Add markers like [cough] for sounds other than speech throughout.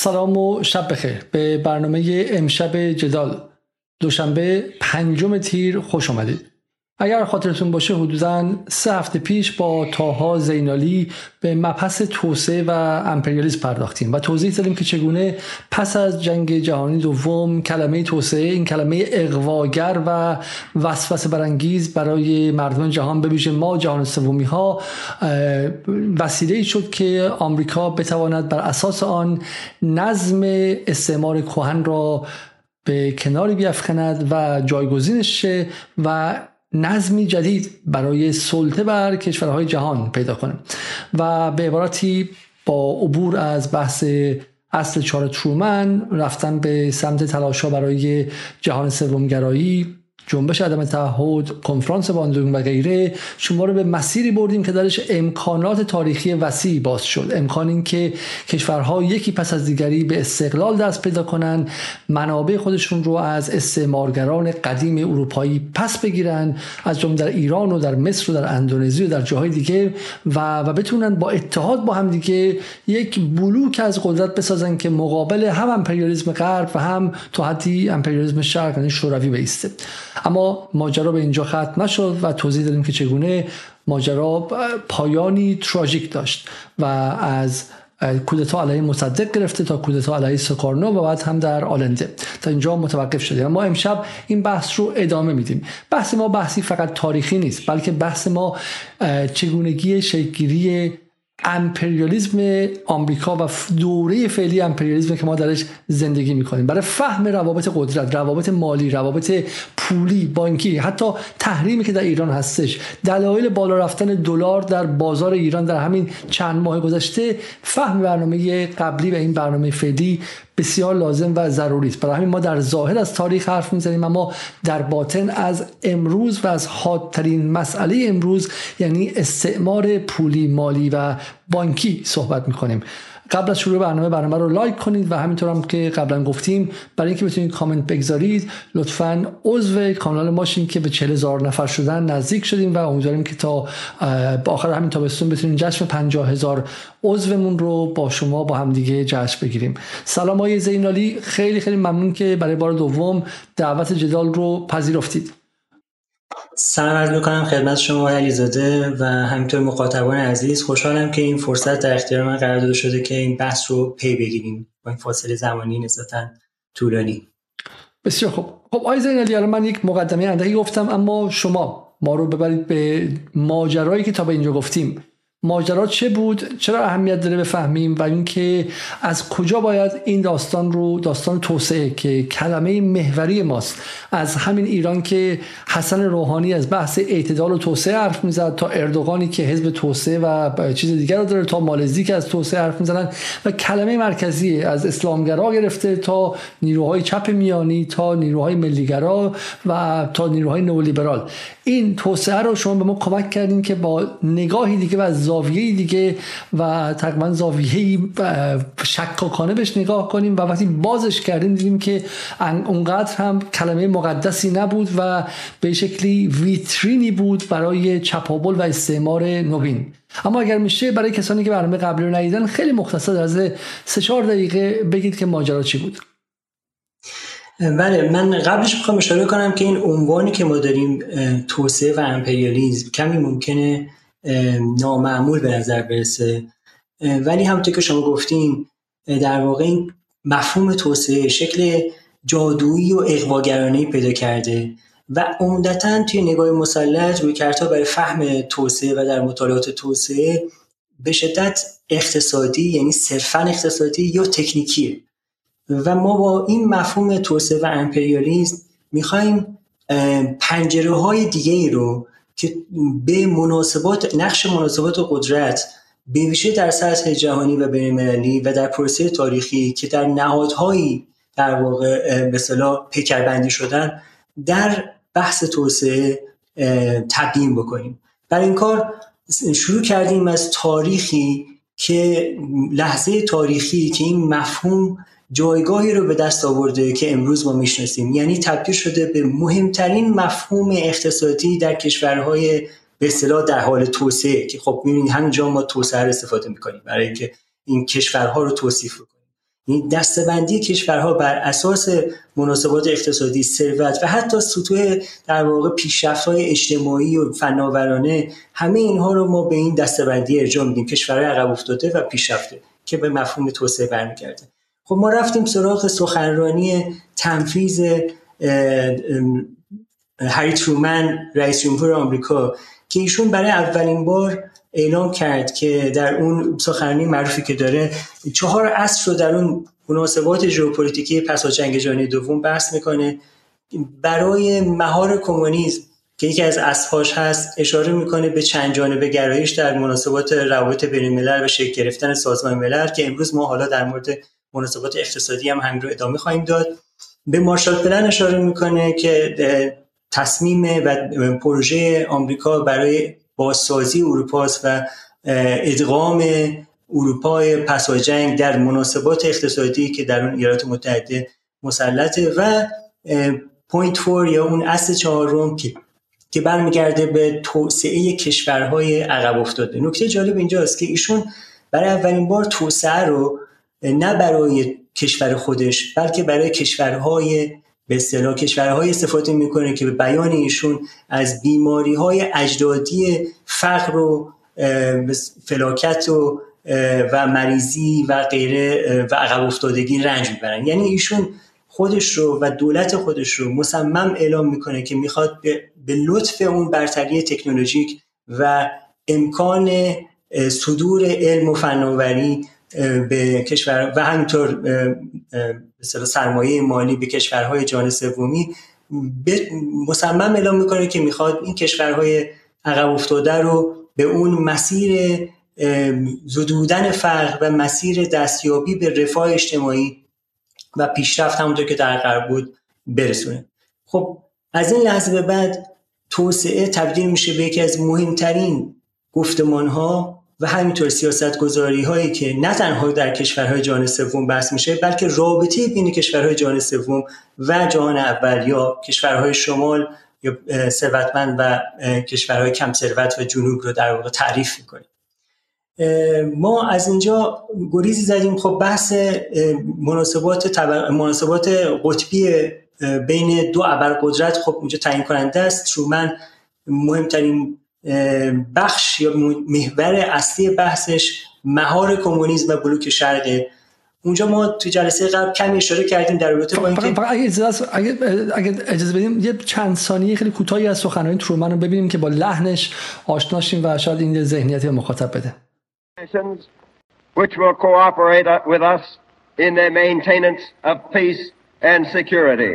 سلام و شب بخیر. به برنامه امشب جدال. دوشنبه پنجم تیر خوش آمدید اگر خاطرتون باشه حدودا سه هفته پیش با تاها زینالی به مبحث توسعه و امپریالیسم پرداختیم و توضیح دادیم که چگونه پس از جنگ جهانی دوم کلمه توسعه این کلمه اقواگر و وسوسه برانگیز برای مردم جهان به ما جهان سومی ها وسیله شد که آمریکا بتواند بر اساس آن نظم استعمار کهن را به کناری بیافکند و جایگزینش و نظمی جدید برای سلطه بر کشورهای جهان پیدا کنه. و به عبارتی با عبور از بحث اصل چهار ترومن رفتن به سمت تلاشا برای جهان سومگرایی جنبش عدم تعهد کنفرانس باندونگ و غیره شما رو به مسیری بردیم که درش امکانات تاریخی وسیعی باز شد. امکان این که کشورها یکی پس از دیگری به استقلال دست پیدا کنن منابع خودشون رو از استعمارگران قدیم اروپایی پس بگیرن از جمله در ایران و در مصر و در اندونزی و در جاهای دیگه و و بتونن با اتحاد با هم دیگه یک بلوک از قدرت بسازن که مقابل هم امپریالیسم غرب و هم تو حدی امپریالیسم شرق یعنی شوروی بیسته. اما ماجرا به اینجا ختم نشد و توضیح دادیم که چگونه ماجرا پایانی تراژیک داشت و از کودتا علیه مصدق گرفته تا کودتا علیه سکارنو و بعد هم در آلنده. تا اینجا متوقف شده ما امشب این بحث رو ادامه میدیم. بحث ما بحثی فقط تاریخی نیست بلکه بحث ما چگونگی شکلگیری امپریالیزم آمریکا و دوره فعلی امپریالیزم که ما درش زندگی می‌کنیم. برای فهم روابط قدرت روابط مالی روابط پولی بانکی حتی تحریمی که در ایران هستش دلایل بالا رفتن دلار در بازار ایران در همین چند ماه گذشته فهم برنامه قبلی و این برنامه فعلی بسیار لازم و ضروری است. برای همین ما در ظاهر از تاریخ حرف می‌زنیم اما در باطن از امروز و از حادترین مسئله امروز یعنی استعمار پولی مالی و بانکی صحبت می‌کنیم. قبل از شروع برنامه برنامه رو لایک کنید و همینطور هم که قبلا گفتیم برای اینکه بتونید کامنت بگذارید لطفا عضو کانال ماشین که به 40 هزار نفر شدن نزدیک شدیم و امیدواریم که تا با آخر همین تابستون بتونیم جشن 50 هزار عضومون رو با شما با هم دیگه جشن بگیریم. سلام های زینالی. خیلی خیلی ممنون که برای بار دوم دعوت جدال رو پذیرفتید. سلام عرض می‌کنم خدمت شما علیزاده و همینطور مخاطبان عزیز. خوشحالم که این فرصت در اختیار من قرار داده شده که این بحث رو پی بگیریم با این فاصله زمانی نسبتا طولانی. بسیار خوب. خب آقای زینالی الان من یک مقدمه اندکی گفتم اما شما ما رو ببرید به ماجرایی که تا به اینجا گفتیم. ماجرا چه بود؟ چرا اهمیت داره بفهمیم؟ و اینکه از کجا باید این داستان رو داستان توسعه که کلمه محوری ماست از همین ایران که حسن روحانی از بحث اعتدال و توسعه حرف می‌زد تا اردوغانی که حزب توسعه و چیز دیگر رو داره تا مالزی که از توسعه حرف می‌زنن. و کلمه مرکزی از اسلامگرا گرفته تا نیروهای چپ میانی تا نیروهای ملیگرا و تا نیروهای نولیبرال. این توسعه رو شما به ما کمک کردین که با نگاهی دیگه و از زاویه دیگه و تقریبا زاویه شکاکانه بهش نگاه کنیم و وقتی بازش کردیم دیدیم که اونقدر هم کلمه مقدسی نبود و به شکلی ویترینی بود برای چپابل و استعمار نوین. اما اگر میشه برای کسانی که برنامه قبلی رو ندیدن خیلی مختصر از سه چهار دقیقه بگید که ماجرا چی بود. بله من قبلش می‌خوام اشاره کنم که این عنوانی که ما داریم توسعه و امپریالیزم کمی ممکنه نامعمول به نظر برسه. ولی همونطور که شما گفتیم در واقع این مفهوم توسعه شکل جادویی و اقواگرانه پیدا کرده و عمدتا توی نگاه مسلط روی کرتا برای فهم توسعه و در مطالعات توسعه به شدت اقتصادی یعنی صرفا اقتصادی یا تکنیکیه. و ما با این مفهوم توسعه و امپریالیسم می‌خوایم پنجره های دیگه ای رو که به مناسبات نقش مناسبات و قدرت به ویژه در سطح جهانی و بین‌المللی و در پروسه تاریخی که در نهادهایی در واقع به صلاح پیکربندی شدن در بحث توسعه تبیین بکنیم. برای این کار شروع کردیم از تاریخی که لحظه تاریخی که این مفهوم جایگاهی رو به دست آورده که امروز ما می‌شناسیم. یعنی تبدیل شده به مهمترین مفهوم اقتصادی در کشورهای به اصطلاح در حال توسعه که خب می‌بینید همینجا ما توسعه رو استفاده می‌کنیم برای اینکه این کشورها رو توصیف کنیم یعنی دستبندی کشورها بر اساس مناسبات اقتصادی ثروت و حتی سطوح در واقع پیشرفت های اجتماعی و فناورانه همه اینها رو ما به این دستبندی ارجاع میدیم. کشورهای عقب افتاده و پیشرفته که به مفهوم توسعه برمیگرده. خب ما رفتیم سراغ سخنرانی تنفیز هری ترومن رئیس جمهور آمریکا که ایشون برای اولین بار اعلام کرد که در اون سخنرانی معروفی که داره چهار اصل رو در اون مناسبات ژئوپلیتیکی پس از جنگ جهانی دوم بحث می‌کنه. برای مهار کمونیسم که یکی از اصلهاش هست اشاره می‌کنه به چند جانبه گرایش در مناسبات روابط بین الملل و شکل گرفتن سازمان ملل که امروز ما حالا در مورد مناسبات اقتصادی هم همین رو ادامه خواهیم داد. به مارشال پلن اشاره می‌کنه که تصمیم و پروژه آمریکا برای بازسازی اروپاست و ادغام اروپای پس جنگ در مناسبات اقتصادی که در اون ایالات متحده مسلطه و Point Four یا اون اصل چهارم که که برمیگرده به توسعه کشورهای عقب افتاده. نکته جالب اینجاست که ایشون برای اولین بار توسعه رو نه برای کشور خودش بلکه برای کشورهای به اصطلاح کشورهای استفاده می‌کنه که به بیان ایشون از بیماری های اجدادی فقر و فلاکت و و مریضی و غیره و عقب افتادگی رنج می‌برن. یعنی ایشون خودش رو و دولت خودش رو مصمم اعلام می‌کنه که می‌خواد به لطف اون برتری تکنولوژیک و امکان صدور علم و فناوری به کشور و همینطور مثلا سرمایه مالی به کشورهای جان سومی مصمم اعلام می‌کنه که می‌خواد این کشورهای عقب افتاده رو به اون مسیر زدودن فرق و مسیر دستیابی به رفاه اجتماعی و پیشرفت همونطور که در غرب بود برسونه. خب از این لحظه به بعد توسعه تبدیل میشه به یکی از مهمترین گفتمان ها و همینطور سیاست گذاری هایی که نه تنها در کشورهای جهان سوم بحث میشه بلکه رابطه بین کشورهای جهان سوم و جهان اول یا کشورهای شمال یا ثروتمند و کشورهای کم ثروت و جنوب رو در واقع تعریف می‌کنیم. ما از اینجا گریزی زدیم. خب بحث مناسبات مناسبات قطبی بین دو ابرقدرت خب اونجا تعیین کننده است. ترومن مهمترین بخش یا محور اصلی بحثش مهار کمونیسم و بلوک شرقه اونجا ما تو جلسه قبل کمی اشاره کردیم در رابطه با اینکه اگه اجازه اگه اجازه بدیم یه چند ثانیه خیلی کوتاهی از سخنرانی ترومن رو ببینیم که با لحنش آشناشیم و شاید این ذهنیت مخاطب بده which will cooperate with us in the maintenance of peace and security.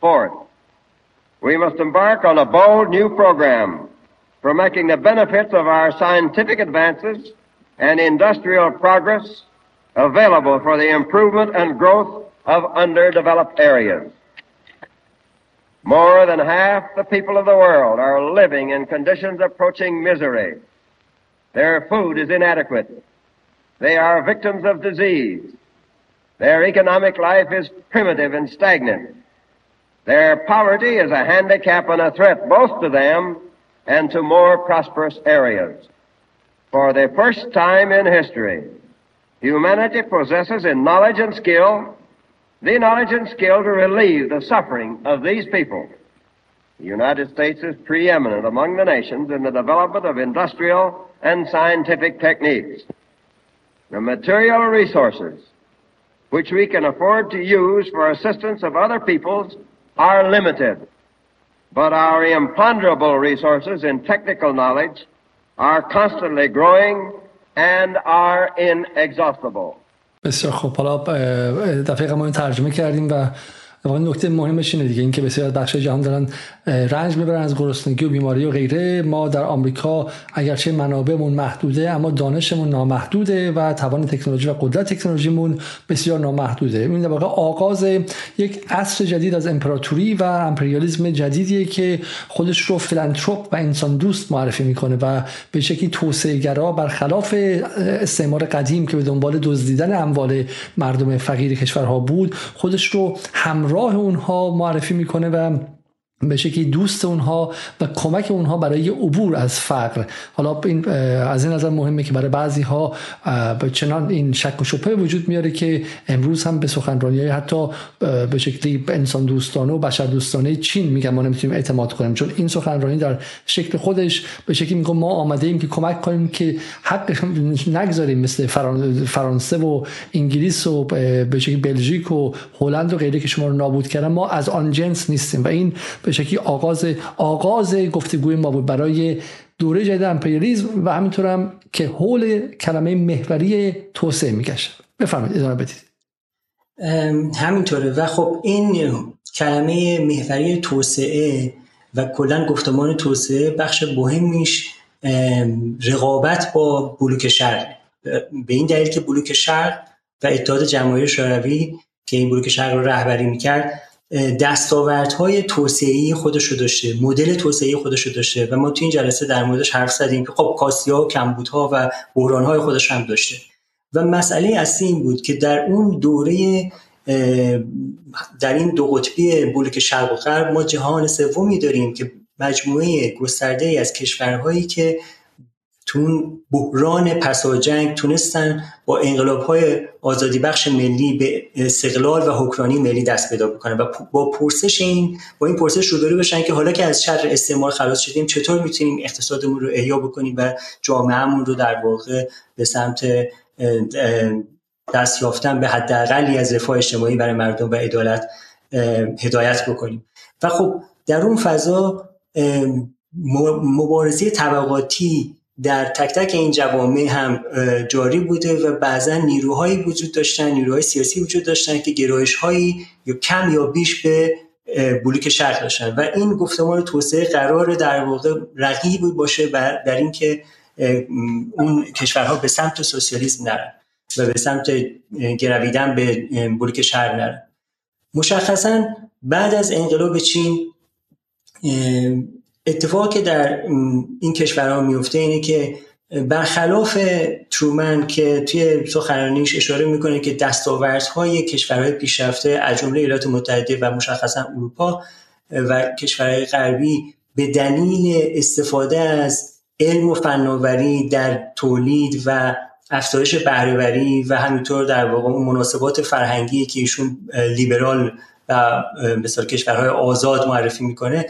Fourth, we must embark on a bold new program for making the benefits of our scientific advances and industrial progress available for the improvement and growth of underdeveloped areas. More than half the people of the world are living in conditions approaching misery. Their food is inadequate. They are victims of disease. Their economic life is primitive and stagnant. Their poverty is a handicap and a threat both to them and to more prosperous areas. For the first time in history, humanity possesses in knowledge and skill the knowledge and skill to relieve the suffering of these people. The United States is preeminent among the nations in the development of industrial and scientific techniques. The material resources which we can afford to use for assistance of other peoples are limited but our imponderable resources in technical knowledge are constantly growing and are inexhaustible. بسیار خب حالا دفعه ما ترجمه کردیم و واقعا نکته مهمش اینه دیگه اینکه بسیار بخش جهان دارن رنج می‌برن از گرسنگی و بیماری و غیره. ما در آمریکا اگرچه منابعمون محدوده اما دانشمون نامحدوده و توان تکنولوژی و قدرت تکنولوژیمون بسیار نامحدوده. این در آغاز یک عصر جدید از امپراتوری و امپریالیسم جدیدیه که خودش رو فیلانتروپ و انسان دوست معرفی می‌کنه و به شکلی توسعه گرا برخلاف استعمار قدیم که به دنبال دزدیدن اموال مردم فقیر کشورها بود خودش رو همراه اونها معرفی می‌کنه و به شکلی دوست اونها و کمک اونها برای عبور از فقر. حالا این از این نظر مهمه که برای بعضی ها چنان این شک و شبهه وجود میاره که امروز هم به سخنرانی حتی به شکلی انسان دوستانه و بشر دوستانه چین میگن ما نمی‌تونیم اعتماد کنیم. چون این سخنرانی در شکل خودش به شکلی میگه ما آمده ایم که کمک کنیم که حق [laughs] نگذاریم مثل فرانسه و انگلیس و به شکلی بلژیک و هلند و غیره که شما رو نابود کردن. ما از آن جنس نیستیم و این به شکلی آغاز آغاز گفتگوی ما بود برای دوره جدید امپریالیسم و همینطور هم که حول کلمه محوری توسعه میگشت. بفرمایید ادامه بدید. همینطوره. و خب این کلمه محوری توسعه و کلا گفتمان توسعه بخش مهمیش رقابت با بلوک شرق. به این دلیل که بلوک شرق و اتحاد جماهیر شوروی که این بلوک شرق رو رهبری می‌کرد دستاوردهای توسعه خودش رو داشته مدل توسعه خودش رو داشته و ما تو این جلسه در موردش حرف زدیم که خب کاسیا و کمبودها و بحرانهای خودش هم داشته. و مسئله اصلی این بود که در اون دوره در این دو قطبی بلوک شرق و غرب ما جهان سومی داریم که مجموعه گسترده ای از کشورهایی که تون بحران پسا جنگ تونستن با انقلاب های آزادی بخش ملی به استقلال و حکرانی ملی دست پیدا بکنن و با پرسش این با این پرسش روبرو بشن که حالا که از شر استعمار خلاص شدیم چطور می‌تونیم اقتصادمون رو احیا بکنیم و جامعهمون رو در واقع به سمت دست یافتن به حداقلی از رفاه اجتماعی برای مردم و عدالت هدایت بکنیم. و خب در اون فضا مبارزه طبقاتی در تک تک این جوامع هم جاری بوده و بعضا نیروهایی وجود داشتن نیروهای سیاسی وجود داشتن که گرایش هایی یا کم یا بیش به بلوک شرق داشتن. و این گفتمان توسعه قرار در واقع رقیب باشه در اینکه اون کشورها به سمت سوسیالیسم نرن و به سمت گرویدن به بلوک شرق نرن. مشخصا بعد از انقلاب چین اتفاقی که در این کشورها میفته اینه که برخلاف ترومن که توی سخنرانیش اشاره می‌کنه که دستاوردهای کشورهای پیشرفته از جمله ایالات متحده و مشخصا اروپا و کشورهای غربی به دلیل استفاده از علم و فناوری در تولید و افزایش بهرهوری و همینطور در واقع مناسبات فرهنگی که ایشون لیبرال و مثال کشورهای آزاد معرفی می‌کنه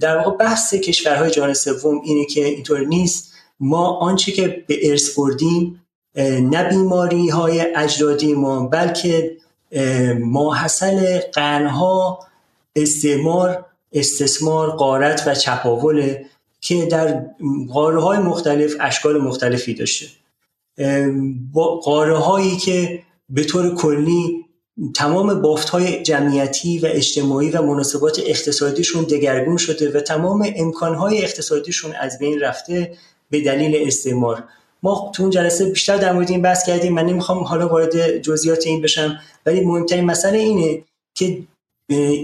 در واقع بحث کشورهای جهان سوم اینه که اینطور نیست. ما آنچه که به ارث بردیم نه بیماری های اجدادی ما بلکه ماحصل قرنها استعمار استثمار قارت و چپاوله که در قاره های مختلف اشکال مختلفی داشته. قاره هایی که به طور کلی تمام بافت های جمعیتی و اجتماعی و مناسبات اقتصادیشون دگرگون شده و تمام امکان های اقتصادیشون از بین رفته به دلیل استعمار. ما تو اون جلسه بیشتر در مورد این بحث کردیم. من نمی‌خوام حالا وارد جزئیات این بشم ولی مهمترین مسئله اینه که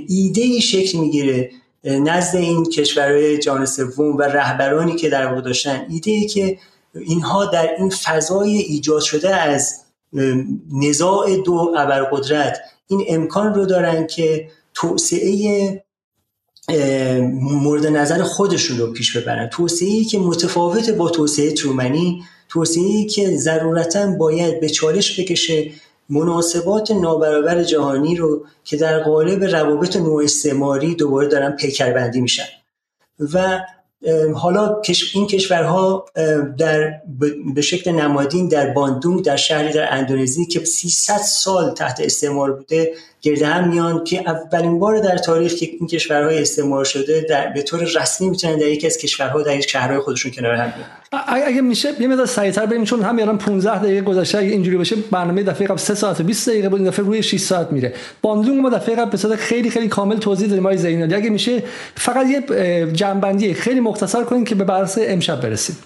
ایده ای شکل می‌گیره نزد این کشورهای جهان سوم و رهبرانی که در واقع داشتن. ایده ای که اینها در این فضای ایجاد شده از نزاع دو ابرقدرت. این امکان رو دارن که توسعه مورد نظر خودشون رو پیش ببرن. توسعه که متفاوت با توسعه ترومنی توسعه که ضرورتا باید به چالش بکشه مناسبات نابرابر جهانی رو که در قالب روابط نوع استعماری دوباره دارن پیکربندی میشن. و حالا این کشورها در به شکل نمادین در باندونگ در شهری در اندونزی که 300 سال تحت استعمار بوده گرده هم میان که اولین بار در تاریخ که این کشورهای استعمار شده در به طور رسمی می‌تونن در یکی از کشورها در یک شهرهای خودشون کنار هم بیان. اگه میشه یه مقدار سریعتر بریم چون هم الان 15 دقیقه گذشته. اگه اینجوری باشه برنامه دفعه قبل 3 ساعت و 20 دقیقه بود. این دفعه روی 6 ساعت میره. باندونگ ما دفعه قبل به صورت خیلی خیلی کامل توضیح دادیم آقای زینالی. اگه میشه فقط یه جمع‌بندی خیلی مختصر کنیم که به بحث امشب برسیم.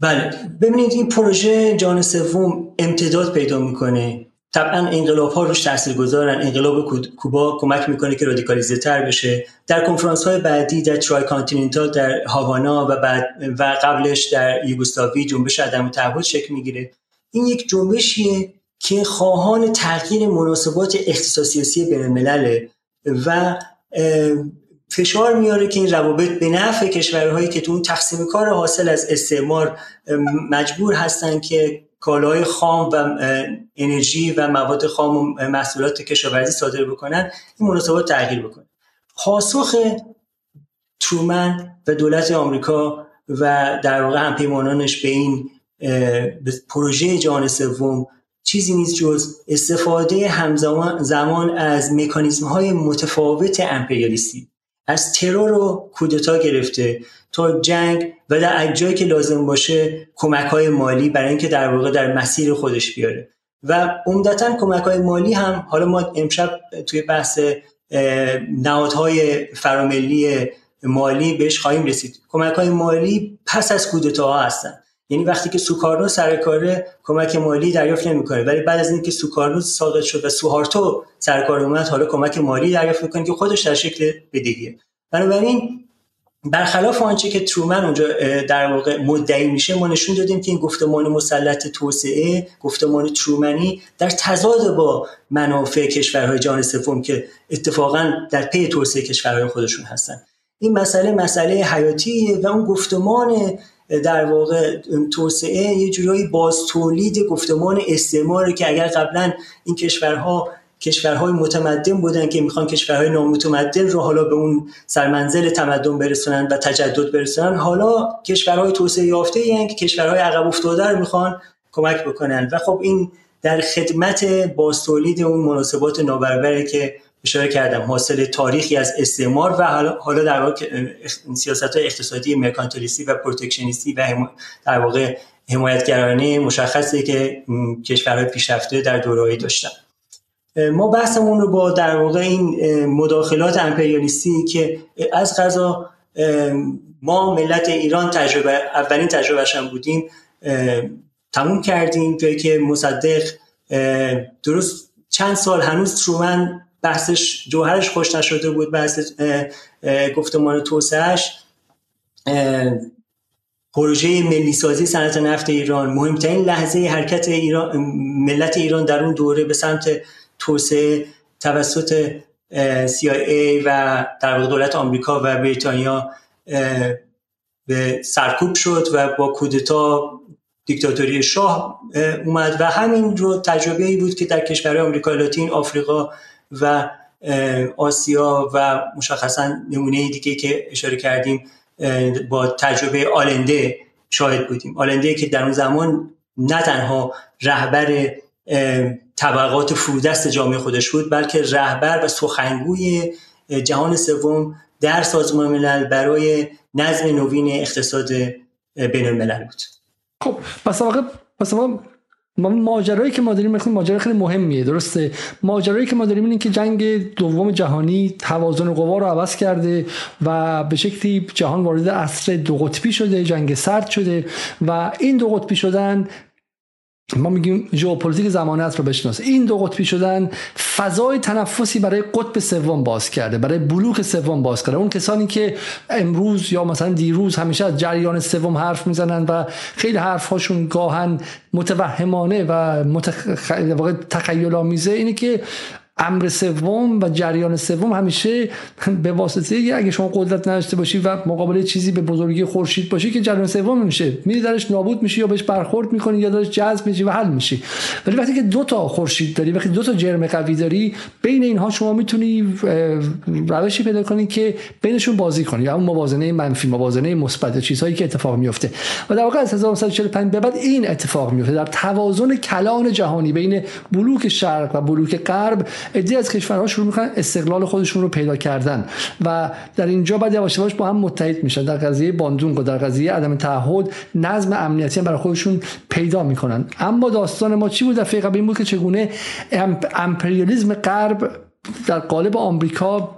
بله. ببینید این پروژه جهان سوم امتداد پیدا می‌کنه. طبعا انقلاب ها روش تاثیر گذارن انقلاب کوبا کمک می‌کنه که رادیکالیزه تر بشه. در کنفرانس های بعدی در Tricontinental در هاوانا و بعد و قبلش در یوگسلاوی جنبش عدم تعهد شکل می‌گیره. این یک جنبشیه که خواهان تغییر مناسبات اقتصاد سیاسی بین الملل و فشار میاره که این روابط به نفع کشورهایی که تو اون تقسیم کار حاصل از استعمار مجبور هستن که کالای خام و انرژی و مواد خام و محصولات کشاورزی صادر بکنن این مناسبات تغییر بکنه. پاسخ ترومن و دولت آمریکا و در واقع همپیمانانش به این پروژه جهان سوم چیزی نیست جز استفاده همزمان زمان از مکانیزم های متفاوت امپریالیستی. از ترور و کودتا گرفته تا جنگ و در اجایی که لازم باشه کمک های مالی برای اینکه در واقع در مسیر خودش بیاره. و عمدتا کمک های مالی هم حالا ما امشب توی بحث نهادهای فراملی مالی بهش خواهیم رسید. کمک های مالی پس از کودتاها هستن. یعنی وقتی که سوکارنو سر کاره کمک مالی دریافت نمی‌کنه ولی بعد از اینکه سوکارنو ساقط شد و سوهارتو سر کار اومد حالا کمک مالی دریافت می‌کنه که خودش در شکل بدهیه بنابراین برخلاف آنچه که ترومن اونجا در واقع مدعی میشه ما نشون دادیم که این گفتمان مسلط توسعه گفتمان ترومنی در تضاد با منافع کشورهای جهان سوم که اتفاقا در پی توسعه کشورهای خودشون هستن. این مسئله مسئله حیاتیه و اون گفتمان در واقع توسعه یه جورایی باز تولید گفتمان استعماره که اگر قبلا این کشورها کشورهای متمدن بودن که می‌خوان کشورهای نامتمدن رو حالا به اون سرمنزل تمدن برسونن و تجدد برسونن حالا کشورهای توسعه یافته یعنی که کشورهای عقب افتاده رو می‌خوان کمک بکنن. و خب این در خدمت باز تولید اون مناسبات نابرابره که اشاره کردم حاصل تاریخی از استعمار و حالا در واقع سیاست های اقتصادی مرکانتلیستی و پروتکشنیستی و در واقع حمایتگرانه مشخصی که کشورهای پیشرفته در دورهایی داشتن. ما بحثمون رو با در واقع این مداخلات امپریالیستی که از غذا ما ملت ایران تجربه اولین تجربهش هم بودیم تموم کردیم توی که مصدق درست چند سال هنوز ترومن بحثش جوهرش خوش نشده بود بحث گفتمان توسعهش. پروژه ملی سازی صنعت نفت ایران مهمترین لحظه حرکت ایران ملت ایران در اون دوره به سمت توسعه توسط CIA و در واقع دولت آمریکا و بریتانیا به سرکوب شد و با کودتا دیکتاتوری شاه اومد و همین رو تجربه ای بود که در کشورهای آمریکا لاتین آفریقا و آسیا و مشخصا نمونه دیگه که اشاره کردیم با تجربه آلنده شاهد بودیم. آلنده که در اون زمان نه تنها رهبر طبقات فرودست جامعه خودش بود بلکه رهبر و سخنگوی جهان سوم در سازمان ملل برای نظم نوین اقتصاد بین الملل بود. خب پس واقع پس ماجرایی که ما داریم مثلا ماجرا خیلی مهمیه درسته؟ ماجرایی که ما داریم اینه که جنگ دوم جهانی توازن قوا رو عوض کرده و به شکلی جهان وارد عصر دو قطبی شده جنگ سرد شده و این دو قطبی شدن ما میگیم ژئوپلیتیک زمانت رو بشناس این دو قطبی شدن فضای تنفسی برای قطب سوم باز کرده برای بلوک سوم باز کرده. اون کسانی که امروز یا مثلا دیروز همیشه از جریان سوم حرف می‌زنن و خیلی حرف هاشون گاهن متوهمانه و متخ... تخیل آمیزه اینه که امر سوم و جریان سوم همیشه [laughs] به واسطه اگه شما قدرت نداشته باشی و مقابل چیزی به بزرگی خورشید باشی که جریان سوم میشه. میری درش نابود میشی یا بهش برخورد می‌کنی یا درش جذب میشی و حل میشی. ولی وقتی که دو تا خورشید داری وقتی دو تا جرم قوی داری بین اینها شما می‌تونی روشی پیدا کنی که بینشون بازی کنی. یا موازنه منفی موازنه مثبت چیزهایی که اتفاق میفته و در واقع از 1945 به بعد این اتفاق میفته در توازن کلان جهانی بین بلوک شرق و بلوک غرب ادی از کشورها شروع می‌کنن استقلال خودشون رو پیدا کردن و در اینجا بعد یواش یواش با هم متحد میشن. در قضیه باندونگ و در قضیه عدم تعهد نظم امنیتی هم برای خودشون پیدا می‌کنن. اما داستان ما چی بود؟ در قبل این بود که چگونه امپریالیسم غرب در قالب آمریکا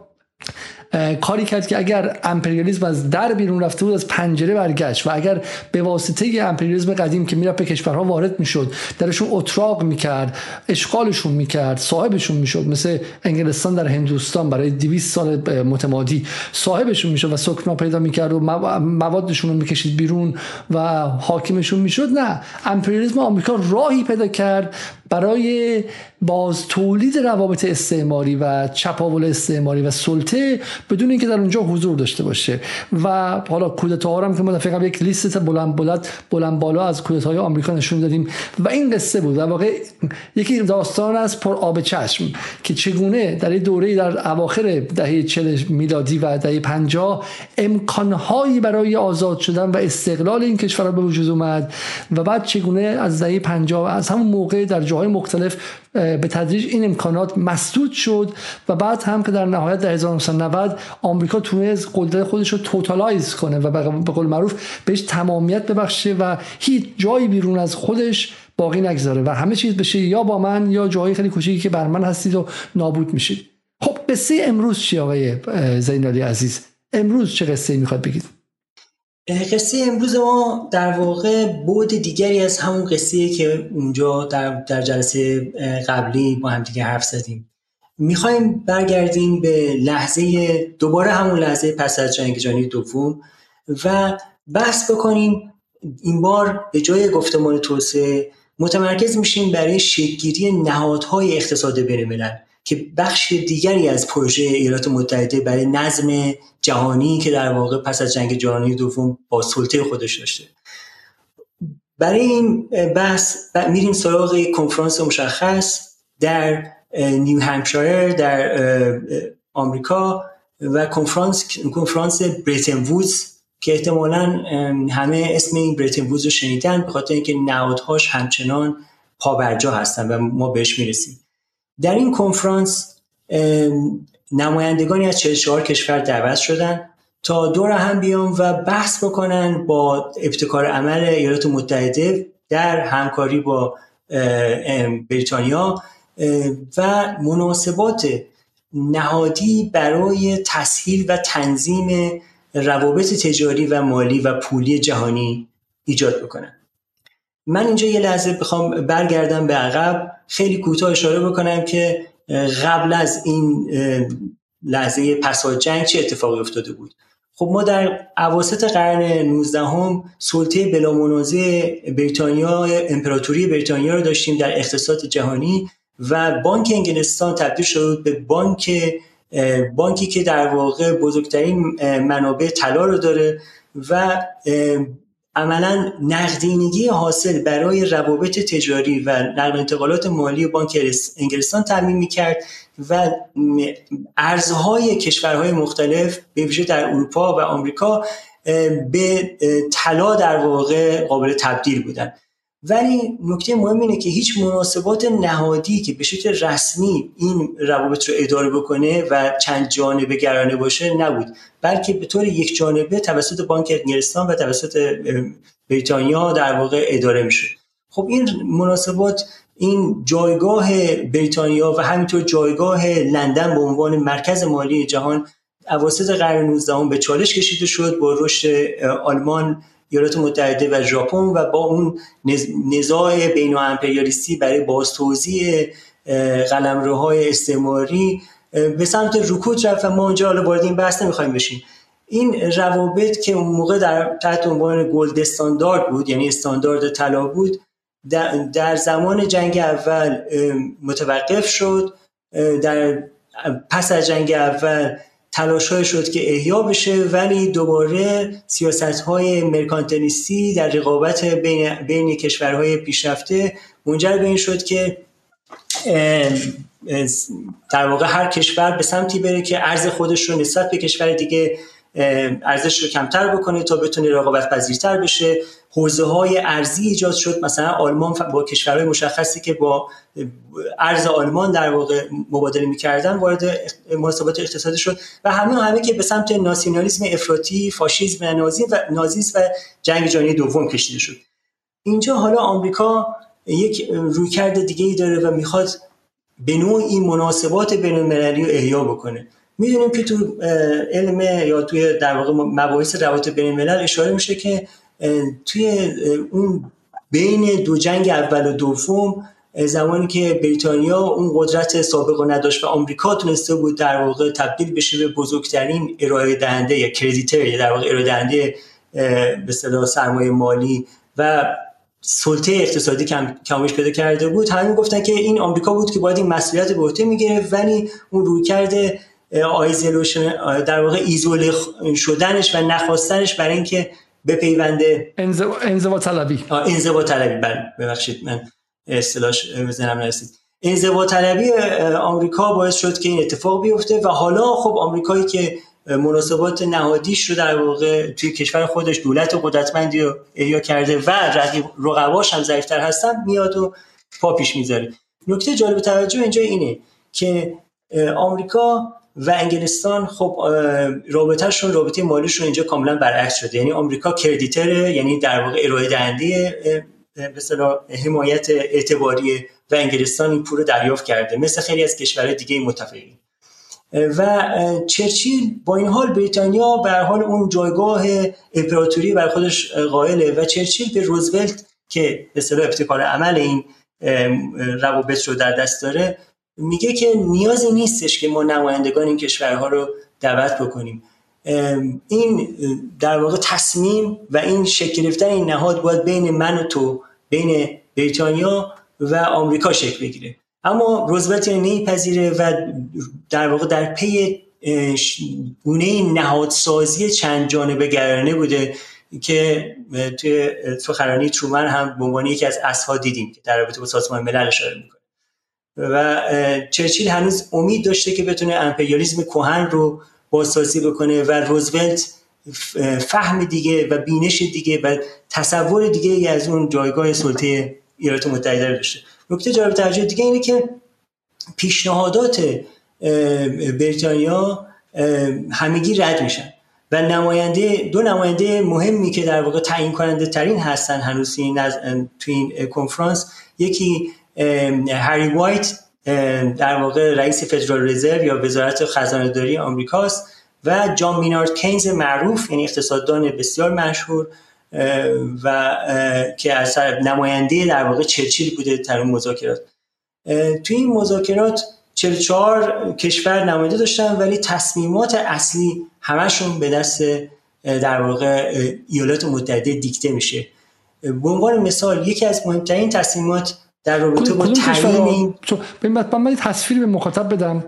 کاری کرد که اگر امپریالیسم از در بیرون رفته بود از پنجره برگشت و اگر به واسطه امپریالیسم قدیم که می‌رفت به کشورها وارد می‌شد درشون اتراق می‌کرد اشغالشون می‌کرد صاحبشون می‌شد مثل انگلستان در هندوستان برای 200 سال متمادی صاحبشون می‌شد و سکنا پیدا می‌کرد و موادشون رو می‌کشید بیرون و حاکمشون می‌شد. نه امپریالیسم آمریکا راهی پیدا کرد برای باز تولید روابط استعماری و چپاول استعماری و سلطه بدون اینکه در اونجا حضور داشته باشه. و حالا کودتاها هم که ما دفعه یک لیست بلند بلند بلند بالا از کودتاهای آمریکا نشون دادیم. و این قصه بود. در واقع یکی داستان از پر آب چشم که چگونه در این دوره در اواخر دهه 40 میلادی و دهه 50 امکانهایی برای آزاد شدن و استقلال این کشور به وجود اومد و بعد چگونه از دهه 50 از همون موقع در جاهای مختلف به تدریج این امکانات مسدود شد و بعد هم که در نهایت در 1990 آمریکا تونست قدرت خودش رو توتالایز کنه و به قول معروف بهش تمامیت ببخشه و هیچ جایی بیرون از خودش باقی نگذاره و همه چیز بشه یا با من یا جایی خیلی کوچیکی که بر من هستید و نابود میشید. خب قصه امروز چی آقای زینالی عزیز؟ امروز چه قصه می‌خواد بگید؟ قصه امروز ما در واقع بود دیگری از همون قصه که اونجا در, در جلسه قبلی با هم دیگه حرف زدیم. می‌خوایم برگردیم به لحظه دوباره همون لحظه پس از جنگ جهانی دوم و بحث بکنیم. این بار به جای گفتمان توسعه متمرکز میشیم برای شکلگیری نهادهای اقتصاد بین که بخش دیگری از پروژه ایالات متحده برای نظم جهانی که در واقع پس از جنگ جهانی دوم با سلطه خودش داشته. برای این بحث میریم سراغ کنفرانس مشخص در نیو همشایر در آمریکا و کنفرانس کنفرانس بریتن وودز که احتمالا همه اسم این بریتن وودز رو شنیدن به خاطر اینکه نهادهاش همچنان پابرجا هستن و ما بهش می‌رسیم. در این کنفرانس نمایندگانی از 44 کشور دعوت شدن تا دور هم بیان و بحث بکنن با ابتکار عمل ایالات متحده در همکاری با بریتانیا و مناسبات نهادی برای تسهیل و تنظیم روابط تجاری و مالی و پولی جهانی ایجاد بکنن. من اینجا یه لحظه بخوام برگردم به عقب. خیلی کوتاه اشاره بکنم که قبل از این لحظه پسا جنگ چه اتفاقی افتاده بود؟ خب ما در عواسط قرن 19 هم سلطه بلا منازع بریتانیا امپراتوری بریتانیا رو داشتیم در اقتصاد جهانی و بانک انگلستان تبدیل شد به بانک بانکی که در واقع بزرگترین منابع طلا رو داره و عملا نقدینگی حاصل برای روابط تجاری و نقل انتقالات مالی بانک انگلستان تعمین می‌کرد و ارزهای کشورهای مختلف به ویژه در اروپا و آمریکا به طلا در واقع قابل تبدیل بودن ولی نکته مهم اینه که هیچ مناسبات نهادی که به شکل رسمی این روابط رو اداره بکنه و چند جانبه گرانه باشه نبود. بلکه به طور یک جانبه توسط بانک انگلستان و توسط بریتانیا در واقع اداره میشه. خب این مناسبات این جایگاه بریتانیا و همینطور جایگاه لندن به عنوان مرکز مالی جهان اواسط قرن 19 به چالش کشیده شد با رشد آلمان ایالات متحده و ژاپن و با اون نزاع بین امپریالیستی برای بازتوزیع قلمروهای استعماری به سمت رکود رفت و ما اونجا حالا وارد این بحث نمی‌خوایم بشیم. این روابط که اون موقع در تحت عنوان گلد استاندارد بود یعنی استاندارد طلا بود در زمان جنگ اول متوقف شد در پس از جنگ اول تلاش شد که احیا بشه ولی دوباره سیاست های مرکانتلیستی در رقابت بین, بین کشورهای پیشرفته منجر به این شد که در واقع هر کشور به سمتی بره که ارز خودش رو نسبت به کشور دیگه ارزش رو کمتر بکنه تا بتونه رقابت پذیرتر بشه. حوزه های ارزی ایجاد شد. مثلا آلمان با کشورهای مشخصی که با ارز آلمان در واقع مبادله می‌کردن وارد مناسبات اقتصادی شد و همه همه که به سمت ناسیونالیسم افراطی فاشیسم و نازی و نازیسم و جنگ جهانی دوم کشیده شد. اینجا حالا آمریکا یک رویکرد دیگه ای داره و می‌خواد به نوعی مناسبات بین المللی رو احیا بکنه. می‌دونیم که تو علم یا توی در واقع مباحث روابط بین الملل اشاره میشه که توی اون بین دو جنگ اول و دوم زمانی که بریتانیا اون قدرت سابق رو نداشت و آمریکا تونسته بود در واقع تبدیل بشه به بزرگترین ارائه دهنده یا کردیتر یا در واقع ارائه دهنده به سرمایه مالی و سلطه اقتصادی کم کمش پیدا کرده بود. همین گفتن که این آمریکا بود که باید این مسئولیت به عهده می‌گیره ولی اون رویکرد آیزولوشن در واقع ایزوله شدنش و نخواستنش برای اینکه بپیونده. انزوا طلبی. انزوا طلبی. بله ببخشید من اصطلاحش بزنم نرسید. انزوا طلبی آمریکا باعث شد که این اتفاق بیفته و حالا خب آمریکایی که مناسبات نهادیش رو در واقع توی کشور خودش دولت قدرتمندی رو احیا کرده و رقیب رقباش هم ضعیفتر هستن میاد و پا پیش می‌ذاره. نکته جالب توجه اینجا اینه که آمریکا و انگلستان خب رابطهشون رابطه مالیشون اینجا کاملا برعکس شده. یعنی آمریکا کردیتره یعنی در واقع ارائه دهنده به حمایت اعتباری و انگلستان این پول رو دریافت کرده مثل خیلی از کشورهای دیگه متفقین. و چرچیل با این حال بریتانیا بر حال اون جایگاه امپراتوری بر خودش قائله و چرچیل به روزولت که به اصطلاح ابتکار عمل این روابط رو در دست داره میگه که نیازی نیستش که ما نمایندگان این کشورها رو دعوت بکنیم. این در واقع تصمیم و این شکل گرفتن این نهاد باید بین من و تو بین بریتانیا و آمریکا شکل بگیره. اما روزولت نمیپذیره و در واقع در پی گونه نهادسازی چند جانبه گرانه بوده که توی سخنرانی ترومن هم به عنوان یکی از اسها دیدیم که در رابطه با سازمان ملل اشاره می‌کنه. و چرچیل هنوز امید داشته که بتونه امپریالیسم کهن رو بازسازی بکنه و روزولت فهم دیگه و بینش دیگه و تصور دیگه ای از اون جایگاه سلطه ایالات متحده رو داشته. نکته جالب توجه دیگه اینه که پیشنهادات بریتانیا همگی رد میشن و نماینده دو نماینده مهمی که در واقع تعیین کننده ترین هستن هنوز این از تو این کنفرانس یکی هری وایت در واقع رئیس فدرال رزرو یا وزارت خزانه داری آمریکاست و جان مینارد کینز معروف یعنی اقتصاددان بسیار مشهور و که از نماینده در واقع چرچیل بوده در اون مذاکرات. توی این مذاکرات 44 کشور نماینده داشتن ولی تصمیمات اصلی همشون به دست در واقع ایالات متحده دیکته میشه. به عنوان مثال یکی از مهمترین تصمیمات در رابطه با تعیین این من تصویر به مخاطب بدم.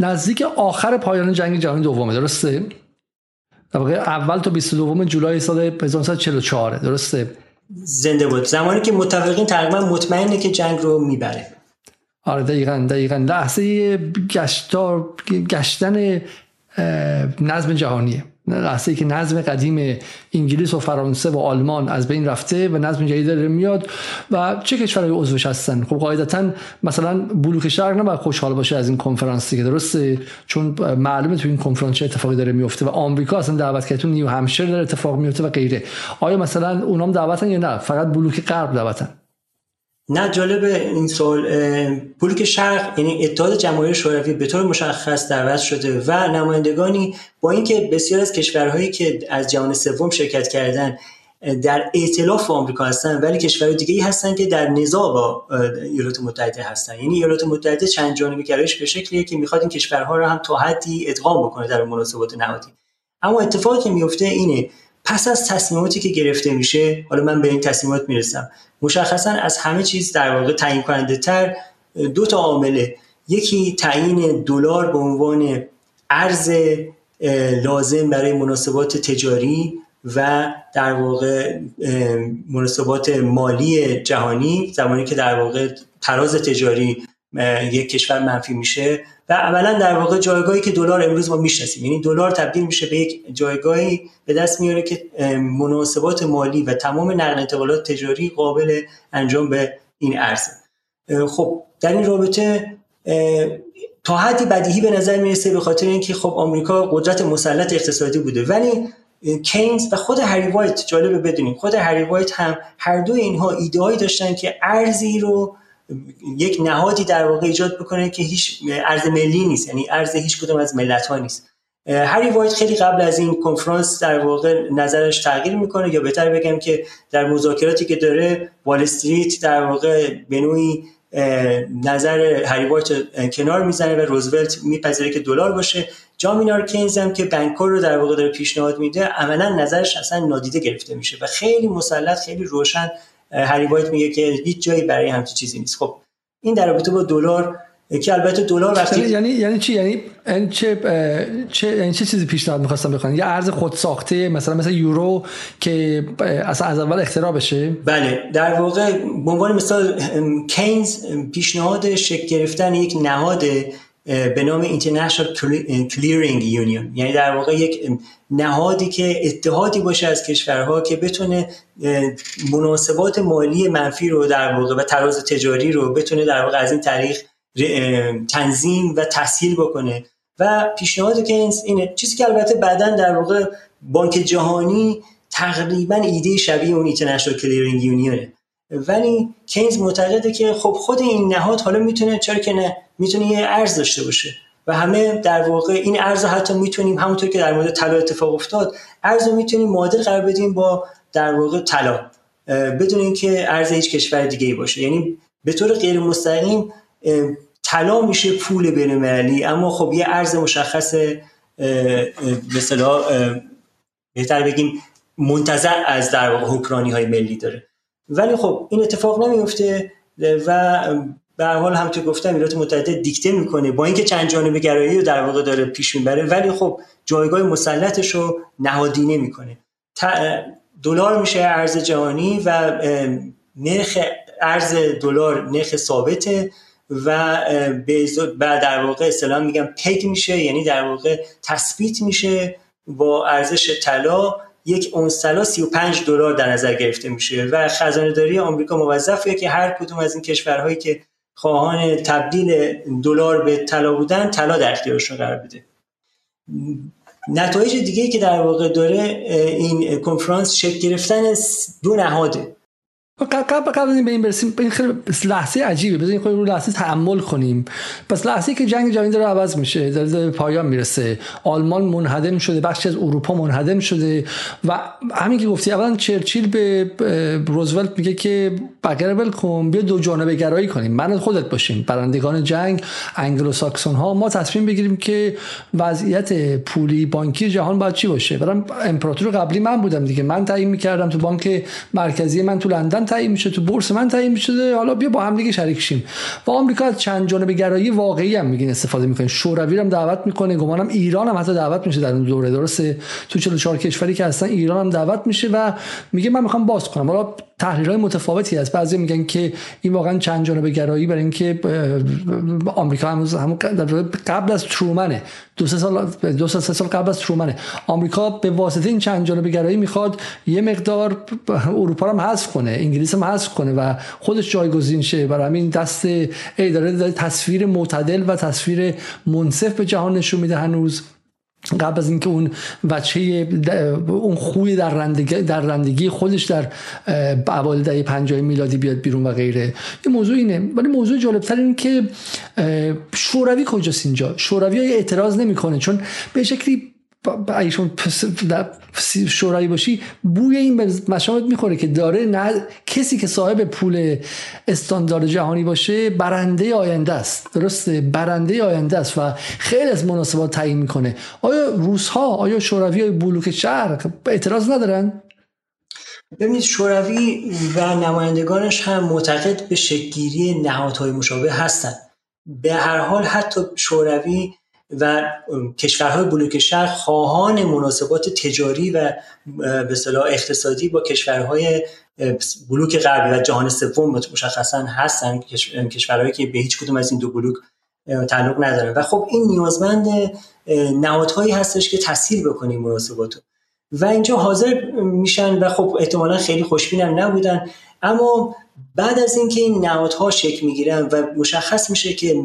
نزدیک آخر پایان جنگ جهانی دومه درسته؟ در واقع اول تا 22 جولای سال 1944 درسته؟ زنده بود. زمانی که متفقین تقریبا مطمئنه که جنگ رو می‌بره. آره دقیقا دقیقا. لحظه گشتار گشتن نظم جهانیه. لحظه که نظم قدیم انگلیس و فرانسه و آلمان از بین رفته و نظم جدید داره میاد و چه کشورهای عضوش هستن؟ خب قاعدتا مثلا بلوک شرق نباید خوشحال باشه از این کنفرانس که درسته چون معلومه تو این کنفرانس چه اتفاقی داره میفته و آمریکا اصلا دعوت کرده تو نیو همشر داره اتفاق میفته و غیره. آیا مثلا اونام دعوتن یا نه؟ فقط بلوک غرب دعوتن. نه جالب این سوال بلوک شرق یعنی اتحاد جماهیر شوروی به طور مشخص دعوت شده و نمایندگانی با اینکه بسیار از کشورهایی که از جهان سوم شرکت کردن در ائتلاف با آمریکا هستن ولی کشورهای دیگه ای هستن که در نزاع با ایالات متحده هستن. یعنی ایالات متحده چند جانبه گرایش به شکلیه که می‌خواد این کشورها رو هم تا حدی ادغام بکنه در مناسبات نهادی. اما اتفاقی که میفته اینه پس از تصمیماتی که گرفته میشه حالا من به این تصمیمات می‌رسم. مشخصا از همه چیز در واقع تعیین کننده تر دو تا عامله. یکی تعیین دلار به عنوان ارز لازم برای مناسبات تجاری و در واقع مناسبات مالی جهانی زمانی که در واقع تراز تجاری یک کشور منفی میشه. و عملا در واقع جایگاهی که دلار امروز ما می‌شناسیم. یعنی دلار تبدیل میشه به یک جایگاهی به دست میاره که مناسبات مالی و تمام نقل انتقالات تجاری قابل انجام به این ارزه خب در این رابطه تا حدی بدیهی به نظر می‌رسه به خاطر اینکه خب آمریکا قدرت مسلط اقتصادی بوده. ولی کینز و خود هری وایت جالبه بدونیم خود هری وایت هم هر دو اینها ایده‌هایی داشتن که ارزی رو یک نهادی در واقع ایجاد بکنه که هیچ ارز ملی نیست یعنی ارز هیچ کدوم از ملت ها نیست. هری وایت خیلی قبل از این کنفرانس در واقع نظرش تغییر می‌کنه یا بهتر بگم که در مذاکراتی که داره وال استریت در واقع به نوعی نظر هری وایت کنار می‌زنه و روزولت میپذیره که دلار باشه. جامینار کینز هم که بنکور رو در واقع داره پیشنهاد میده عملا نظرش اصلا نادیده گرفته میشه و خیلی مسلط خیلی روشن هری وایت میگه که هیچ جایی برای همچین چیزی نیست. خب این در رابطه با دلار که البته دلار وقتی یعنی-, یعنی یعنی چی؟ یعنی یعنی چه چه یعنی چه چیزی پیشنهاد می‌خواستم بخوام؟ یه ارز خود ساخته مثلا مثل یورو که اصلا از اول اختراع بشه؟ بله. در واقع به عنوان مثال کینز پیشنهاد شکل گرفتن یک نهاد به نام International Clearing Union. یعنی در واقع یک نهادی که اتحادی باشه از کشورها که بتونه مناسبات مالی منفی رو در واقع و تراز تجاری رو بتونه در واقع از این طریق تنظیم و تسهیل بکنه. و پیشنهاد کینز اینه چیزی که البته بعدا در واقع بانک جهانی تقریبا ایده شبیه اون اینترنشنال کلیرینگ یونیونه ولی کینز معتقده که خب خود این نهاد حالا می‌تونه چرا که نه می‌تونه یه ارز داشته باشه. و همه در واقع این ارز حتی می‌تونیم همونطور که در مورد طلا اتفاق افتاد ارز رو می‌تونیم معادل قرار بدیم با در واقع طلا بدون اینکه ارز هیچ کشور دیگه ای باشه. یعنی به طور غیر مستقیم طلا میشه پول بین اما خب یه ارز مشخص مثلا بهتر بگیم منتظر از در واقع حکرانی های ملی داره. ولی خب این اتفاق نمیفته و به حال هم تو گفتم ایالات متحده دیکته می‌کنه با اینکه چند جانبه گرایی رو در واقع داره پیش می‌بره ولی خب جایگاه مسلطش رو نهادینه می‌کنه دلار میشه ارز جهانی و نرخ ارز دلار نرخ ثابته و بعد در واقع اصطلاح میگم پگ میشه یعنی در واقع تثبیت میشه با ارزش طلا یک اونس طلا 35 دلار در نظر گرفته میشه و خزانه داری آمریکا موظفه که هر کدوم از این کشورهایی که خواهان تبدیل دلار به طلا بودن طلا در اختیارشون قرار بده. نتایج دیگه که در واقع داره این کنفرانس شکل گرفتن دو نهاده. قبل قبل این به این برسیم این خیلی لحظه عجیبه. بذارین خود رو لحظه تحمل کنیم. پس لحظه که جنگ جهانی داره عوض میشه داره, داره پایان می‌رسه. آلمان منهدم شده بخشی از اروپا منهدم شده. و همین که گفتی اولا چرچیل به روزولت میگه که بگر ول کن بیا دو جانبه گرایی کنیم. من خودت باشیم. برندگان جنگ انگلو ساکسون ها ما تصمیم بگیریم که وضعیت پولی بانکی جهان باید چی باشه. برام امپراتور قبلی من بودم دیگه. من تعیین می‌کردم تو بانک مرکزی من تو لندن. تعیین میشه تو بورس من تعیین میشه حالا بیا با هم دیگه شریک شیم. و آمریکا از چند جانبه گرایی واقعی هم میگین استفاده می‌کنه. شوروی هم دعوت می‌کنه گمانم ایران هم حتی دعوت میشه در اون دوره درسته؟ تو 44 کشوری که هستن ایران هم دعوت میشه و میگه من می‌خوام باز کنم. حالا تحلیل های متفاوتی هست. بعضی میگن که این واقعا چند جانبه گرایی برای اینکه آمریکا هم قبل از ترومنه. دو سه سال دو سه سال قبل از ترومنه. آمریکا به واسطه این چند جانبه گرایی می‌خواد یه مقدار اروپا رو هم حذف کنه انگلیس هم حذف کنه و خودش جایگزین شه. برای همین دست ای داره تصویر معتدل و تصویر منصف به جهان نشون میده هنوز. قبل از اینکه اون بچه اون خوی در رندگی, در رندگی خودش در اوایل دهه 50 میلادی بیاد بیرون و غیره. یه موضوع اینه. ولی موضوع جالبتر این که شوروی کجاست اینجا؟ شوروی اعتراض نمی‌کنه چون به شکلی ایشون شورایی باشی بوی این مشامت می‌خوره که داره نه کسی که صاحب پول استاندارد جهانی باشه برنده آینده است. درسته؟ برنده آینده است و خیلی از مناسبات تعیین می‌کنه. آیا روس ها آیا شوروی های بلوک شرق اعتراض ندارن؟ ببینید شوروی و نمایندگانش هم معتقد به شکلگیری نهادهای مشابه هستند به هر حال حتی شوروی و کشورهای بلوک شرق خواهان مناسبات تجاری و به صلاح اقتصادی با کشورهای بلوک غربی و جهان سوم مشخصا هستن. کشورهایی که به هیچ کدوم از این دو بلوک تعلق ندارن. و خب این نیازمند نهادهایی هستش که تسهیل بکنیم مناسبات و اینجا حاضر میشن و خب احتمالا خیلی خوشبین هم نبودن. اما بعد از اینکه این نهادها شکل می‌گیرن و مشخص میشه که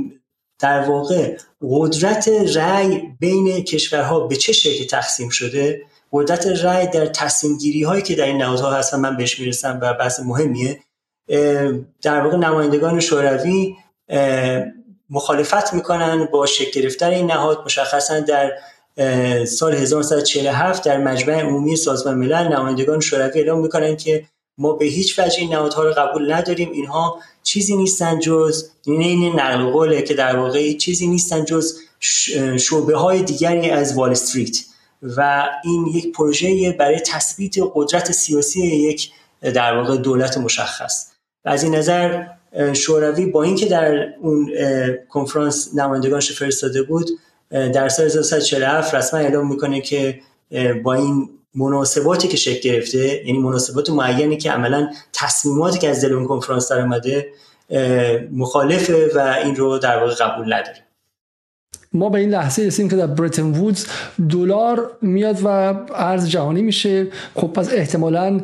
در واقع قدرت رأی بین کشورها به چه شکلی تقسیم شده؟ قدرت رأی در تصمیم گیری هایی که در این نهادها هستن من بهش می‌رسم و بحث مهمیه. در واقع نمایندگان شوروی مخالفت می‌کنن با شکل گرفتن این نهاد مشخصا در سال 1947 در مجمع عمومی سازمان ملل نمایندگان شوروی اعلام می‌کنن که ما به هیچ وجه این نهادها رو قبول نداریم. اینها چیزی نیستن جز این نقل قوله که در واقع چیزی نیستن جز شعبه های دیگری از وال استریت. و این یک پروژه برای تثبیت قدرت سیاسی یک در واقع دولت مشخص. و از این نظر شوروی با اینکه در اون کنفرانس نمایندگانش فرستاده بود در سال 1947 رسما اعلام می‌کنه که با این مناسباتی که شکل گرفته یعنی مناسبات معینی که عملا تصمیماتی که از دل اون کنفرانس در اومده مخالفه و این رو در واقع قبول نداره ما به این لحظه رسیم که در بریتن وودز دلار میاد و ارز جهانی میشه. خب پس احتمالاً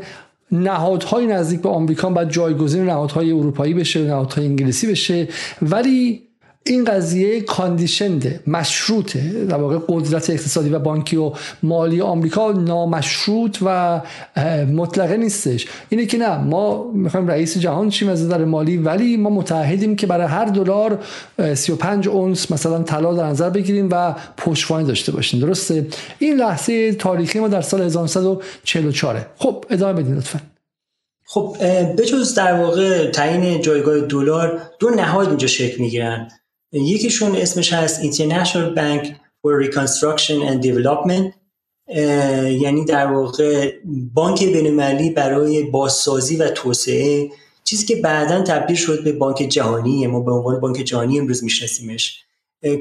نهادهای نزدیک به آمریکا باید جایگزین نهادهای اروپایی بشه نهادهای انگلیسی بشه. ولی این قضیه کاندیشنده مشروطه در واقع قدرت اقتصادی و بانکی و مالی آمریکا نامشروط و مطلقه نیستش. اینه که نه ما می‌خوایم رئیس جهان چیم از نظر مالی ولی ما متحدیم که برای هر دلار 35 اونس مثلا طلا در نظر بگیریم و پشتوانه داشته باشیم. درسته؟ این لحظه تاریخی ما در سال 1944 خب ادامه بدین لطفا. خب بجز در واقع تعیین جایگاه دلار دو نهاد اینجا شکل می‌گیرن. یکیشون اسمش هست International Bank for Reconstruction and Development یعنی در واقع بانک بینالمللی برای بازسازی و توسعه. چیزی که بعدا تبدیل شد به بانک جهانی ما به عنوان بانک جهانی امروز میشناسیمش.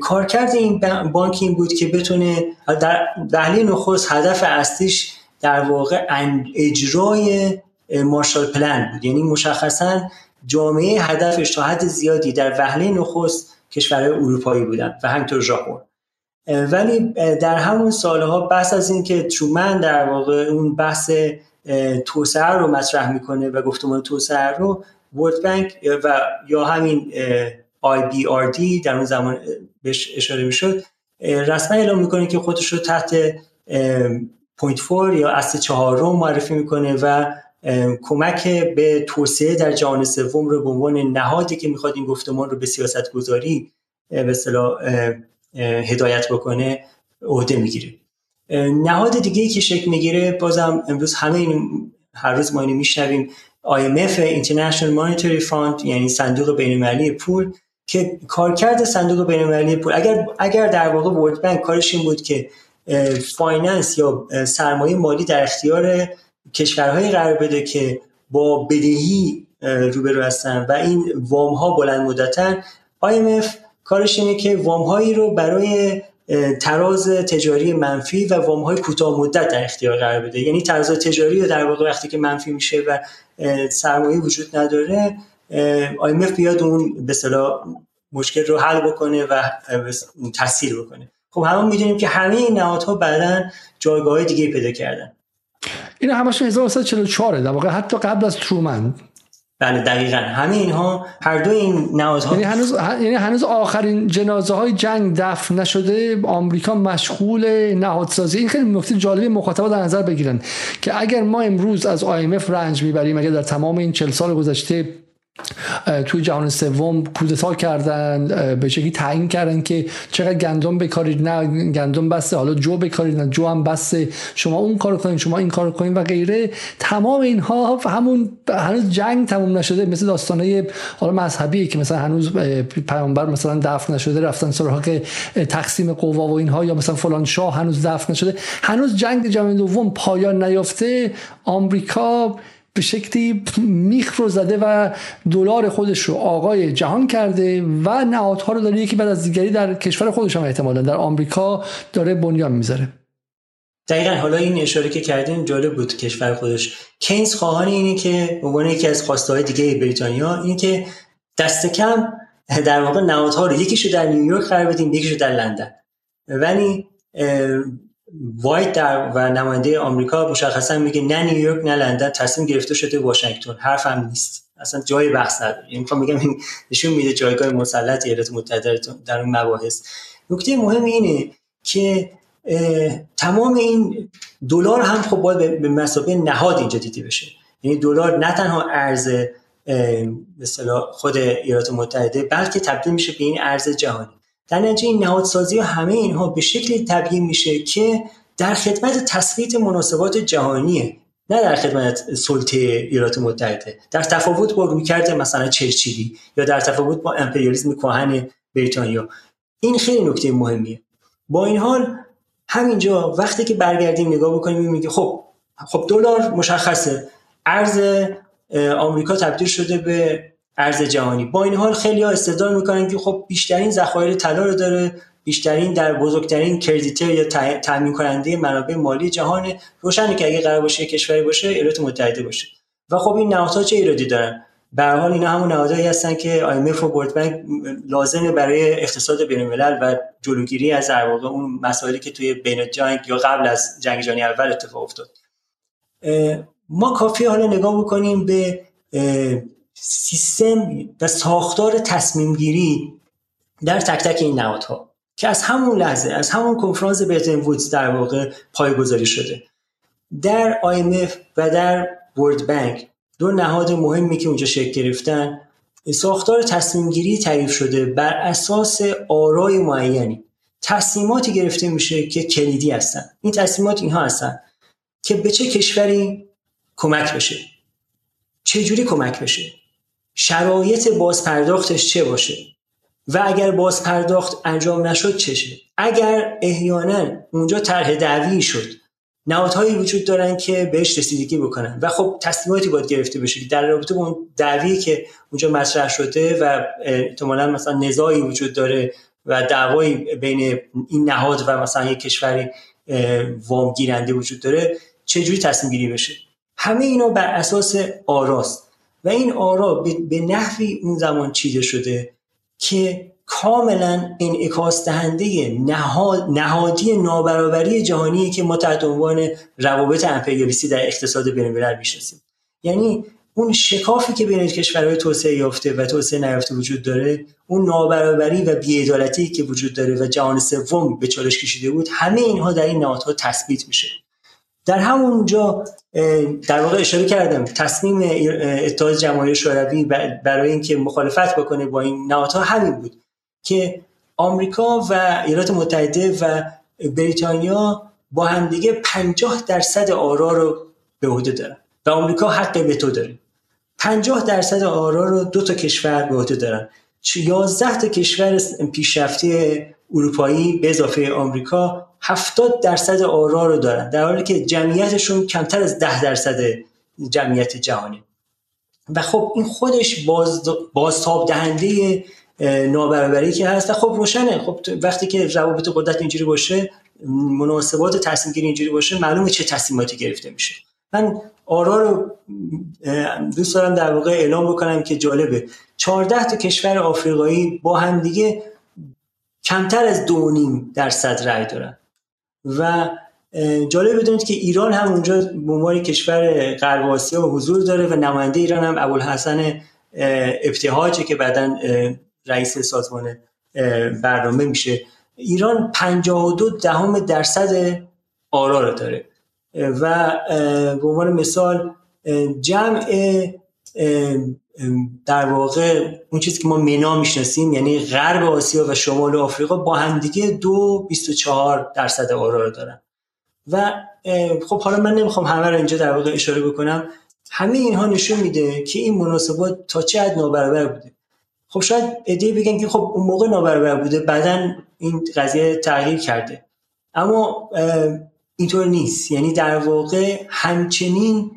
کارکرد این بانک این بود که بتونه در دهلی نخست هدف اصلیش در واقع اجرای مارشال پلن بود. یعنی مشخصا جامعه هدفش تا حد زیادی در وهله نخست کشورهای اروپایی بودن و همینطور ژاپن. ولی در همون سالها بحث از این که ترومن در واقع اون بحث توسعه رو مطرح می‌کنه و گفتمان توسعه رو World Bank و یا همین IBRD در اون زمان بهش اشاره می‌شد رسما اعلام می‌کنه که خودش رو تحت Point Four یا اصل چهارم معرفی می‌کنه و کمک به توسعه در جهان سوم رو به عنوان نهادی که می‌خواد این گفتمان رو به سیاست گذاری به هدایت بکنه عهده می‌گیره. نهاد دیگه که شکل می‌گیره بازم امروز همه این هر روز ما اینو میشنویم IMF International Monetary Fund یعنی صندوق بین‌المللی پول که کارکرد صندوق بین‌المللی پول اگر اگر در واقع ورلد بانک کارش این بود که finance یا سرمایه مالی در اختیار کشورهایی قرار بده که با بدهی روبرو هستن و این وام ها بلند مدتن IMF کارش اینه که وام هایی رو برای تراز تجاری منفی و وام های کوتاه مدت در اختیار قرار بده. یعنی تراز تجاری در واقع وقتی که منفی میشه و سرمایه وجود نداره IMF بیاد اون به مشکل رو حل بکنه و تسهیل بکنه. خب همون می‌دونیم که همه این نهادها بعدا جایگاه دیگه پیدا کردن. این همشون 1944 در واقع حتی قبل از ترومن. بله دقیقا. همه اینها هر دو این نهادها یعنی هنوز یعنی هنوز آخرین جنازه های جنگ دفن نشده آمریکا مشغول نهادسازی. این خیلی نکته جالبی مخاطبا در نظر بگیرن که اگر ما امروز از IMF رنج می‌بریم اگر در تمام این 40 سال گذشته توی جهان سوم کودتا کردن به شکلی تعیین کردن که چقدر گندم بکارید نه گندم بسته حالا جو بکارید نه جو هم بسته شما اون کار کنید شما این کار کنید و غیره. تمام اینها همون هنوز جنگ تموم نشده مثل داستانه حالا مذهبی که مثلا هنوز پیامبر مثلا دفن نشده رفتن سراغ تقسیم قوا و اینها یا مثلا فلان شاه هنوز دفن نشده. هنوز جنگ جهانی دوم پایان نیافته. آمریکا به شکلی میخ رو زده و دلار خودش رو آقای جهان کرده و نهادها رو داره یکی بعد از دیگری در کشور خودش هم احتمالا در آمریکا داره بنیان می‌ذاره. دقیقا حالا این اشاره که کردیم جالب بود کشور خودش. کینز خواهان اینه که عنوان یکی از خواسته های دیگه بریتانیا اینه که دست کم در واقع نهادها رو یکیشو در نیویورک قرار بدیم یکیشو در لندن. ولی وایت در و نماینده آمریکا مشخصا میگه نه نیویورک نه لندن تصمیم گرفته شده واشنگتن. حرف هم نیست. اصلا جای بحث نداره یعنی بگم این نشون میده جایگاه مسلط ایالات متحده در اون مباحث. نکته مهم اینه که تمام این دلار هم خب باید به مسابقه نهاد اینجا دیده بشه. یعنی دلار نه تنها ارز مثلا خود ایالات متحده بلکه تبدیل میشه به این ارز جهانی. در نتیجه این نهادسازی و همه اینها به شکلی تبیین میشه که در خدمت تثبیت مناسبات جهانیه نه در خدمت سلطه ایالات متحده. در تفاوت با رویکرد مثلا چرچیلی یا در تفاوت با امپریالیسم کهن بریتانیا. این خیلی نکته مهمیه. با این حال همینجا وقتی که برگردیم نگاه بکنیم میگه خب خب دلار مشخصه. ارز آمریکا تبدیل شده به ارز جهانی. با این حال خیلی ها استدلال می‌کنن که خب بیشترین ذخایر طلا رو داره بیشترین در بزرگترین کردیتر یا تامین کننده منابع مالی جهان روشنه که اگه قرار باشه کشوری باشه ایالات متحده باشه. و خب این نهادها چه ایرادی دارن؟ به حال اینا همون نهادهایی هستن که IMF و ورلد بانک لازمه برای اقتصاد بین و جلوگیری از در اون مسائلی که توی بین جنگ یا قبل از جنگ جهانی اول اتفاق افتاد. ما کافی حالا نگاه بکنیم به سیستم و ساختار تصمیم گیری در تک تک این نهادها که از همون لحظه از همون کنفرانس برتن وودز در واقع پایگذاری شده. در IMF و در ورلد بانک دو نهاد مهمی که اونجا شکل گرفتن ساختار تصمیم گیری تعریف شده بر اساس آرای معینی. تصمیماتی گرفته میشه که کلیدی هستن. این تصمیمات اینها هستن که به چه کشوری کمک بشه؟ چه جوری کمک بشه؟ شرایط بازپرداختش چه باشه و اگر بازپرداخت انجام نشد چشه اگر احیانا اونجا طرح دعوی شد نهادهایی وجود دارن که بهش رسیدگی بکنن. و خب تصمیماتی باید گرفته بشه در رابطه با اون دعوی که اونجا مطرح شده و احتمالا مثلا نزاعی وجود داره و دعوایی بین این نهاد و مثلا یک کشوری وام گیرنده وجود داره چجوری تصمیم گیری بشه؟ همه اینا بر اساس آراست. و این آرا به نحوی اون زمان چیده شده که کاملا انعکاس دهنده نهاد، نهادی نابرابری جهانی که ما تحت عنوان روابط امپریالیستی در اقتصاد بین‌الملل می‌شناسیم. یعنی اون شکافی که بین کشورهای توسعه یافته و توسعه نیافته وجود داره اون نابرابری و بیعدالتی که وجود داره و جهان سوم به چالش کشیده بود همه اینها در این نهادها تثبیت میشه. در همونجا در واقع اشاره کردم تصمیم اتحاد جماهیر شوروی برای اینکه مخالفت بکنه با این نهادها همین بود که آمریکا و ایالات متحده و بریتانیا با همدیگه 50 درصد آرا رو به عهده دارن و آمریکا حق تو داره. 50 درصد آرا رو دو تا کشور به عهده دارن. 11 تا کشور پیشرفته اروپایی به اضافه آمریکا 70 درصد آرا رو دارن در حالی که جمعیتشون کمتر از 10 درصد جمعیت جهانی. و خب این خودش باز بازتاب دهنده نابرابری که هست خب روشنه. خب وقتی که روابط قدرت اینجوری باشه مناسبات تصمیم گیری اینجوری باشه معلومه چه تصمیماتی گرفته میشه. من آرا رو دوست دارم در واقع اعلام بکنم که جالبه. 14 تا کشور آفریقایی با هم دیگه کمتر از دو نیم درصد رأی دارن. و جالب بدونید که ایران هم اونجا به عنوان کشور غرب آسیا حضور داره و نماینده ایران هم ابوالحسن ابتهاجه که بعدا رئیس سازمان برنامه میشه. ایران 52 دهم درصد آرا رو داره. و به عنوان مثال جمع در واقع اون چیزی که ما منا می‌شناسیم یعنی غرب آسیا و شمال آفریقا با همدیگه دو 24 درصد آرا رو دارن. و خب حالا من نمی‌خوام همه رو اینجا در واقع اشاره بکنم. همه اینها نشون میده که این مناسبات تا چه حد نابرابر بوده. خب شاید ایده بگن که خب اون موقع نابرابر بوده بعدا این قضیه تغییر کرده. اما اینطور نیست. یعنی در واقع همچنین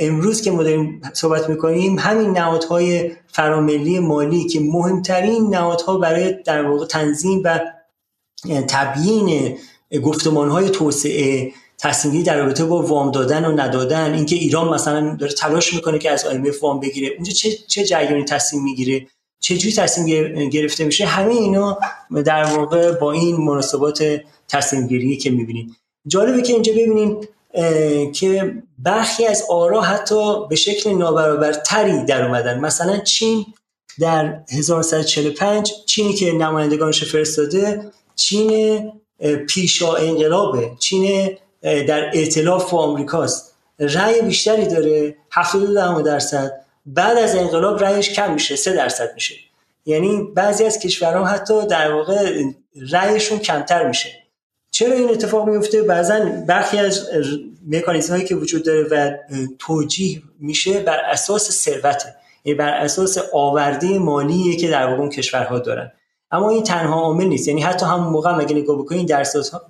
امروز که ما داریم صحبت می‌کنیم همین نهادهای فراملی مالی که مهمترین نهادها برای در واقع تنظیم و تبیین گفتمانهای توسعه تصمیمی در رابطه با وام دادن و ندادن اینکه ایران مثلا داره تلاش می‌کنه که از IMF وام بگیره اونجا چه چه جریانی تصمیم می‌گیره چه جوری تصمیم گرفته میشه همه اینا در واقع با این مناسبات تصمیم گیری که می‌بینید جالبه که اینجا ببینید که برخی از آرا حتی به شکل نابرابرتری در اومدن. مثلا چین در 1945 چینی که نمایندگانش فرستاده چین پیشا انقلابه. چین در ائتلاف با آمریکاست. رأی بیشتری داره 72 درصد. بعد از انقلاب رأیش کم میشه 3 درصد میشه. یعنی بعضی از کشورها حتی در واقع رأیشون کمتر میشه. چرا این اتفاق میفته؟ بعضا برخی از مکانیزم هایی که وجود داره و توجیه میشه بر اساس ثروت یعنی بر اساس آورده مالیه که در واقع اون کشورها دارن. اما این تنها عامل نیست. یعنی حتی همون موقع اگه نگاه بکنید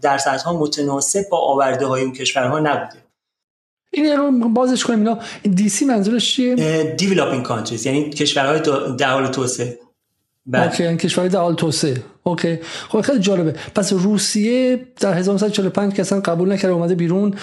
درصدها متناسب با آورده های اون کشورها نبوده. این رو بازش کنیم. اینا DC منظورش چیه؟ Developing countries یعنی کشورهای در حال توسعه. بله. یعنی کشورهای در حال توسعه. اوکی. خب خیلی جالبه. پس روسیه در 1945 که اصلا قبول نکرده اومده بیرون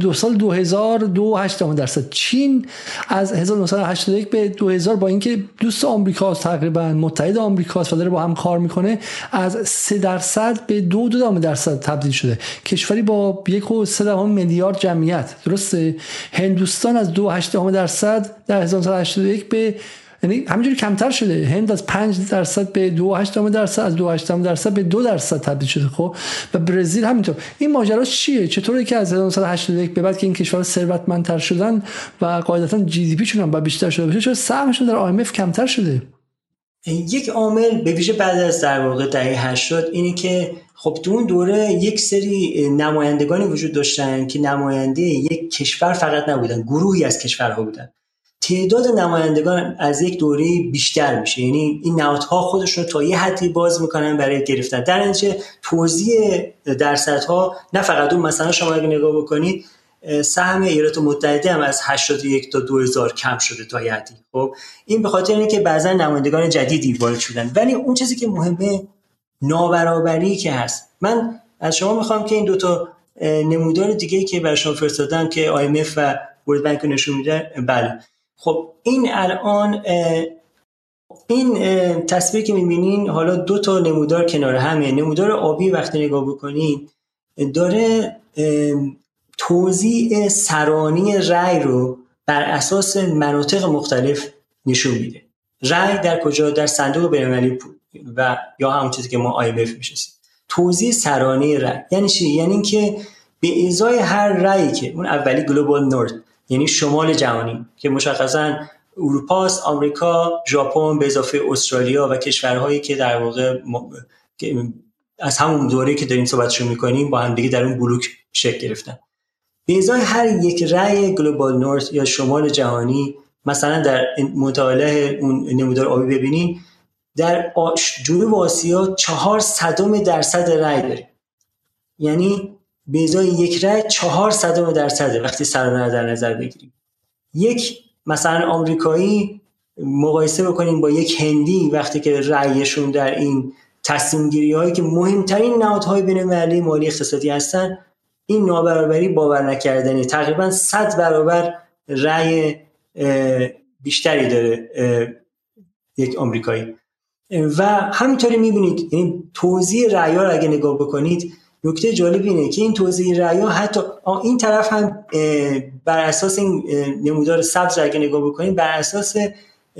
دو سال 2002 8 درصد. چین از 1981 به 2000 با اینکه دوست آمریکا تقریبا متحد آمریکا و داره با هم کار می‌کنه از 3 درصد به 2 دو درصد تبدیل شده. کشوری با یک و 3 میلیارد جمعیت. درسته؟ هندوستان از 2 درصد در 1981 به یعنی همینجوری کمتر شده. هند از 5 درصد به 2.8 درصد از 2.8 درصد به 2 درصد تبدیل شده خب؟ و برزیل همینطور. این ماجرا چیه؟ چطوره که از 1981 به بعد که این کشور ثروتمندتر شدن و قاعدتا جی دی پی شون هم بیشتر شده باشه چرا سهمشون در آی کمتر شده؟ یک عامل به ویژه بعد از در واقع دهه 80 اینه که خب تو اون دوره یک سری نمایندگانی وجود داشتن که نماینده یک کشور فقط نبودن گروهی از کشورها بودن. تعداد نمایندگان از یک دوره بیشتر میشه. یعنی این نهادها خودشون تا یه حدی باز می‌کنن برای گرفتن. در نتیجه توزیع درصدها نه فقط اون مثلا شما اگه نگاه بکنید سهم ایالات متحده هم از 81 تا 2000 کم شده تا یه حدی. خب این به خاطر اینه که بعضا نمایندگان جدیدی وارد شدن. ولی اون چیزی که مهمه نابرابری که هست. من از شما می‌خوام که این دوتا نمودار دیگه که برای شما فرستادم که IMF و ورلد بانک نشون میده بله. خب این الان این تصویر که می‌بینین حالا دو تا نمودار کنار همه نمودار آبی وقتی نگاه بکنین داره توضیح سرانی رأی رو بر اساس مناطق مختلف نشون میده. رأی در کجا؟ در صندوق بینالمللی و یا همون چیزی که ما IMF می‌شناسیم. توضیح سرانی رأی یعنی چی؟ یعنی اینکه به ازای هر رأیی که اون اولی گلوبال نورت یعنی شمال جهانی که مشخصا اروپاست آمریکا ژاپن به اضافه استرالیا و کشورهایی که در واقع از همون دوره که داریم صحبتشون می‌کنیم با هم دیگه در اون بلوک شکل گرفتن. به ازای هر یک رأی گلوبال نورت یا شمال جهانی مثلا در مطالعه اون نمودار آبی ببینین در جنوب آسیا چهار صدم درصد رأی داره یعنی به ازای یک رأی چهار صدم درصده وقتی سرانه در نظر بگیریم. یک مثلا آمریکایی مقایسه بکنیم با یک هندی وقتی که رأیشون در این تصمیم گیری هایی که مهمترین نهادهای بین المللی مالی اقتصادی هستن این نابرابری باور نکردنی. تقریبا 100 برابر رأی بیشتری داره یک آمریکایی. و همینطوری می‌بینید یعنی توضیح رأی رو اگه نگاه بکنید نکته جالب اینه که این توضیح رأی حتی این طرف هم بر اساس این نمودار سبز اگه نگاه بکنید بر اساس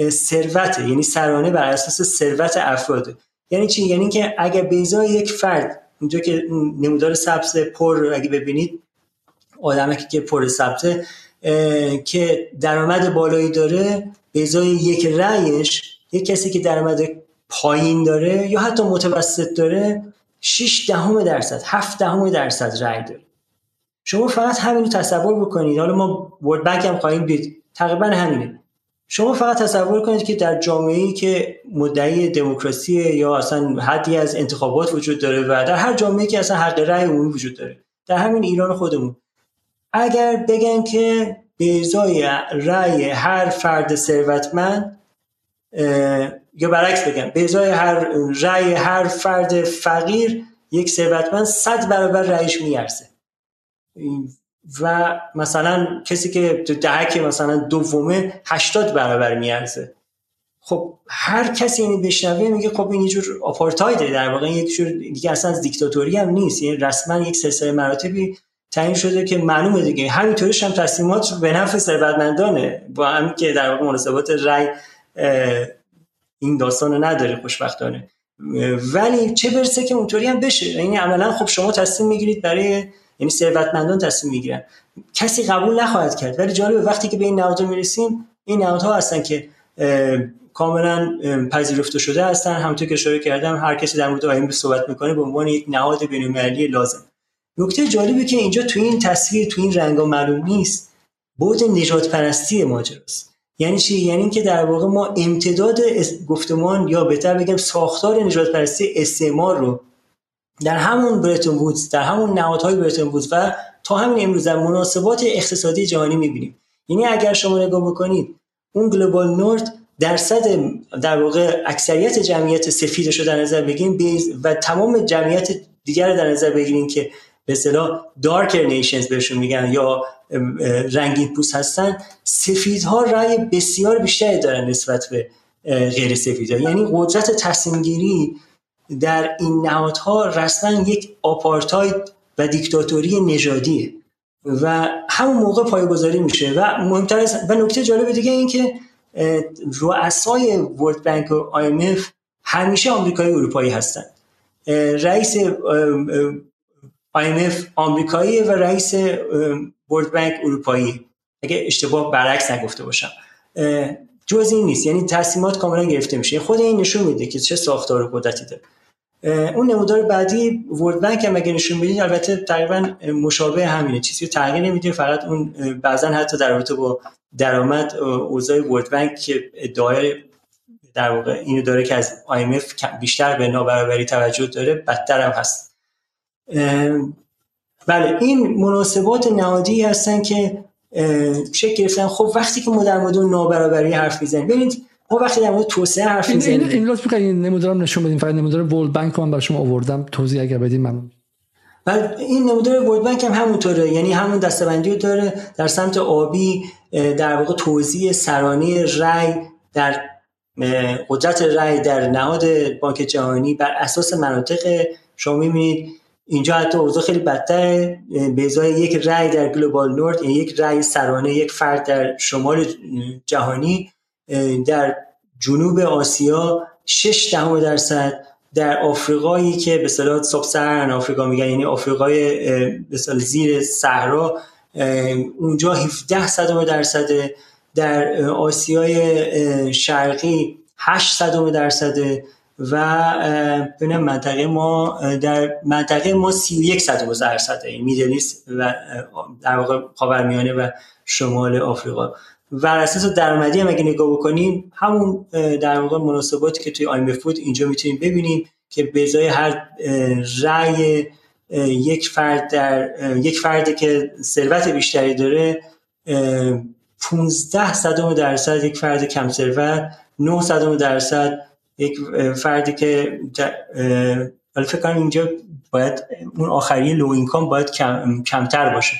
ثروت یعنی سرانه بر اساس ثروت افراد. یعنی چی؟ یعنی که اگر به یک فرد اونجا که نمودار سبز پر اگه ببینید آدمی که پر سبزه که درآمد بالایی داره به یک رأیش یک کسی که درآمد پایین داره یا حتی متوسط داره 6 دهم درصد 7 دهم درصد رأی داره. شما فقط همین رو تصور بکنید. حالا ما ورد بنک هم خواهیم دید. تقریبا همینه. شما فقط تصور کنید که در جامعه ای که مدعی دموکراسی یا اصلا حدی از انتخابات وجود داره و در هر جامعه که اصلا حق رأی عمومی وجود داره. در همین ایران خودمون. اگر بگن که به ازای رأی هر فرد ثروتمند یا برعکس بگم به ازای هر رأی هر فرد فقیر یک ثروتمند صد برابر رأیش میارزه. و مثلا کسی که تو دهک مثلا دومه 80 برابر میارزه. خب هر کسی اینی بشنوه میگه خب این یه جور آپارتایده در واقع یک جور دیگه اصلا دیکتاتوری هم نیست. یعنی رسما یک سلسله مراتبی تعیین شده که معلومه دیگه. همینطورش هم تصمیمات به نفع ثروتمندانه. با همین که در واقع مناسبات رأی این داستان رو نداره خوشبختانه. ولی چه برسه که اونطوری هم بشه. یعنی عملا خب شما تصمیم می‌گیرید برای یعنی ثروتمندان تصمیم می‌گیرن. کسی قبول نخواهد کرد. ولی جالبه وقتی که به این نهادها می‌رسیم این نهادها هستن که کاملا پذیرفته شده هستن. همونطور که اشاره کردم هر کسی در مورد آینده صحبت می‌کنه به عنوان یک نهاد بین‌المللی لازم. نکته جالبی که اینجا تو این تصویر تو این رنگا معلوم نیست بود نجات پرستی ماجراست. یعنی چی؟ یعنی که در واقع ما امتداد گفتمان یا بهتر بگم ساختار نجات پرستی استعمار رو در همون برتون وودز در همون نهادهای برتون وودز و تا همین امروز در مناسبات اقتصادی جهانی می‌بینیم. یعنی اگر شما نگاه بکنید اون گلوبال نورد درصد در واقع اکثریت جمعیت سفیدش رو در نظر بگیریم و تمام جمعیت دیگر رو در نظر بگیریم که به اصطلاح دارکر نیشنز بهشون میگن یا رنگین پوست هستن سفیدها رأی بسیار بیشتری دارن نسبت به غیر سفیدها. یعنی قدرت تصمیم گیری در این نهادها رسما یک آپارتاید و دیکتاتوری نژادیه و همون موقع پایگذاری میشه. و مهمتر از و نکته جالب دیگه این که رؤسای ورد بانک و IMF همیشه آمریکایی اروپایی هستن. رئیس IMF آمریکایی و رئیس ورد بانک اروپایی. اگه اشتباه برعکس نگفته باشم. جز این نیست. یعنی تصمیمات کاملا گرفته میشه. خود این نشون میده که چه ساختار قدرتی داره. اون نمودار بعدی ورد بانک هم اگه نشون بدید البته تقریبا مشابه همینه. چیزی تغییر نمیده. فقط اون بعضا حتی در رابطه با درآمد اوضاع ورد بانک که ادعای در واقع اینو داره که از IMF بیشتر به نابرابری توجه داره بدتر هم هست. بله این مناسبات نهادی هستن که شکل گرفتن. خب وقتی که ما در مورد نابرابری حرف می‌زنیم ببینید ما وقتی در مورد توسعه حرف می‌زنیم. این این لطف این نمودارم نشون بدیم فقط نمودار ورلد بانک من برای شما آوردم. توضیح اگر بدین ممنون بله این نمودار ورلد بانک هم همونطوره. یعنی همون دستبندی رو داره در سمت آبی در واقع توزیع سرانه رای در قدرت رای در نهاد بانک جهانی بر اساس مناطق شما می‌بینید. اینجا حتی اوضاع خیلی بدتر به ازای یک رای در گلوبال نورد یعنی یک رای سرانه یک فرد در شمال جهانی در جنوب آسیا 6 دهم درصد. در آفریقایی که به اصطلاح ساب آفریقا میگن یعنی آفریقای به زیر صحرا اونجا 17 صدم درصد. در آسیای شرقی 8 صدم درصد. و ببینم منطقه ما در منطقه ما 31 صدم درصد یعنی میدلیست و در واقع خاورمیانه و شمال آفریقا. و اساس درآمدی هم اگه نگاه بکنیم همون در واقع مناسباتی که توی آیم بود اینجا می‌تونیم ببینیم که به ازای هر رأی یک فرد در یک فردی که ثروت بیشتری داره 15 صدم درصد یک فرد کم ثروت 9 صدم درصد یک فردی که حالا فکر کنم اینجا باید اون آخری لو اینکام باید کم، کمتر باشه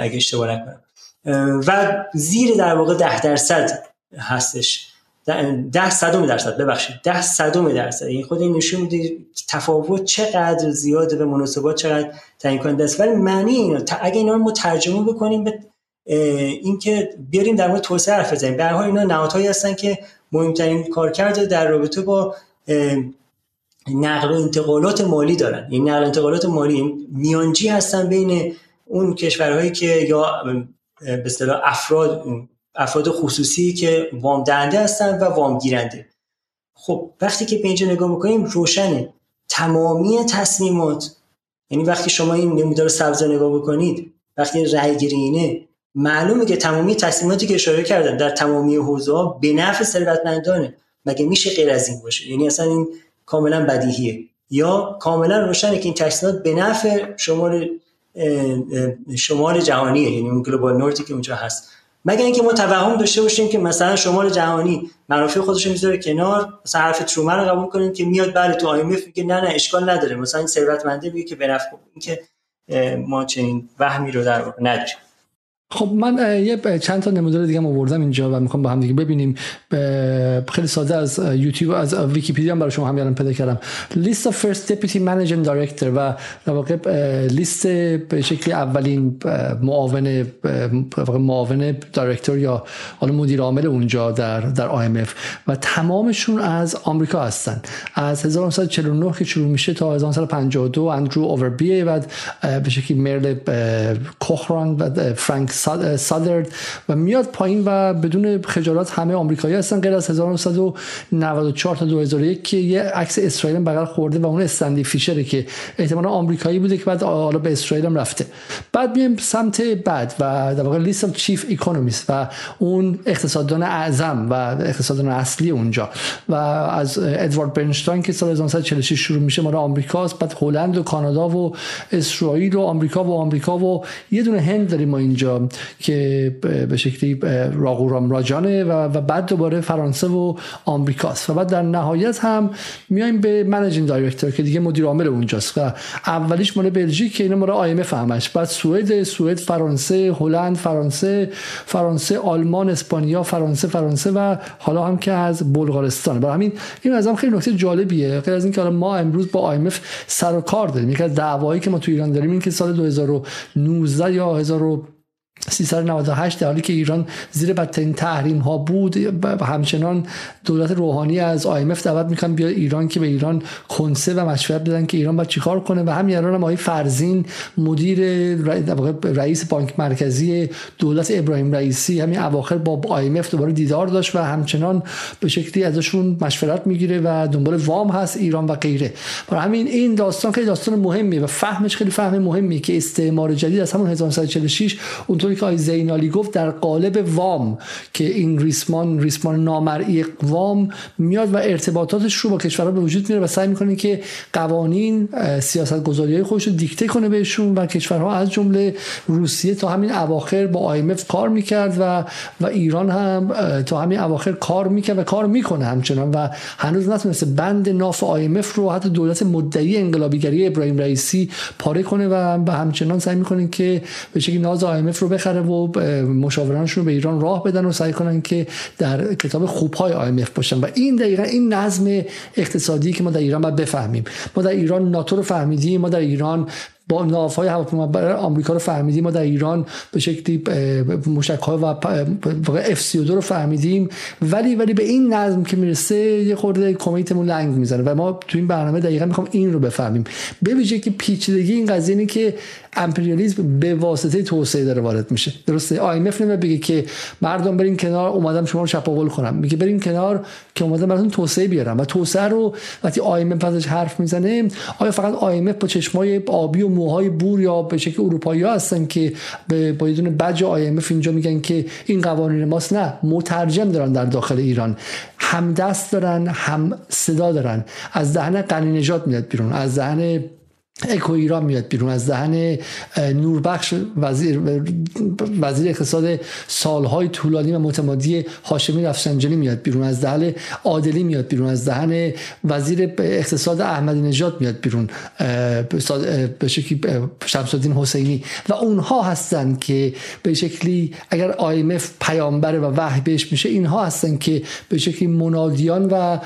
اگه اشتباه نکنم. و زیر در واقع ده درصد هستش. ده صدم درصد ببخشید. ده صدم درصد. این خود این نشون میده تفاوت چقدر زیاده به مناسبات چقدر تعیین کننده است. ولی معنی اینا اگه اینا رو ترجمه بکنیم به اینکه بیاریم در مورد توسعه حرف بزنیم. به اینا نهادهایی هستن که مهمترین کارکرد در رابطه با نقل و انتقالات مالی دارن. این نقل و انتقالات مالی میانجی هستن بین اون کشورهایی که یا به اصطلاح افراد افراد خصوصی که وام دهنده هستن و وام گیرنده خب وقتی که به اینجا نگاه بکنیم روشنه. تمامی تصمیمات یعنی وقتی شما این نمودار سبز نگاه بکنید وقتی رأی گیری اینه معلومه که تمامی تصمیماتی که اشاره کردن در تمامی حوزه به نفع ثروتمندانه. مگه میشه غیر از این باشه؟ یعنی اصلا این کاملا بدیهیه. یا کاملا روشنه که این تصمیمات به نفع شمال شمال جهانیه یعنی اون گلوبال نورتی که اونجا هست. مگر اینکه ما توهم داشته باشیم که مثلا شمال جهانی منافع خودش می‌ذاره کنار مثلا حرف ترومن رو قبول کنیم که میاد بله تو آیمف میگه نه نه اشکال نداره. مثلا این ثروتمنده میگه که به نفع اینکه ما چنین وهمی رو در واقع نداریم. خب من یه چند تا نمودار دیگه آوردم اینجا و می‌خوام با هم دیگه ببینیم. خیلی ساده از یوتیوب از ویکیپدیا هم برای شما هم پیدا کردم. list of first deputy managing director و در واقع لیست به شکلی اولین معاون معاون director یا حالا مدیر عامل اونجا در در IMF و تمامشون از آمریکا هستن. از 1949 که شروع میشه تا 1952 اندرو اووربی و به شکلی مرل کوخران و فرانک سادرد و میاد پایین و بدون خجالت همه آمریکایی هستن غیر از 1994 تا 2001 که یه عکس اسرائیل بغل خورده و اون استندی فیشره که احتمالا آمریکایی بوده که بعد حالا به اسرائیل هم رفته. بعد میایم سمت بعد و در واقع لیست اف چیف اکونومیست و اون اقتصاددان اعظم و اقتصاددان اصلی اونجا. و از ادوارد برنشتاین که سال 1946 شروع میشه مال آمریکاست بعد هلند و کانادا و اسرائیل و آمریکا و آمریکا و یه دونه هند داریم ما اینجا. که به شکلی راغورام راجانه و بعد دوباره فرانسه و آمریکاست. و بعد در نهایت هم میایم به managing director که دیگه مدیر عامل اونجاست. و اولیش مال بلژیک که اینا مال IMF همش. بعد سوئد سوئد فرانسه هلند فرانسه فرانسه آلمان اسپانیا فرانسه فرانسه و حالا هم که از بلغارستان. برای همین این از هم خیلی نکته جالبیه. غیر از اینکه ما امروز با آی سر و کار داریم. یکی از دعوایی که ما تو ایران داریم این که سال 2019 یا 398 در حالی که ایران زیر بدترین تحریم ها بود همچنان دولت روحانی از IMF دعوت می‌کنن بیا ایران که به ایران کنسه و مشورت بدن که ایران باید چیکار کنه. و همین الان هم آقای فرزین مدیر رئیس بانک مرکزی دولت ابراهیم رئیسی همین اواخر با IMF دوباره دیدار داشت و همچنان به شکلی ازشون مشورت می‌گیره و دنبال وام هست ایران و غیره. برای همین این داستان خیلی داستان مهمیه و فهمش خیلی فهم مهمیه که استعمار جدید از همون 1946 اونطوری که آی زینالی گفت در قالب وام که این ریسمان ریسمان نامرئی وام میاد و ارتباطاتش رو با کشورها به وجود میاره و سعی می‌کنه که قوانین سیاست گذاری های خودش رو دیکته کنه بهشون و کشورها از جمله روسیه تا همین اواخر با آیمف کار می‌کرد و و ایران هم تا همین اواخر کار می‌کرد و کار می‌کنه همچنان و هنوز نتونسته بند ناف آیمف رو حتی دولت مدعی انقلابیگری ابراهیم رئیسی پاره کنه و همچنان سعی می‌کنه که به شکلی ناز آیمف رو بخره و مشاورانشون به ایران راه بدن و سعی کنن که در کتاب خوبهای IMF باشن. و این دقیقا این نظم اقتصادی که ما در ایران باید بفهمیم. ما در ایران ناتو رو فهمیدیم ما در ایران با ناف های هواپیما آمریکا رو فهمیدیم. ما در ایران به شکلی موشک های و F 32 رو فهمیدیم. ولی ولی به این نظم که می‌رسه یه خورده کمیتمون لنگ می‌زنه و ما تو این برنامه دقیقا می‌خوام این رو بفهمیم. به که پیچیدگی این قضیه اینه که امپریالیسم به واسطه توسعه داره وارد میشه. درسته؟ IMF بگه که مردم بریم کنار اومدم شما رو چپاول کنم. میگه بریم کنار که اومدم براتون توسعه بیارم. و توسعه رو وقتی IMF حرف می‌زنه آیا فقط اف با چشمای آبی و موهای بور یا به شکل اروپایی ها هستن که با یه دونه بج ام اینجا میگن که این قوانین ماست. نه مترجم دارن در داخل ایران. هم دست دارن هم صدا دارن. از دهن قنی نجات میاد بیرون. از دهن اکو ایران میاد بیرون. از دهن نوربخش وزیر وزیر اقتصاد سالهای طولانی و متمادی هاشمی رفسنجانی میاد بیرون. از دهن عادلی میاد بیرون. از دهن وزیر اقتصاد احمدی نژاد میاد بیرون. به شکلی شمس الدین حسینی. و اونها هستن که به شکلی اگر IMF پیامبر و وحی بهش میشه اینها هستن که به شکلی منادیان و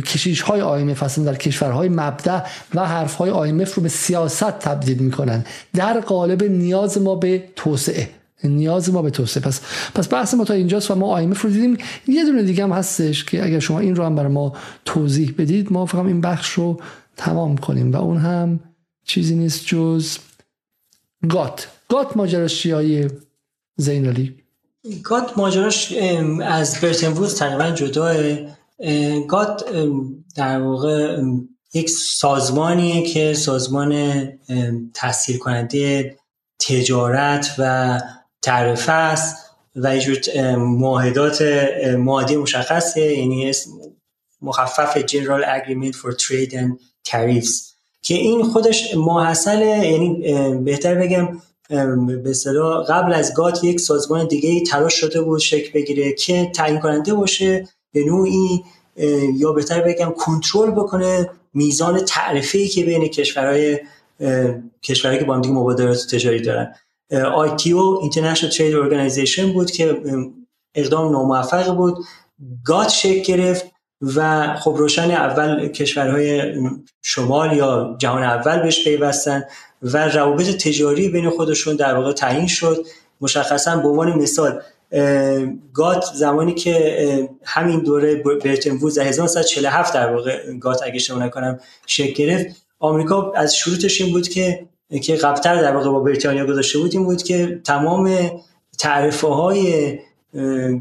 کشیش های IMF هستن در کشورهای مبدع و حرف های IMF رو به سیاست تبدیل می‌کنن. در قالب نیاز ما به توسعه. نیاز ما به توسعه. پس پس بحث ما تا اینجاست و ما IMF رو دیدیم. یه دونه دیگه هم هستش که اگر شما این رو هم برای ما توضیح بدید ما فقط این بخش رو تمام کنیم و اون هم چیزی نیست جز گات. گات ماجراش چیه زینالی گات ماجراش از برتن تقریبا جداه. گات در واقع یک سازمانیه که سازمان تحصیل کننده تجارت و تعرفه است و یه معاهدات مادی مشخصه یعنی مخفف General Agreement for Trade and Tariffs که این خودش ماحصل یعنی بهتر بگم به قبل از گات یک سازمان دیگه تلاش شده بود شکل بگیره که تعیین کننده باشه به نوعی یا بهتر بگم کنترل بکنه میزان تعرفه که بین کشورهای کشورهایی که با هم دیگه مبادلات تجاری دارن. ITO International Trade Organization بود که اقدام ناموفق بود گات شکل گرفت و خب روشن اول کشورهای شمال یا جهان اول بهش پیوستن و روابط تجاری بین خودشون در واقع تعیین شد. مشخصا به عنوان مثال گات زمانی که همین دوره برتن وودز 1947 در واقع گات اگه شما نکنم شکل گرفت. آمریکا از شروطش این بود که که قبلتر در واقع با بریتانیا گذاشته بود این بود که تمام تعرفه های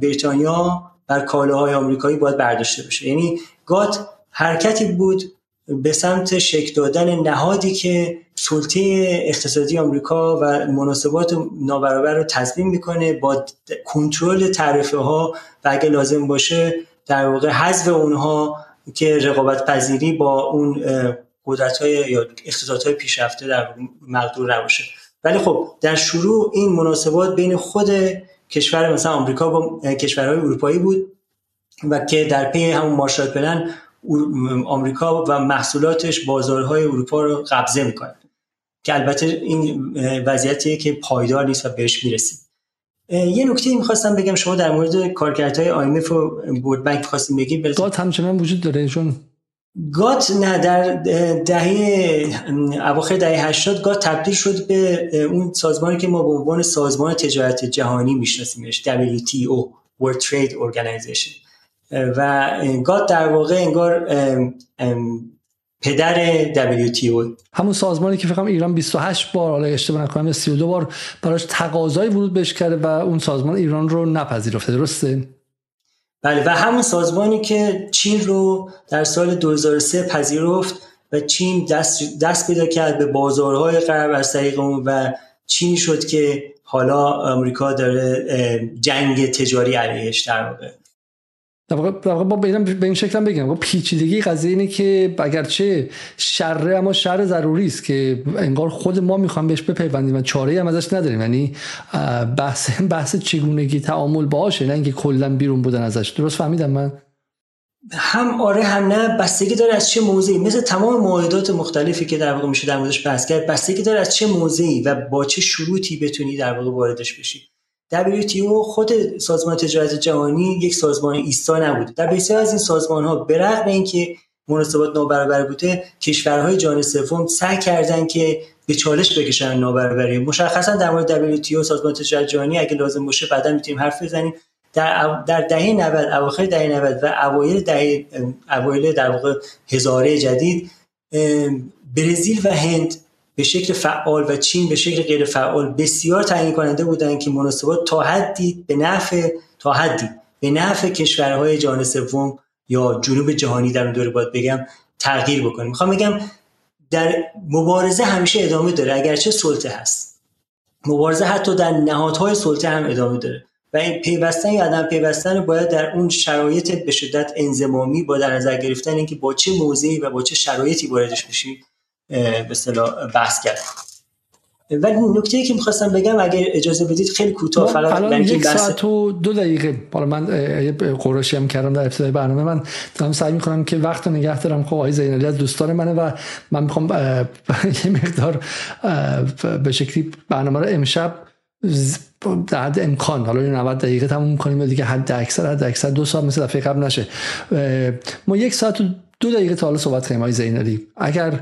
بریتانیا بر کالاهای آمریکایی باید برداشته بشه. یعنی گات حرکتی بود به سمت شکل دادن نهادی که سلطه اقتصادی آمریکا و مناسبات نابرابر رو تضمین می‌کنه با کنترل تعرفه ها و اگه لازم باشه در واقع حذف اونها که رقابت پذیری با اون قدرت های یا اقتصادهای های پیشرفته در مقدور نباشه. ولی خب در شروع این مناسبات بین خود کشور مثلا آمریکا با کشورهای اروپایی بود و که در پی همون مارشال پلن آمریکا و محصولاتش بازارهای اروپا رو قبضه می‌کنه. که البته این وضعیتیه که پایدار نیست و بهش می‌رسیم. یه نکته می‌خواستم بگم شما در مورد کارکردهای آیمف و بورد بانک خواستیم بگید؟ گات همچنان وجود داره چون گات نه در دهه اواخر دهه 80 گات تبدیل شد به اون سازمانی که ما به عنوان سازمان تجارت جهانی میشناسیمش WTO World Trade Organization. و گات در واقع انگار پدر WTO همون سازمانی که فکرم ایران 28 بار حالا اشتباه نکنم 32 بار براش تقاضای ورود بهش کرده و اون سازمان ایران رو نپذیرفته درسته؟ بله و همون سازمانی که چین رو در سال 2003 پذیرفت و چین دست, دست پیدا کرد به بازارهای غرب از طریق اون و چین شد که حالا آمریکا داره جنگ تجاری علیهش در واقع. در واقع با به این شکل بگم. پیچیدگی قضیه اینه که اگرچه شره اما شر ضروری است که انگار خود ما می‌خوام بهش بپیوندیم و چاره هم ازش نداریم. یعنی بحث [laughs] بحث چگونگی تعامل باشه نه اینکه کلا بیرون بودن ازش. درست فهمیدم من؟ هم آره هم نه. بستگی داره از چه موضعی؟ مثل تمام معاهدات مختلفی که در واقع میشه در موردش بحث کرد بستگی داره از چه موضعی و با چه شروطی بتونی در واقع واردش بشی؟ WTO خود سازمان تجارت جهانی یک سازمان ایستا نبود. در بسیار از این سازمان ها به رغم اینکه مناسبات نابرابر بوده کشورهای جان سوم سعی کردن که به چالش بکشن نابرابری. مشخصا در مورد WTO سازمان تجارت جهانی اگه لازم باشه بعدا می‌تونیم حرف بزنیم. در در دهه 90 اواخر دهه 90 و اوایل دهه اوایل در واقع هزاره جدید برزیل و هند به شکل فعال و چین به شکل غیر فعال بسیار تعیین کننده بودند که مناسبات تا حدی به نفع تا حدی به نفع کشورهای جهان سوم یا جنوب جهانی در اون دوره باید بگم تغییر بکنیم می‌خوام بگم در مبارزه همیشه ادامه داره اگرچه سلطه هست. مبارزه حتی در نهادهای سلطه هم ادامه داره. و این پیوستن یا عدم پیوستن باید در اون شرایط به شدت انزمامی با در نظر گرفتن اینکه با چه موضعی و با چه شرایطی واردش بشیم به بحث کرد ولی نکته ای که می‌خواستم بگم اگر اجازه بدید خیلی کوتاه فقط الان یک ساعت و دو دقیقه. حالا من قرشی هم کردم در ابتدای برنامه. من دارم سعی می‌کنم که وقت رو نگه دارم. خب آقای زینالی از دوستان منه و من می‌خوام [laughs] یه مقدار به شکلی برنامه رو امشب در حد امکان حالا 90 دقیقه تموم کنیم دیگه حد اکثر حد اکثر دو ساعت مثل دفعه قبل نشه. ما یک ساعت و دو دقیقه تا حالا صحبت کنیم آقای زینالی. اگر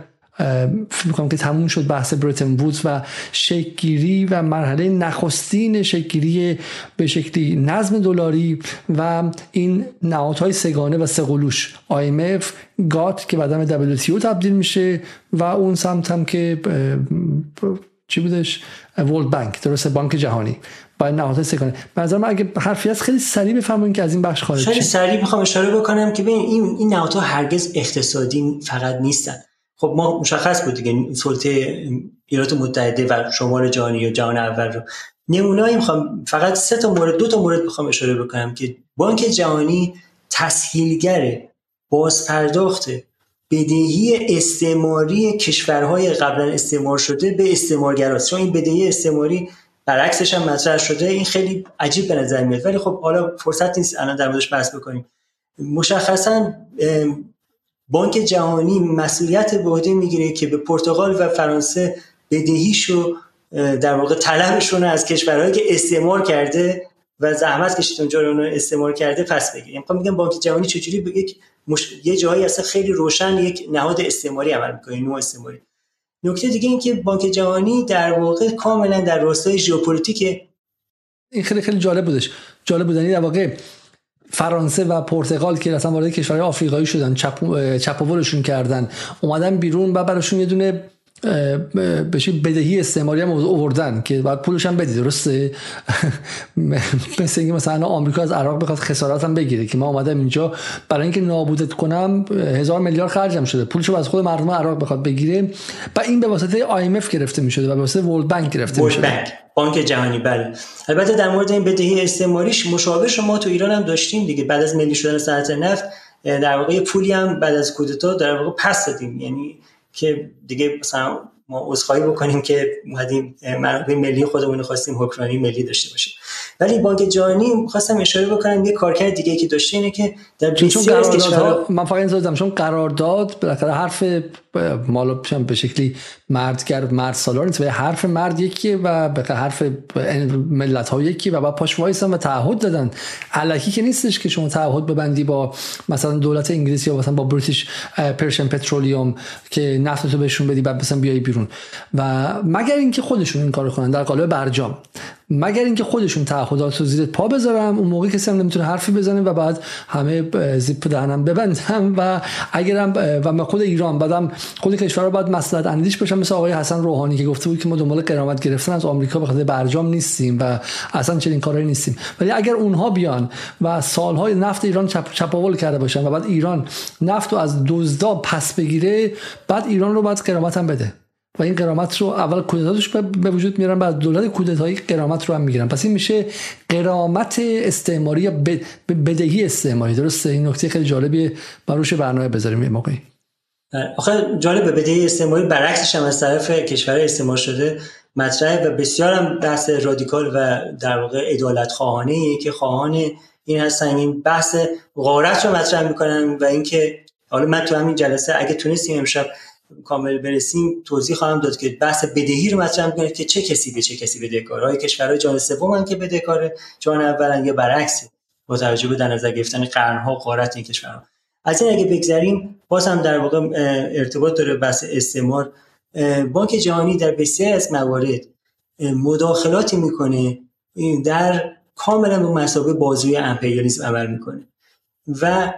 فکر می‌کنم که تموم شد بحث بریتن وودز و شکگیری و مرحله نخستین شکگیری به شکلی نظم دلاری و این نهادهای سگانه و سقلوش. IMF گات که بعدا به WTO تبدیل میشه و اون سمت هم که چی بودش؟ ورلد بانک درست بانک جهانی. با نهادهای سگانه. به من اگه حرفی هست خیلی سریع بفهمون که از این بخش خارج خیلی سریع می‌خوام اشاره بکنم که ببین این این نهادها هرگز اقتصادی فقط نیستن. خب ما مشخص بود دیگه سلطه ایالات متحده و شمال جهانی یا جهان اول رو. نمونه‌ای می‌خوام فقط سه تا مورد دو تا مورد می‌خوام اشاره بکنم که بانک جهانی تسهیلگر بازپرداخت بدهی استعماری کشورهای قبلا استعمار شده به استعمارگراست. چون این بدهی استعماری برعکسش هم مطرح شده. این خیلی عجیب به نظر میاد. ولی خب حالا فرصت نیست الان در موردش بحث بکنیم. مشخصا بانک جهانی مسئولیت به عهده می‌گیره که به پرتغال و فرانسه بدهیشو در واقع طلبشون از کشورهایی که استعمار کرده و زحمت کشید اونجا رو استعمار کرده پس بگیره یعنی میگم بانک جهانی چجوری به یک مش... یه جایی اصلا خیلی روشن یک نهاد استعماری عمل می‌کنه نوع استعماری. نکته دیگه این که بانک جهانی در واقع کاملا در راستای ژئوپلیتیک این خیلی خیلی جالب بودش. جالب بودنی یعنی در واقع فرانسه و پرتغال که اصلا وارد کشورهای آفریقایی شدن چپ... چپاولشون کردن اومدن بیرون و براشون یه دونه بشه بدهی استعماری هم آوردن که بعد پولش هم بدی درسته؟ [laughs] مثل اینکه مثلا آمریکا از عراق بخواد خسارت هم بگیره که ما اومدم اینجا برای اینکه نابودت کنم هزار میلیارد خرجم شده پولشو از خود مردم عراق بخواد بگیره و این به واسطه IMF گرفته می‌شده و به واسطه ورلد بانک گرفته می‌شده. بانک بانک جهانی بله. البته در مورد این بدهی استعماریش مشابه ما تو ایران هم داشتیم دیگه بعد از ملی شدن صنعت نفت در واقع پولی هم بعد از کودتا در واقع پس دادیم. یعنی که دیگه مثلا ما عذرخواهی بکنیم که اومدیم ملی خودمون خواستیم حکمرانی ملی داشته باشیم. ولی بانک جهانی خواستم اشاره بکنم یه کارکرد دیگه که داشته اینه که در چون قرارداد من فقط این چون قرارداد بالاخره حرف مالا به شکلی مردگر مرد سالار نیست حرف مرد یکیه و به حرف ملت ها یکی و بعد پاش وایسن و تعهد دادن. علکی که نیستش که شما تعهد ببندی با مثلا دولت انگلیس یا مثلا با بریتیش پرشن پترولیوم که نفتتو بهشون بدی بعد مثلا بیای بیرون. و مگر اینکه خودشون این کارو کنن در قالب برجام. مگر اینکه خودشون تعهدات رو زیر پا بذارم اون موقع کسی هم نمی‌تونه حرفی بزنه و بعد همه زیپ دهنم ببندم و اگرم و خود ایران بعدم خود کشور رو باید مسئله اندیش باشم مثل آقای حسن روحانی که گفته بود که ما دنبال قرامت گرفتن از آمریکا به خاطر برجام نیستیم و اصلا چنین کارایی نیستیم. ولی اگر اونها بیان و سالهای نفت ایران چپ چپاول کرده باشن و بعد ایران نفت رو از دزدا پس بگیره بعد ایران رو باید قرامت هم بده. و این قرامت رو اول کودتاش به وجود میارن بعد دولت کودتایی قرامت رو هم می‌گیرن. پس این میشه قرامت استعماری یا بدهی استعماری. درسته؟ این نکته خیلی جالبیه. بروش برنامه بذاریم یه موقعی. آخه جالب بدهی استعماری برعکسش هم از طرف کشور استعمار شده مطرحه و بسیار هم بحث رادیکال و در واقع ادالت خواهانه که خواهان این هستن. این بحث غارت رو مطرح می‌کنن و اینکه حالا من تو همین جلسه اگه تونستیم امشب کامل برسیم توضیح خواهم داد که بحث بدهی رو مطرح می‌کنه که چه کسی به چه کسی بدهکاره های کشورهای جان سوم که بدهکاره جان اولن یا برعکس با توجه به در نظر گرفتن قرنها قارت این کشورها از این اگه بگذریم باز هم در واقع ارتباط داره بحث استعمار. بانک جهانی در بسیاری از موارد مداخلاتی می‌کنه در کاملا به مسابقه بازوی امپریالیسم عمل می‌کنه. و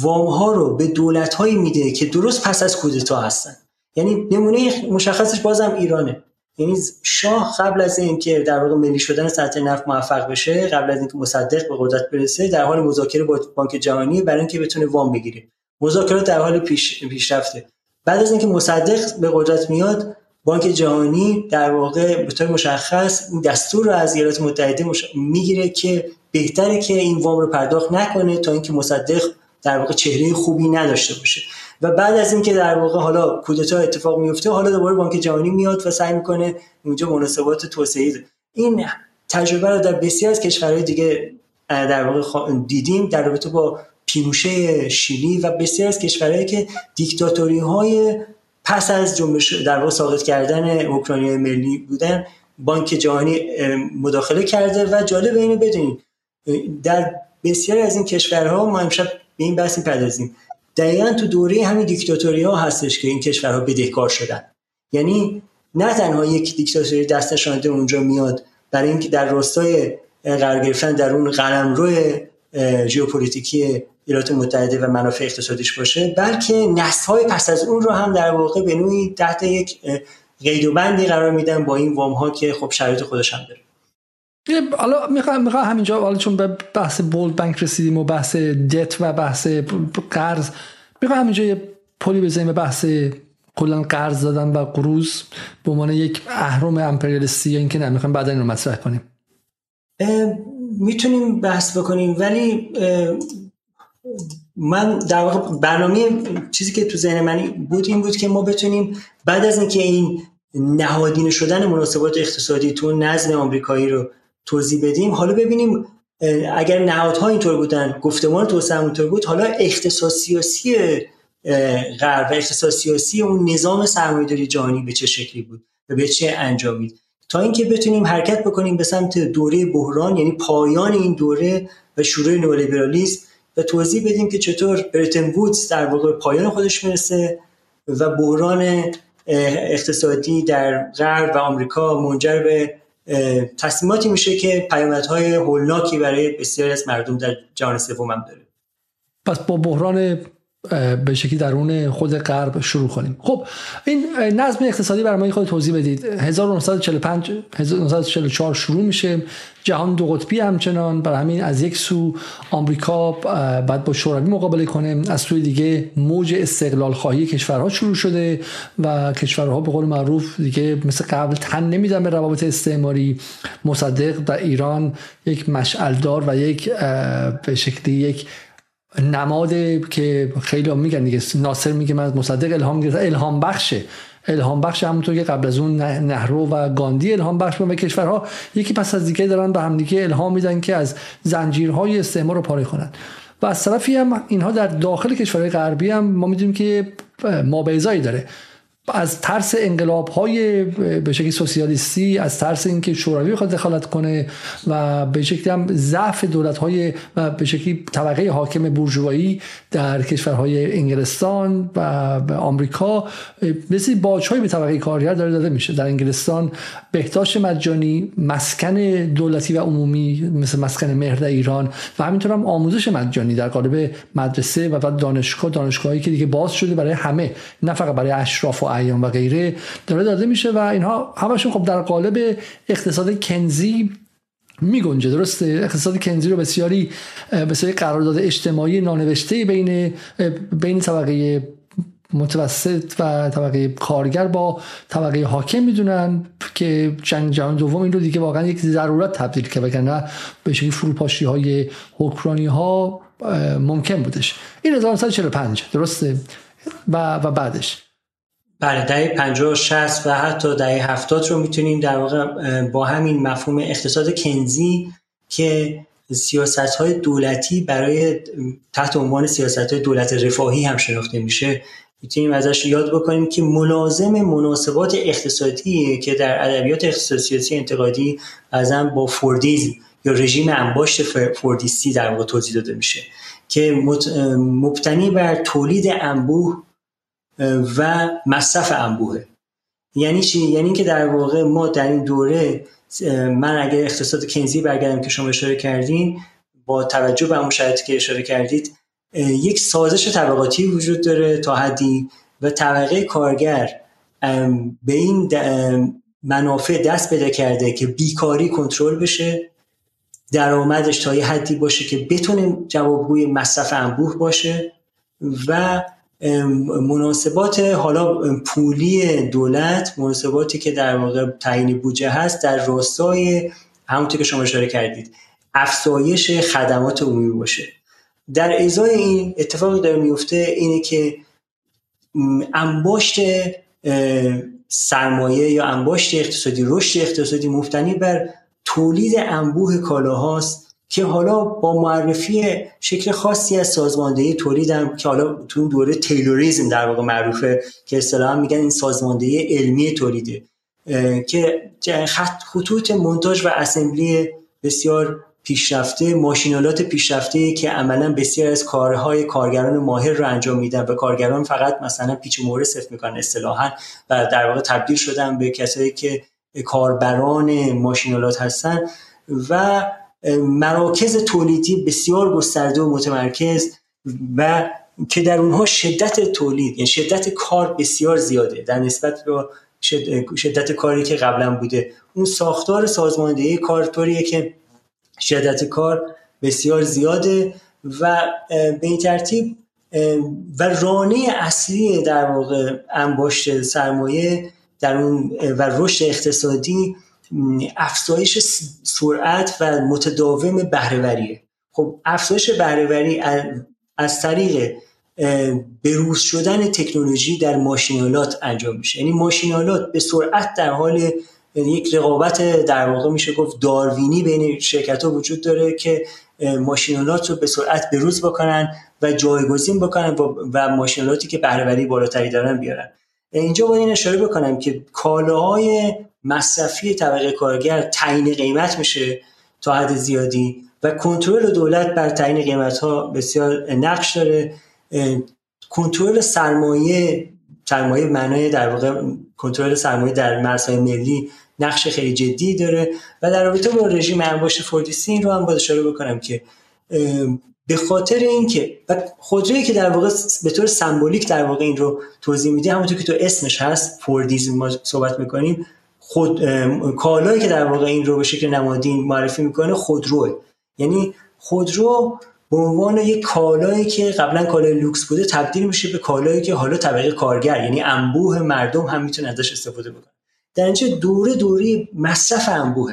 وام ها رو به دولت هایی میده که درست پس از کودتا هستن. یعنی نمونه مشخصش بازم ایرانه. یعنی شاه قبل از اینکه در واقع ملی شدن سطح نفت موفق بشه قبل از اینکه مصدق به قدرت برسه در حال مذاکره با بانک جهانی برای اینکه بتونه وام بگیره. مذاکرات در حال پیش بعد از اینکه مصدق به قدرت میاد بانک جهانی در واقع به طور مشخص این دستور رو از ایالات متحده می‌گیره که بهتره که این وام رو پرداخت نکنه تا اینکه مصدق در واقع چهره خوبی نداشته باشه. و بعد از اینکه در واقع حالا کودتا اتفاق میفته حالا دوباره بانک جهانی میاد و سعی می‌کنه اونجا مناسبات توسعه این تجربه رو در بسیار از کشورهای دیگه در واقع دیدیم در رابطه با پیموشه شیلی و بسیار از کشورهایی که دیکتاتوری های پس از جنبش در واقع ساقط کردن اوکراینی ملی بودن بانک جهانی مداخله کرده و جالب اینو بدونید. در بسیاری از این کشورها ما امشب به این بحث پردازیم دقیقا تو دوره همین دیکتاتوری ها هستش که این کشورها بدهکار شدن. یعنی نه تنها یک دیکتاتوری دست نشانده اونجا میاد برای اینکه در راستای قرار گرفتن در اون قلمرو ژئوپلیتیکی ایالات متحده و منافع اقتصادیش باشه بلکه نسل های پس از اون رو هم در واقع به نوعی تحت یک قید و بندی قرار میدن با این وام ها که خب شرایط خودش هم داره. حالا می‌خوام می‌خوام همینجا حالا چون به بحث World Bank رسیدیم و بحث دت و بحث قرض می‌خوام همینجا یه پلی بزنیم به بحث کلا قرض دادن و قروض به عنوان یک اهرم امپریالیستی یا اینکه نمی‌خوام بعدا اینو مطرح کنیم. می‌تونیم بحث بکنیم ولی من در واقع برنامه چیزی که تو ذهن من بود این بود که ما بتونیم بعد از اینکه این نهادینه شدن مناسبات اقتصادی تو نظم آمریکایی رو توضیح بدیم. حالا ببینیم اگر نهادها اینطور بودن گفتمان توسعه اینطور بود حالا اقتصاد سیاسی غرب و اقتصاد سیاسی اون نظام سرمایه‌داری جهانی به چه شکلی بود و به چه انجامید تا اینکه بتونیم حرکت بکنیم به سمت دوره بحران یعنی پایان این دوره و شروع نئولیبرالیسم و توضیح بدیم که چطور برتن وودز در واقع پایان خودش می‌رسه و بحران اقتصادی در غرب و آمریکا منجر به تصمیماتی میشه که پیامدهای هولناکی برای بسیاری از مردم در جهان سوم هم داره. پس با بحران به شکلی درون خود غرب شروع کنیم. خب این نظم اقتصادی برای ما خود توضیح بدید. 1945 1944 شروع میشه. جهان دو قطبی همچنان برای همین از یک سو آمریکا بعد با شوروی مقابله کنه. از سوی دیگه موج استقلال خواهی کشورها شروع شده و کشورها به قول معروف دیگه مثل قبل تن نمیدن به روابط استعماری. مصدق در ایران یک مشعلدار و یک به شکلی یک نماد که خیلی هم میگن دیگه. ناصر میگه من مصدق الهام گرفت الهام بخشه. الهام بخش همونطور که قبل از اون نهرو و گاندی الهام بخش به کشورها یکی پس از دیگه دارن به همدیگه الهام میدن که از زنجیرهای استعمار رو پاره کنن. و از طرفی هم اینها در داخل کشورهای غربی هم ما می‌دونیم که مابعضایی داره. از ترس انقلاب های به شکل سوسیالیستی از ترس اینکه شوروی بخواد دخالت کنه و به شکلی هم ضعف دولت های و به شکلی طبقه حاکم بورژوایی در کشورهای انگلستان و آمریکا مثل باج به طبقه کارگر داره داده میشه. در انگلستان بهداشت مجانی مسکن دولتی و عمومی مثل مسکن مهر ایران و همینطور هم آموزش مجانی در قالب مدرسه و دانشگاه دانشگاهی که دیگه باز شده برای همه نه فقط برای اشراف و ایام و غیره داره داده میشه و اینها همشون خب در قالب اقتصاد کنزی می گنجه درسته؟ اقتصاد کنزی رو بسیاری بسیاری قرارداد اجتماعی نانوشته بین بین طبقه متوسط و طبقه کارگر با طبقه حاکم می‌دونن که جنگ جهان دوم این رو دیگه واقعا یک ضرورت تبدیل که وگرنه به شکلی فروپاشی های حکمرانی ها ممکن بودش. این 1945 درسته؟ و, و بعدش. بله دهه 50 60 و حتی دهه 70 رو می‌تونیم در واقع با همین مفهوم اقتصاد کنزی که سیاست های دولتی برای تحت عنوان سیاست های دولت رفاهی هم شناخته میشه. می‌تونیم ازش یاد بکنیم که ملازم مناسبات اقتصادی که در ادبیات اقتصاد سیاسی انتقادی بعضا با فوردیزم یا رژیم انباشت فوردیستی در واقع توضیح داده میشه که مبتنی بر تولید انبوه و مصرف انبوهه یعنی چی؟ یعنی که در واقع ما در این دوره من اگر اقتصاد کنزی برگردم که شما اشاره کردین با توجه به اون شرایطی که اشاره کردید یک سازش طبقاتی وجود داره تا حدی و طبقه کارگر به این منافع دست پیدا کرده که بیکاری کنترل بشه درآمدش تا یه حدی باشه که بتونه جوابگوی مصرف انبوه باشه و مناسبات حالا پولی دولت مناسباتی که در واقع تعیین بودجه هست در راستای همونطور که شما اشاره کردید افزایش خدمات عمومی باشه. در ازای این اتفاقی داره میفته اینه که انباشت سرمایه یا انباشت اقتصادی رشد اقتصادی مفتنی بر تولید انبوه کالاهاست که حالا با معرفی شکل خاصی از سازماندهی تولیدم که حالا تو دوره تیلوریزم در واقع معروفه که اصطلاحا میگن این سازماندهی علمی تولیده که خط خطوط مونتاژ و اسمبلی بسیار پیشرفته ماشینالات پیشرفته که عملا بسیار از کارهای کارگران ماهر رو انجام میدن و کارگران فقط مثلا پیچ مورد صرف می‌کنن اصطلاحا و در واقع تبدیل شدن به کسایی که کاربران ماشینالات هستن و مراکز تولیدی بسیار گسترده و متمرکز و که در اونها شدت تولید یعنی شدت کار بسیار زیاده در نسبت به شدت کاری که قبلا بوده. اون ساختار سازماندهی کار که شدت کار بسیار زیاده و به این ترتیب و رانه اصلی در واقع انباشت سرمایه در اون و رشد اقتصادی افزایش سرعت و متداوم بهرهوریه. خب افزایش بهرهوری از طریق بروز شدن تکنولوژی در ماشینالات انجام میشه. یعنی ماشینالات به سرعت در حال یک رقابت در واقع میشه گفت داروینی بین شرکت ها وجود داره که ماشینالات رو به سرعت بروز بکنن و جایگزین بکنن و ماشینالاتی که بهرهوری بالاتری دارن بیارن. اینجا باید این اشاره بکنم که کالاهای مصرفی طبقه کارگر تعیین قیمت میشه تا حد زیادی و کنترل دولت بر تعیین قیمت ها بسیار نقش داره. کنترل سرمایه سرمایه معنای در واقع کنترل سرمایه در مرزهای ملی نقش خیلی جدی داره و در رابطه با رژیم انباشت فوردیستی رو هم باید اشاره بکنم که به خاطر اینکه خودرویی که در واقع به طور سمبولیک در واقع این رو توضیح میده همونطور که تو اسمش هست فوردیزم ما صحبت می‌کنیم خود کالایی که در واقع این رو به شکل نمادین معرفی می‌کنه خودروه. یعنی خودرو به عنوان یک کالایی که قبلا کالای لوکس بوده تبدیل میشه به کالایی که حالا طبقه کارگر یعنی انبوه مردم هم می‌تونه ازش استفاده بکنه. در اینجا دوره دوره مصرف انبوه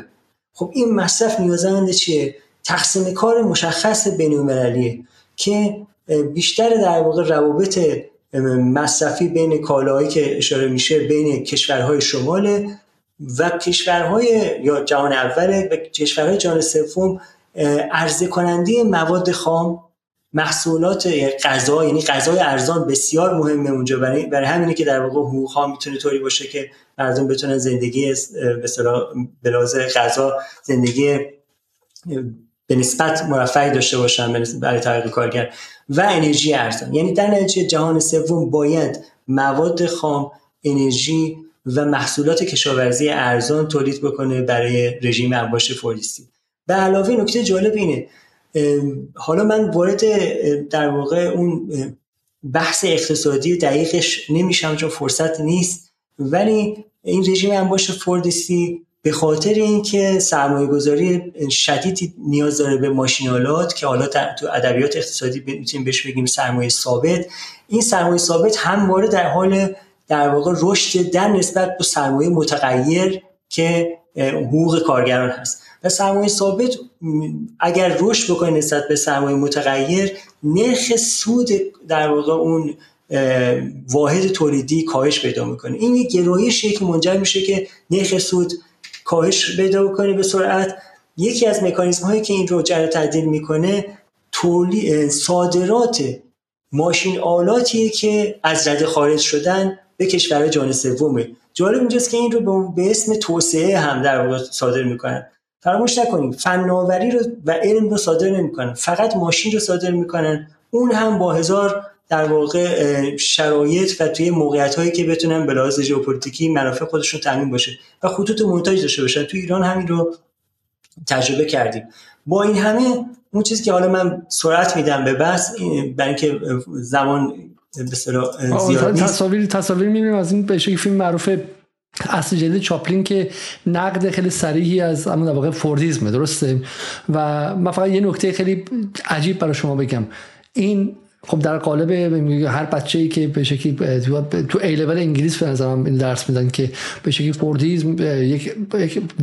خب این مصرف نیازمند چیه؟ تقسیم کار مشخص بین که بیشتر در واقع روابط مصرفی بین کالاهایی که اشاره میشه بین کشورهای شمال و کشورهای یا جهان اول و کشورهای جهان سوم عرضه کننده مواد خام محصولات غذا یعنی غذای ارزان بسیار مهمه اونجا. برای برای همینه که در واقع حقوق ها می‌تونه طوری باشه که مردم بتونن زندگی به غذا زندگی به نسبت مرفعی داشته باشن برای طریق کارگر. و انرژی ارزان. یعنی در نتیجه جهان سوم باید مواد خام انرژی و محصولات کشاورزی ارزان تولید بکنه برای رژیم انباش فوریستی. به علاوه نکته جالب اینه حالا من وارد در واقع اون بحث اقتصادی دقیقش نمیشم چون فرصت نیست ولی این رژیم انباش فوردیستی به خاطر اینکه سرمایه گذاری شدیدی نیاز داره به ماشینالات که حالا تو ادبیات اقتصادی می‌تونیم بهش بگیم سرمایه ثابت این سرمایه ثابت همواره در حال در واقع رشد در نسبت به سرمایه متغیر که حقوق کارگران هست. و سرمایه ثابت اگر رشد بکنه نسبت به سرمایه متغیر نرخ سود در واقع اون واحد تولیدی کاهش پیدا می‌کنه. این یک گرایشیه که منجر میشه که نرخ سود کاهش پیدا بکنه به سرعت. یکی از مکانیزم هایی که این رو جر تعدیل می‌کنه تولی صادرات ماشین آلاتیه که از رده خارج شدن به کشورهای جان سومه. جالب اینجاست که این رو به اسم توسعه هم در واقع صادر می‌کنن. فراموش نکنیم فناوری رو و علم رو صادر نمی‌کنن. فقط ماشین رو صادر می‌کنن. اون هم با هزار در واقع شرایط و توی موقعیت هایی که بتونن به لحاظ ژئوپلیتیکی منافع خودشون تامین باشه و خطوط مونتاژ داشته باشن. تو ایران همین رو تجربه کردیم. با این همه اون چیزی که حالا من سرعت میدم به بحث برای اینکه زمان به تصاویر تصاویر می‌بینیم. از این به فیلم معروف اصل جدید چاپلین که نقد خیلی سریحی از همون در واقع فوردیزمه درسته؟ و من فقط یه نکته خیلی عجیب برای شما بگم. این خب در قالب هر بچه‌ای که به شکلی تو ای لول انگلیس به نظرم این درس میدن که به شکلی فوردیزم یک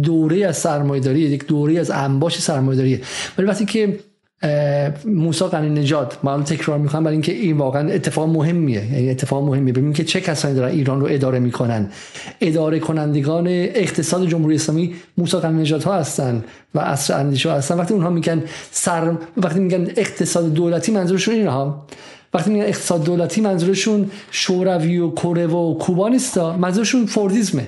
دوره از سرمایه‌داری یک دوره از انباش سرمایه‌داریه. ولی وقتی که موسی قنی نجات من تکرار می‌کنم برای اینکه این واقعا اتفاق مهمیه. یعنی اتفاق مهمیه. ببینیم که چه کسانی دارن ایران رو اداره می‌کنن. اداره کنندگان اقتصاد جمهوری اسلامی موسی قنی نجات ها هستن و اصر اندیشه هستن. وقتی اونها میگن سر وقتی میگن اقتصاد دولتی منظورشون اینها وقتی میگن اقتصاد دولتی منظورشون شوروی و کره و کوبا نیست منظورشون فوردیزمه.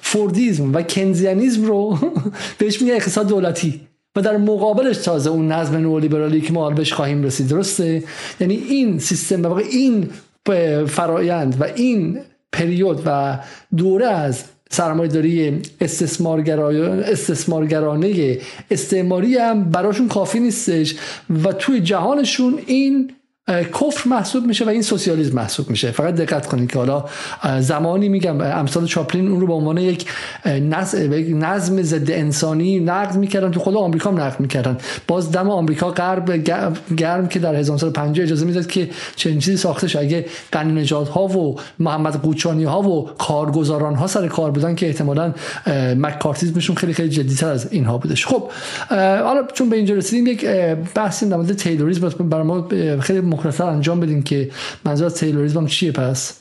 فوردیزم و کنزیانیزم رو [laughs] بهش میگن اقتصاد دولتی. و در مقابلش تازه اون نظم نولیبرالی که ما بهش خواهیم رسید درسته؟ یعنی این سیستم واقع این فرایند و این پریود و دوره از سرمایه داری استثمارگرانه استعماری هم براشون کافی نیستش و توی جهانشون این کفر محسوب میشه و این سوسیالیسم محسوب میشه. فقط دقت کنید که حالا زمانی میگم امثال چاپلین اون رو به عنوان یک نظم ضد انسانی نقد می‌کردن تو خود آمریکا هم نقد می‌کردن. باز دم آمریکا غرب گرم که در 1950 اجازه می‌داد که چنین چیزی ساخته شه اگه قنی ها و محمد قوچانی ها و کارگزاران ها سر کار بودن که احتمالاً مکارتیزمشون خیلی خیلی جدیتر از اینها بودش. خب حالا چون به اینجا رسیدیم یک بحثی در مورد تیلوریسم. برای ما خیلی مختصر انجام بدیم که منظور از تیلوریزم چیه پس؟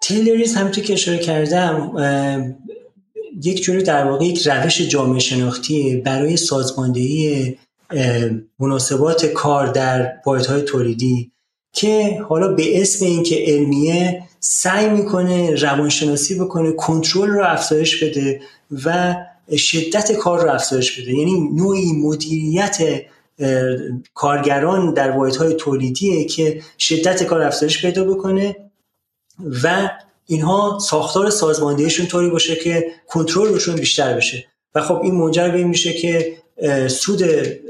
تیلوریزم همونطور که اشاره کردم یک جوری در واقع یک روش جامعه شناختی برای سازماندهی مناسبات کار در های تولیدی که حالا به اسم اینکه علمیه سعی می‌کنه روانشناسی بکنه کنترل رو افزایش بده و شدت کار رو افزایش بده. یعنی نوعی مدیریت کارگران در های تولیدیه که شدت کار افزایش پیدا بکنه و اینها ساختار سازماندهیشون طوری باشه که کنترل روشون بیشتر بشه. و خب این منجر به این میشه که سود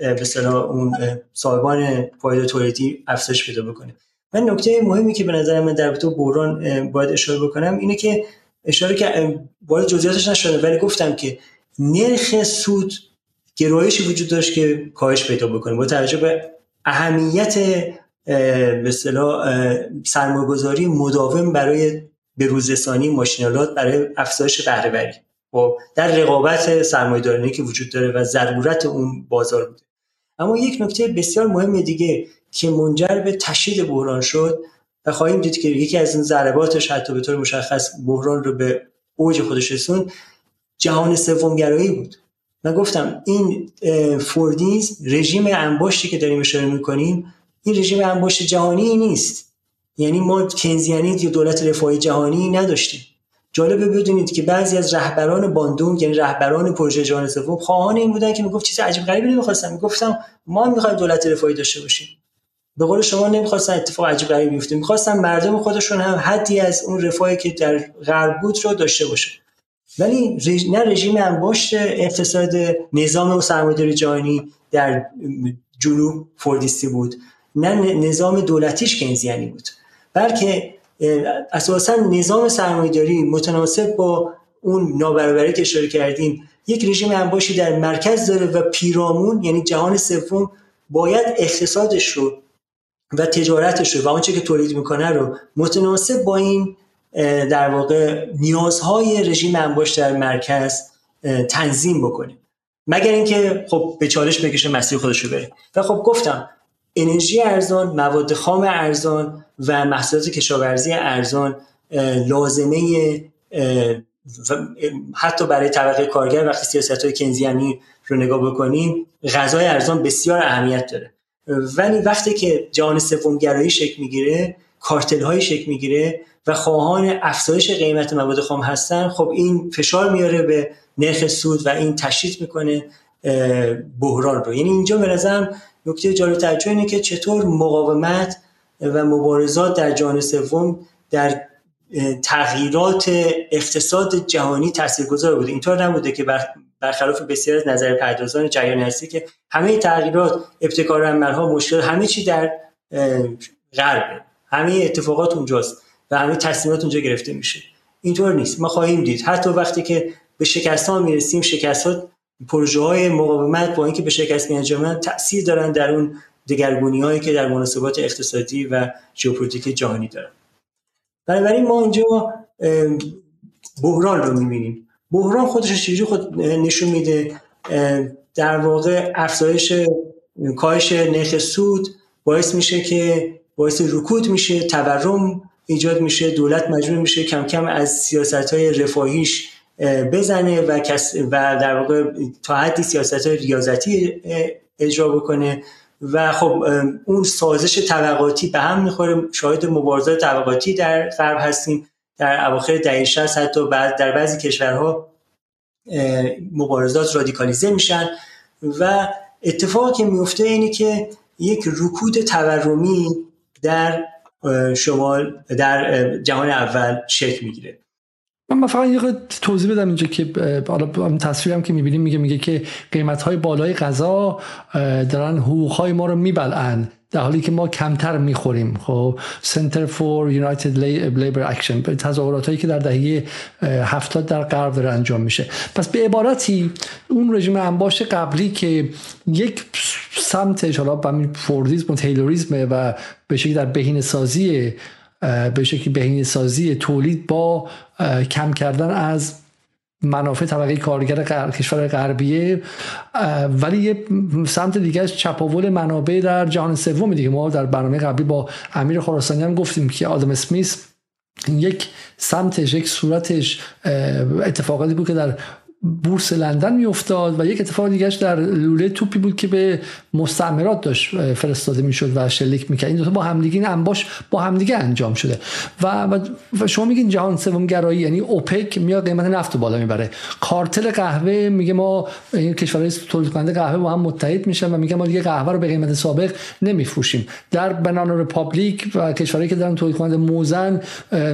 به اون صاحبان پایدار تولیدی افزایش پیدا بکنه. من نکته مهمی که به نظر من در تو بحران باید اشاره بکنم اینه که اشاره که وارد جزئیاتش نشده ولی گفتم که نرخ سود گرایشی وجود داشت که کاهش پیدا بکنه. با توجه به اهمیت به اصطلاح سرمایه‌گذاری مداوم برای به روزرسانی ماشینالات برای افزایش بهره وری خب در رقابت سرمایه‌دارانه که وجود داره و ضرورت اون بازار بوده. اما یک نکته بسیار مهم دیگه که منجر به تشدید بحران شد و خواهیم دید که یکی از این ضرباتش حتی به طور مشخص بحران رو به اوج خودش رسوند جهان سومگرایی بود. من گفتم این فوردیز رژیم انباشتی که داریم اشاره می‌کنیم این رژیم انباشت جهانی نیست. یعنی ما کنزیانی یا دولت رفاهی جهانی نداشتیم. جالبه بدونید که بعضی از رهبران باندونگ یعنی رهبران پروژه جهان سوم خواهان این بودن که می‌گفت چیز عجیب غریبی نمی‌خواستم می‌گفتم ما می‌خوایم دولت رفاهی داشته باشیم. به قول شما نمی‌خواستن اتفاق عجیب غریبی بیفته. می‌خواستن مردم خودشون هم حدی از اون رفاهی که در غرب بود رو داشته باشه ولی نه رژیم انباشت اقتصاد نظام و سرمایه‌داری جهانی در جنوب فوردیستی بود. نه نظام دولتیش کنزیانی بود. بلکه اساسا نظام سرمایه‌داری متناسب با اون نابرابری که اشاره کردیم یک رژیم انباشی در مرکز داره و پیرامون یعنی جهان سوم باید اقتصادش رو و تجارتش رو و آنچه که تولید می‌کنه رو متناسب با این در واقع نیازهای رژیم انباش در مرکز تنظیم بکنه مگر اینکه خب به چالش بکشه مسیر خودش رو بره. و خب گفتم انرژی ارزان مواد خام ارزان و محصولات کشاورزی ارزان لازمه حتی برای طبقه کارگر وقتی سیاست های کنزیانی رو نگاه بکنیم غذای ارزان بسیار اهمیت داره. ولی وقتی که جهان سوم گرایی شکل می‌گیره کارتل های شکل می‌گیره و خواهان افزایش قیمت مواد خام هستن خب این فشار میاره به نرخ سود و این تشدید می‌کنه بحران رو. یعنی اینجا به نظرم نکته جالب توجه اینه که چطور مقاومت و مبارزات در جهان سوم در تغییرات اقتصاد جهانی تاثیرگذار بوده. اینطور نبوده که برخلاف بسیار از نظر پردازان جریان هستی که همه تغییرات ابتکار عملها مشکل همه چی در غرب همه اتفاقات اونجاست. و همه تصمیمات اونجا گرفته میشه. اینطور نیست. ما خواهیم دید. حتی وقتی که به شکست ها می‌رسیم شکست ها پروژه های مقاومت با اینکه به شکست میانجامن تاثیر دارن در اون دگرگونی هایی که در مناسبات اقتصادی و ژئوپلیتیک جهانی دارن. بنابراین ما اینجا بحران رو می‌بینیم. بحران خودش چجوری خود نشون میده؟ در واقع افزایش کاهش نرخ سود باعث میشه که باعث رکود میشه تورم ایجاد میشه دولت مجبور میشه کم کم از سیاست های رفاهیش بزنه و, و در واقع تا حدی سیاست های ریاضتی اجرا بکنه و خب اون سازش طبقاتی به هم می‌خوره. شاهد مبارزات طبقاتی در غرب هستیم در اواخر دهه 60 حتی بعد در بعضی کشورها مبارزات رادیکالیزه میشن و اتفاقی میفته اینه که یک رکود تورمی در شمال در جهان اول شکل می‌گیره. من فقط یه توضیح بدم اینجا که حالا تصویرم که می‌بینیم میگه میگه که قیمت های بالای غذا دارن حقوق های ما رو میبلعن. در حالی که ما کمتر می‌خوریم خب؟ Center for United Labor Action تظاهرات هایی که در دهه هفتاد در غرب داره انجام میشه. پس به عبارتی اون رژیم انباش قبلی که یک سمتش حالا به فوردیزم و تیلوریزم و به شکلی در بهین سازی به شکلی بهین سازی تولید با کم کردن از منافع طبقه کارگر کشور غربیه ولی یه سمت دیگه از چپاول منابع در جهان سوم دیگه. ما در برنامه قبلی با امیر خراسانی هم گفتیم که آدم اسمیس یک سمتش یک صورتش اتفاقاتی بود که در بورس لندن میافتاد و یک اتفاق دیگهش در لوله توپی بود که به مستعمرات داشت فرستاده می‌شد و شلیک می‌کرد. این دو با همدیگه این انباش با همدیگه انجام شده. و, و شما میگین جهان سوم گرایی یعنی اوپک میاد قیمت نفت بالا می‌بره. کارتل قهوه میگه ما این کشورهای تولید کننده قهوه با هم متحد میشن و میگه ما دیگه قهوه رو به قیمت سابق نمیفروشیم. در بنان رپابلیک و کشورهایی که دارن تولید کننده موزن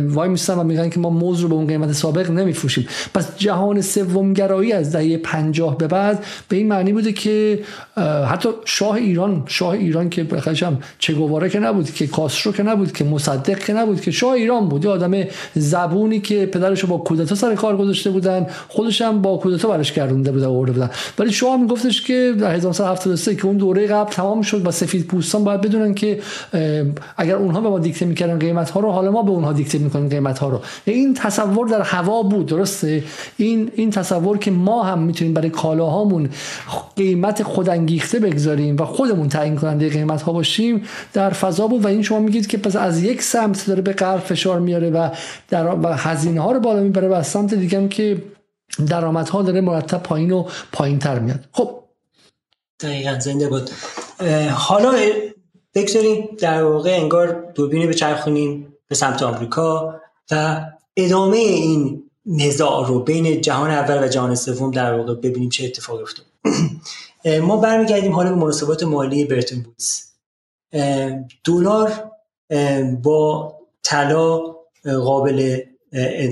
وای میستن و میگن که ما موز رو به اون قیمت سابق نمیفروشیم. پس جهان سوم ایرانگرایی از دهه پنجاه به بعد به این معنی بوده که حتی شاه ایران شاه ایران که بخشم چه گواره که نبود که کاسرو که نبود که مصدق که نبود که شاه ایران بود. یه آدم زبونی که پدرش با کودتا سر کار گذاشته بودن خودش هم با کودتا برش گردونده بود آورده بودن. ولی شاه میگفتش که در 1973 که اون دوره قبل تمام شد و سفید پوستان باید بدونن که اگر اونها به ما دیکته می‌کردن قیمت ها رو حالا ما به اونها دیکته می‌کنیم قیمت ها رو. این تصور در هوا بود درسته؟ این این تصور که ما هم می‌تونیم برای کالاهامون قیمت خودانگیخته بگذاریم و خودمون تعیین کننده قیمت ها باشیم در فضا بود و این شما میگید که پس از یک سمت داره به غرب فشار میاره و در و هزینه ها رو بالا می‌بره و از سمت دیگه هم که درآمدها داره مرتب پایین و پایین تر میاد. خب. دقیقا زنده بود حالا بگذاریم در واقع انگار دوربین بچرخونیم به سمت آمریکا و ادامه این نزاع رو بین جهان اول و جهان سوم در واقع ببینیم چه اتفاقی افتاد [clears throat] ما برمیگردیم حالا به مناسبات مالی برتون بودز دلار با طلا قابل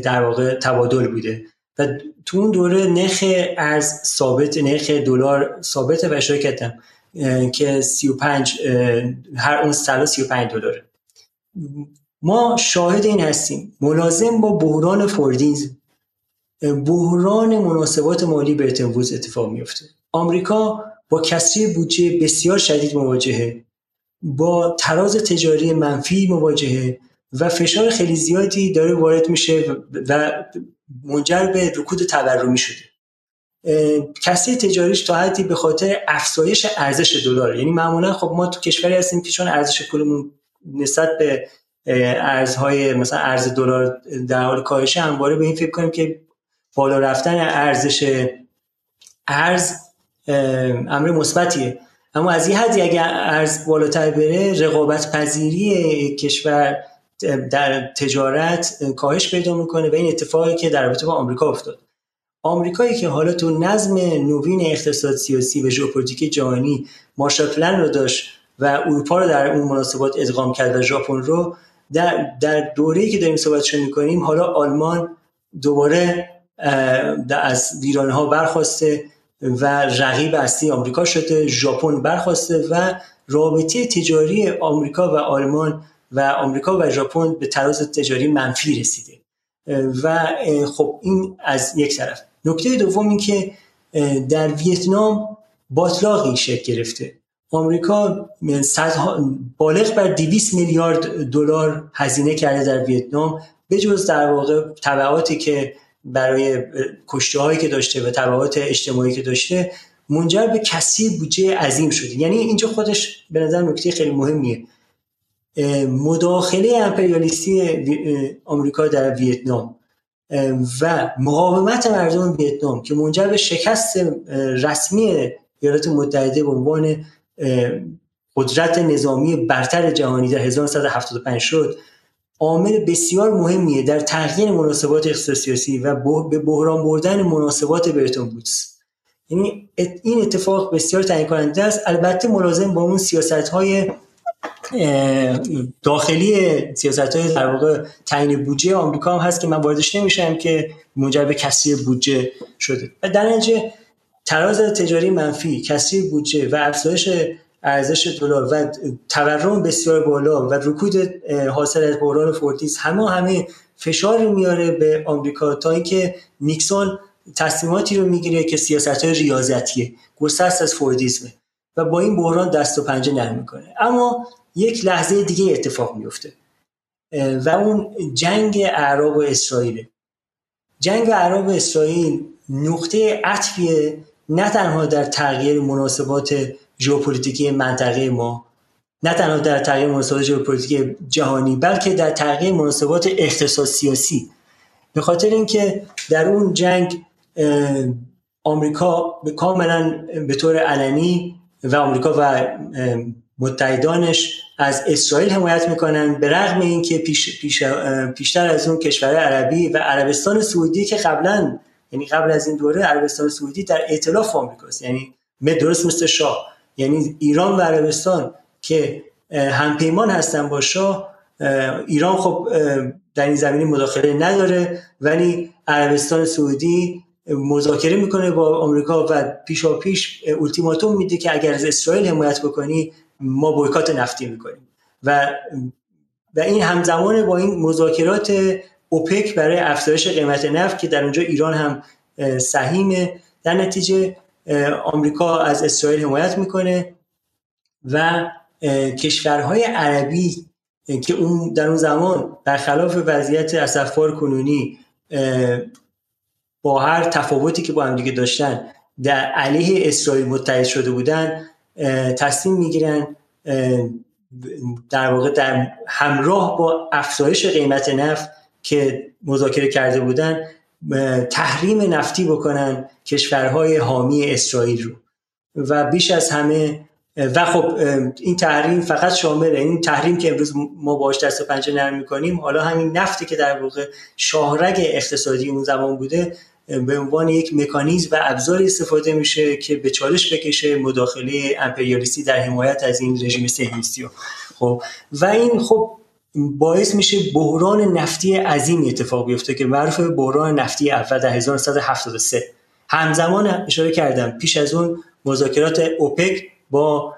در واقع تبادل بوده. و تو اون دوره نرخ ارز ثابت نرخ دلار ثابت و اشاره کردم که 35 هر اون طلا 35 دلاره. ما شاهد این هستیم. ملازم با بحران فوردینز بحران مناسبات مالی برتن وودز اتفاق میفته آمریکا با کسری بودجه بسیار شدید مواجهه با تراز تجاری منفی مواجهه و فشار خیلی زیادی داره وارد میشه و منجر به رکود تورمی شده. کسری تجاریش تا حدی به خاطر افزایش ارزش دلار یعنی معمولا خب ما تو کشوری هستیم که چون ارزش پولمون نسبت به ارزهای مثلا ارز دلار در حال کاهش همواره به این فکر کنیم که بالا رفتن ارزش ارز امر مثبتیه. اما از این حدی اگر ارز بالاتر بره رقابت پذیری کشور در تجارت کاهش پیدا می‌کنه و این اتفاقی که در رابطه با آمریکا افتاد. آمریکایی که حالا تو نظم نوین اقتصاد سیاسی و ژئوپلیتیک جهانی Marshall Plan رو داشت و اروپا رو در اون مناسبات ادغام کرد و ژاپن رو در در دوره‌ای که داریم صحبتش می‌کنیم حالا آلمان دوباره از ویرانه ها برخواسته و رقیب اصلی آمریکا شده ژاپن برخواسته و رابطه تجاری آمریکا و آلمان و آمریکا و ژاپن به تراز تجاری منفی رسیده. و خب این از یک طرف. نکته دوم این که در ویتنام باطلاقی شکل گرفته. آمریکا بالغ بر 200 میلیارد دلار هزینه کرده در ویتنام به جز در واقع تبعاتی که برای کشته هایی که داشته و تبعات اجتماعی که داشته منجر به کسی بودجه عظیم شده یعنی اینجا خودش به نظر نکته خیلی مهمیه. مداخله امپریالیستی آمریکا در ویتنام و مقاومت مردم ویتنام که منجر به شکست رسمی ایالات متحده به عنوان قدرت نظامی برتر جهانی در 1975 شد عامل بسیار مهمیه در تغییر مناسبات اقتصاد سیاسی و به بحران بردن مناسبات برتون بودز. یعنی این اتفاق بسیار تعیین کننده است. البته ملازم با اون سیاست های داخلی سیاست های در واقع تعیین بودجه آمریکا هم هست که من واردش نمیشم که منجر به کسری بودجه شده. و در نتیجه تراز تجاری منفی کسری بودجه و افزایش ارزش دلار و تورم بسیار بالا و رکود حاصل از بحران فوردیسم همه همه فشار میاره به آمریکا تا اینکه نیکسون تصمیماتی رو می‌گیره که سیاست های ریاضتیه گسست از فوردیسمه و با این بحران دست و پنجه نرم می‌کنه. اما یک لحظه دیگه اتفاق میفته و اون جنگ اعراب و اسرائیل جنگ اعراب و اسرائیل نقطه عطفیه نه تنها در تغییر مناسبات ژئوپلیتیکی منطقه ما. نه تنها در تغییر مناسبات ژئوپلیتیکی جهانی بلکه در تغییر مناسبات اقتصاد سیاسی. به خاطر اینکه در اون جنگ آمریکا کاملا به طور علنی و آمریکا و متحدانش از اسرائیل حمایت می‌کنن به رغم اینکه پیش، پیش، پیشتر از اون کشور عربی و عربستان سعودی که قبلا یعنی قبل از این دوره عربستان سعودی در ائتلاف آمریکاست. یعنی درست مثل شاه. یعنی ایران و عربستان که همپیمان هستن با شاه ایران خب در این زمینه مداخله نداره ولی عربستان سعودی مذاکره می‌کنه با آمریکا و پیشا پیش التیماتوم میده که اگر از اسرائیل حمایت بکنی ما بویکات نفتی می‌کنیم. و و این همزمان با این مذاکرات اوپک برای افزایش قیمت نفت که در اونجا ایران هم سهیمه در نتیجه آمریکا از اسرائیل حمایت می‌کنه و کشورهای عربی که اون در اون زمان برخلاف وضعیت اسفار کنونی با هر تفاوتی که با هم دیگه داشتن در علیه اسرائیل متحد شده بودن تصمیم می‌گیرن در واقع در همراه با افزایش قیمت نفت که مذاکره کرده بودن تحریم نفتی بکنن کشورهای حامی اسرائیل رو. و بیش از همه و خب این تحریم فقط شامل این تحریم که امروز ما باش دست و پنجه نرم می‌کنیم حالا همین نفتی که در واقع شاهرگ اقتصادی اون زمان بوده به عنوان یک مکانیزم و ابزاری استفاده میشه که به چالش بکشه مداخله امپریالیستی در حمایت از این رژیم صهیونیستی خب و این خب باعث میشه بحران نفتی عظیمی اتفاق بیفته که معروف بحران نفتی اول در 1973 همزمان اشاره کردم پیش از اون مذاکرات اوپک با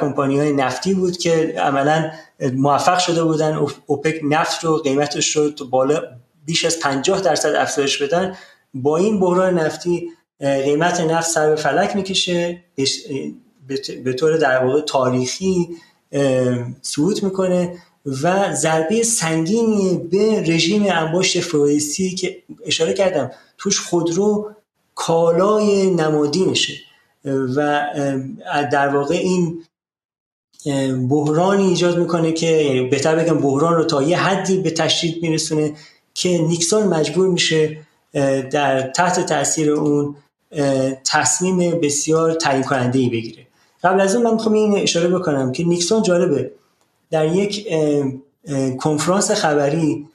کمپانی های نفتی بود که عملا موفق شده بودن اوپک نفت رو قیمتش رو بالا بیش از 50 درصد افزایش بدن. با این بحران نفتی قیمت نفت سر به فلک می‌کشه. به طور در واقع تاریخی صعود می‌کنه. و ضربه سنگینی به رژیم انباشت فرویسی که اشاره کردم توش خودرو کالای نمادینشه و در واقع این بحرانی ایجاد می‌کنه که یعنی بهتر بگم بحران رو تا یه حدی به تشدید میرسونه که نیکسون مجبور میشه در تحت تاثیر اون تصمیم بسیار تعیین کننده بگیره. قبل از اون من می‌خوام این اشاره بکنم که نیکسون جالبه. در یک کنفرانس خبری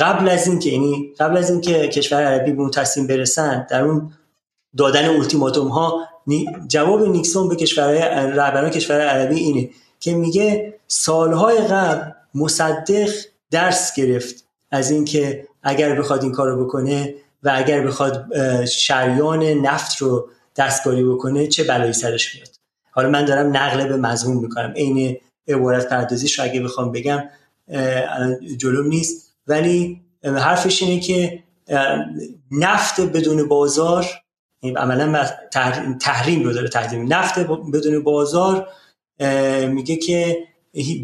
قبل از اینکه یعنی قبل از اینکه کشور عربی به اون تصمیم برسن در اون دادن التیماتوم ها جواب نیکسون به کشورهای رهبران کشور عربی اینه که میگه سالهای قبل مصدق درس گرفت از اینکه اگر بخواد این کارو بکنه و اگر بخواد شریان نفت رو دستکاری بکنه چه بلایی سرش میاد؟ حالا من دارم نقل به مضمون می‌کنم. عین عبارت پردازیش اگه بخوام بگم جلوم نیست. ولی حرفش اینه که نفت بدون بازار یعنی عملا تحریم رو داره تحریم. نفت بدون بازار میگه که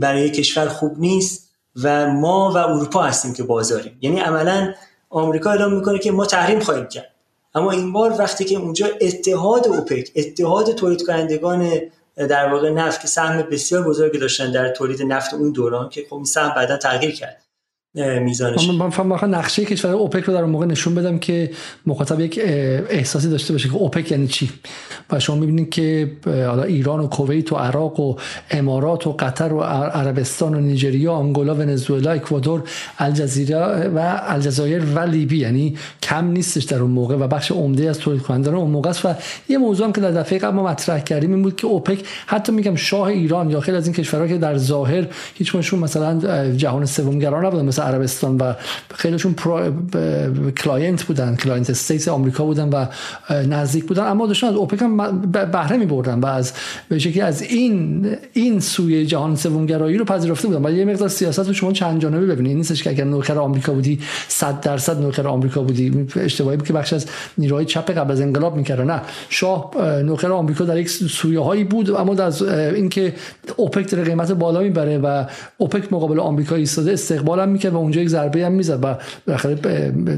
برای کشور خوب نیست و ما و اروپا هستیم که بازاریم. یعنی عملا آمریکا اعلام می‌کنه که ما تحریم خواهیم کرد. اما این بار وقتی که اونجا اتحاد اوپک اتحاد تولید کنندگان در واقع نفت که سهم بسیار بزرگی داشتن در تولید نفت اون دوران که خب این سهم بعدا تغییر کرد. میزانش. من فهم نقشه کشور اوپک رو در اون موقع نشون بدم که مخاطب یک احساسی داشته باشه که اوپک یعنی چی؟ و شما می‌بینید که حالا ایران و کویت و عراق و امارات و قطر و عربستان و نیجریه آنگولا ونزوئلا اکوادور الجزیره و الجزایر و لیبی. یعنی کم نیستش در اون موقع و بخش عمده از تولید کنندگان اون موقع است. و یه موضوع هم که در دفعه قبل ما مطرح کردیم این بود که اوپک حتی میگم شاه ایران یا خیلی از این کشورها که در ظاهر هیچ مثلا جهان سومگرا نبودن. مثلا عربستان و خیلیشون client بودن client state آمریکا بودن و نزدیک بودن. اما داشتن از اوپک هم بهره می بردن و از به شکلی از این این سوی جهان سومگرایی رو پذیرفته بودن. و یه مقدار سیاست رو شما چند جانبه ببینید نیستش که اگر نوکر آمریکا بودی 100 درصد نوکر آمریکا بودی. اشتباهی بود که بخش از نیروهای چپ قبل از انقلاب می‌کردن. نه. شاه نوکر آمریکا در یک سویه هایی بود اما از اینکه اوپک در قیمت بالا می‌بره و اوپک مقابل آمریکا ایستاده استقبال هم می‌کرد. و اونجا یک ضربه هم می‌زد و بالاخره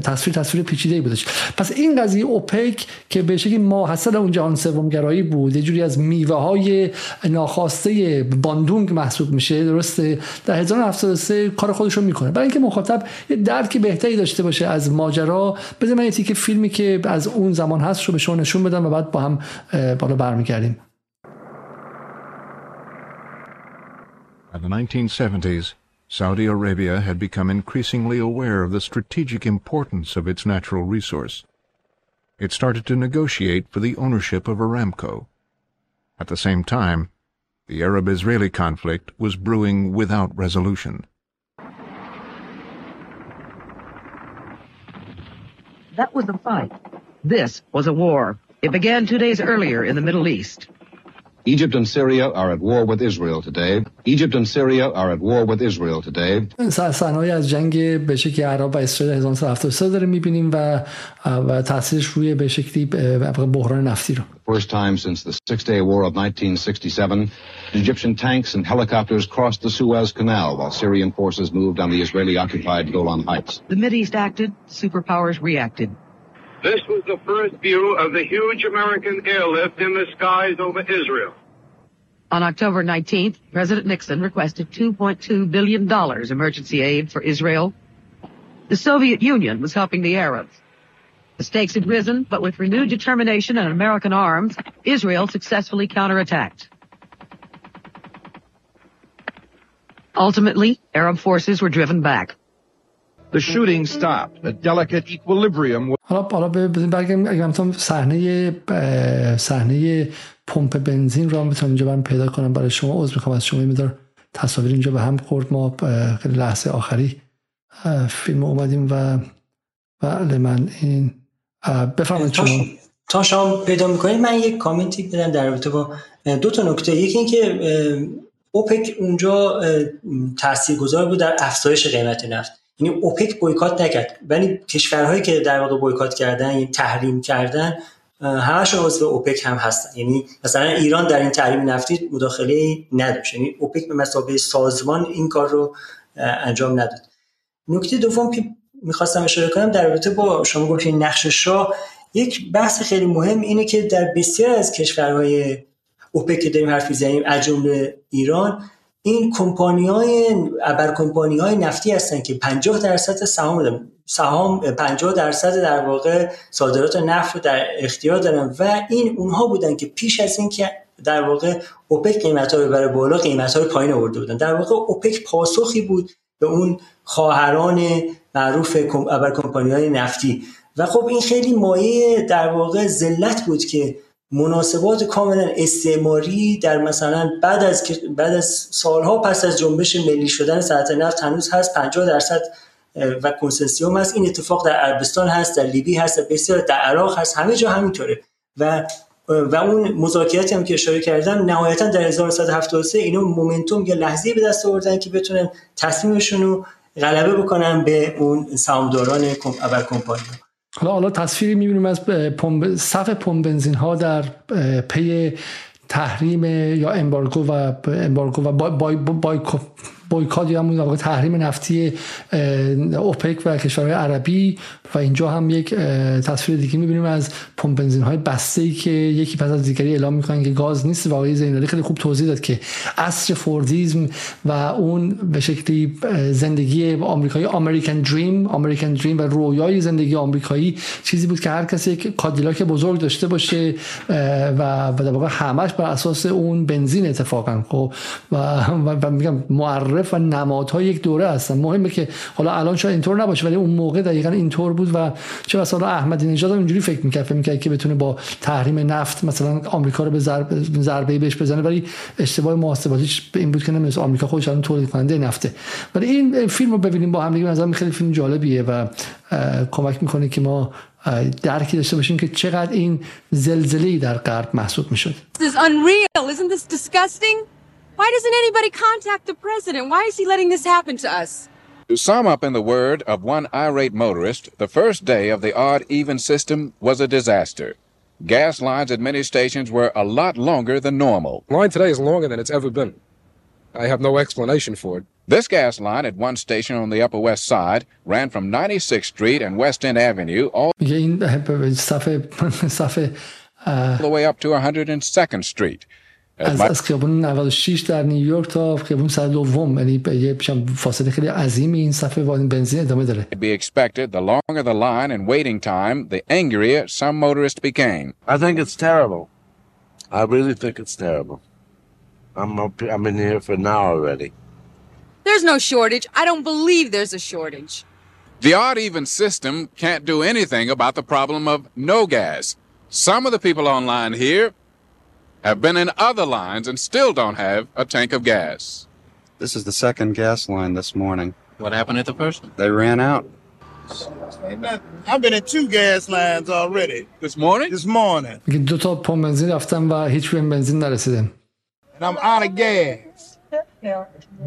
تصویر تصویر پیچیده بودش پس این قضیه اوپک که به شکلی ماحصل اون جهان سومگرایی بود یه جوری از میوه های ناخواسته باندونگ محسوب میشه درسته؟ در 1973 کار خودش رو می‌کنه. برای اینکه مخاطب یه درک بهتری داشته باشه از ماجرا بذار من یه تیکه فیلمی که از اون زمان هست رو به شما نشون بدم و بعد با هم بالا برمیگردیم. In the 1970s, Saudi Arabia had become increasingly aware of the strategic importance of its natural resource. It started to negotiate for the ownership of Aramco. At the same time, the Arab-Israeli conflict was brewing without resolution. That was a fight. This was a war. It began two days earlier in the Middle East. Egypt and Syria are at war with Israel today. Egypt and Syria are at war with Israel today. صحنه‌ای از جنگ به شکلی عرب و اسرائیل 1973 داره می‌بینیم و و تاثیرش روی به شکلی بحران نفتی رو. First time since the Six-Day War of 1967, Egyptian tanks and helicopters crossed the Suez Canal while Syrian forces moved on the Israeli-occupied Golan Heights. The Mideast acted, superpowers reacted. This was the first view of the huge American airlift in the skies over Israel. On October 19th, President Nixon requested $2.2 billion emergency aid for Israel. The Soviet Union was helping the Arabs. The stakes had risen, but with renewed determination and American arms, Israel successfully counterattacked. Ultimately, Arab forces were driven back. The shooting stopped. A delicate equilibrium. حالا حالا برگردیم. اگه من صحنه صحنه پمپ بنزین رو بتونم اینجا برم پیدا کنم. برای شما عذر می‌خوام. از شما میدار تصاویر اینجا به هم خورد. ما خیلی لحظه آخری فیلم اومدیم و بله من این بفرمایید شما. تا شما پیدا می‌کنید من یک کامنتی بدم در رابطه با دو تا نکته. یکی اینکه اوپک اونجا تاثیرگذار بود در افزایش قیمت نفت. یعنی اوپک بویکات نکرد. ولی کشورهایی که در واقع بویکات کردن یعنی تحریم کردن همشون عضو اوپک هم هستن. یعنی مثلا ایران در این تحریم نفتی مداخله نداشت. یعنی اوپک به مسابقه سازمان این کار رو انجام نداد. نکته دوم که می‌خواستم اشاره کنم در رابطه با شما گفتین نقش شاه یک بحث خیلی مهم اینه که در بسیار از کشورهای اوپک که داریم حرف می‌زنیم از جمله ایران این کمپانی های ابر کمپانی های نفتی هستن که 50 درصد سهام سهام 50 درصد در واقع صادرات نفت رو در اختیار دارن و این اونها بودن که پیش از اینکه در واقع اوپک قیمت ها رو ببره بالا قیمت ها رو پایین آورده بودن. در واقع اوپک پاسخی بود به اون خواهران معروف ابر کمپانی های نفتی. و خب این خیلی مایه در واقع ذلت بود که مناسبات کاملا استعماری در مثلا بعد از بعد از سالها پس از جنبش ملی شدن صنعت نفت هنوز هست. 50 درصد و کنسنسیوم هست. این اتفاق در عربستان هست در لیبی هست در بسیار در عراق هست. همه جا همینطوره. و و اون مذاکراتی هم که اشاره کردم نهایتا در 1973 اینو momentum یا لحظه به دست آوردن که بتونن تصمیمشون رو غلبه بکنن به اون سهامداران ابر کمپانی حالا حالا تصویری می‌بینیم از پمپ صف پمپ بنزین ها در پی تحریم یا embargo و embargo و boy boy boycott یا همون تحریم نفتی اوپک و کشورهای عربی و اینجا هم یک تصویر دیگه می‌بینیم از پمپ بنزین های بسته ای که یکی پس از دیگری اعلام می‌کنن که گاز نیست و آقای زینالی خیلی خوب توضیح داد که عصر فوردیزم و اون به شکلی زندگی آمریکایی امریکن دریم امریکن دریم و رویای زندگی آمریکایی چیزی بود که هر کسی یک کادیلاک بزرگ داشته باشه و در واقع همش بر اساس اون بنزین اتفاقا خب؟ و, و, میگم و نمادهای یک دوره هستن مهمه که حالا الان شاید اینطور نباشه ولی اون موقع دقیقا اینطور بود و چه مثلا احمدی نژاد اینجوری فکر می‌کرد فکر می‌کرد که بتونه با تحریم نفت مثلا آمریکا رو به ضربه بهش بزنه ولی اشتباه محاسباتیش این بود که نمیشه آمریکا خودش الان تولید کننده نفته ولی این فیلم رو ببینیم با هم دیگه مثلا خیلی فیلم جالبیه و کمک می‌کنه که ما درکی داشته باشیم که چقدر این زلزله در غرب محسوب می‌شد This is unreal. Isn't this disgusting? Why doesn't anybody contact the president? Why is he letting this happen to us? To sum up in the word of one irate motorist, the first day of the odd even system was a disaster. Gas lines at many stations were a lot longer than normal. Line today is longer than it's ever been. I have no explanation for it. This gas line at one station on the Upper West Side ran from 96th Street and West End Avenue all [laughs] the way up to 102nd Street. از از خیابون 96 در نیویورک تا خیابون سر دوم یعنی یه فاصله خیلی عظیمی این صف بنزین ادامه داره. Be expected the longer the line and waiting time, the angrier some motorists became. I think it's terrible. I really think it's terrible. I'm up, I'm in here for an hour already. There's no shortage. I don't believe there's a shortage. The odd even system can't do anything about the problem of no gas. Some of the people online here have been in other lines and still don't have a tank of gas. This is the second gas line this morning. What happened at the first one? They ran out. I've been in two gas lines already. This morning? This morning. میگه دو تا پمپ بنزین رفتم و هیچ بهم بنزین نرسیده And I'm out of gas.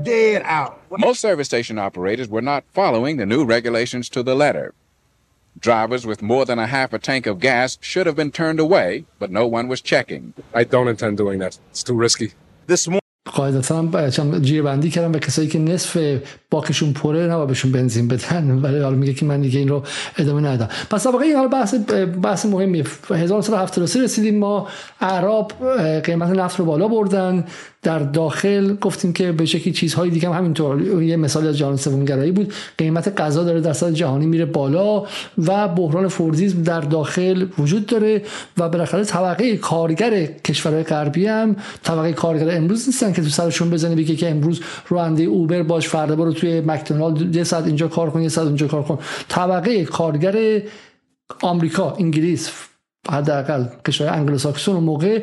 Dead out. Most service station operators were not following the new regulations to the letter. Drivers with more than a half a tank of gas should have been turned away, but no one was checking. I don't intend doing that. It's too risky. This morning. قاعدتا هم چم جیره بندی کردم و کسایی که نصف باکشون پره نباید بهشون بنزین بدن ولی حالا میگه که من دیگه این رو ادامه ندم پس واقعا این حالا بحث بحث مهمیه 1973 رسیدیم ما اعراب قیمت نفت رو بالا بردن در داخل گفتیم که به شکلی چیزهای دیگه هم همینطور. یه مثال از جهان سوم گرایی بود. قیمت غذا داره در سطح جهانی میره بالا و بحران فوردیسم در داخل وجود داره و بالاخره طبقه کارگر کشورهای غربی هم طبقه کارگر امروز نیستن که تو سرشون بزنه بگه که امروز راننده اوبر باش فردا برو توی مکدونالد یه ساعت اینجا کار کن یه ساعت اونجا کار کن. طبقه کارگر آمریکا انگلیس حداقل کشور انگلوساکسون موقع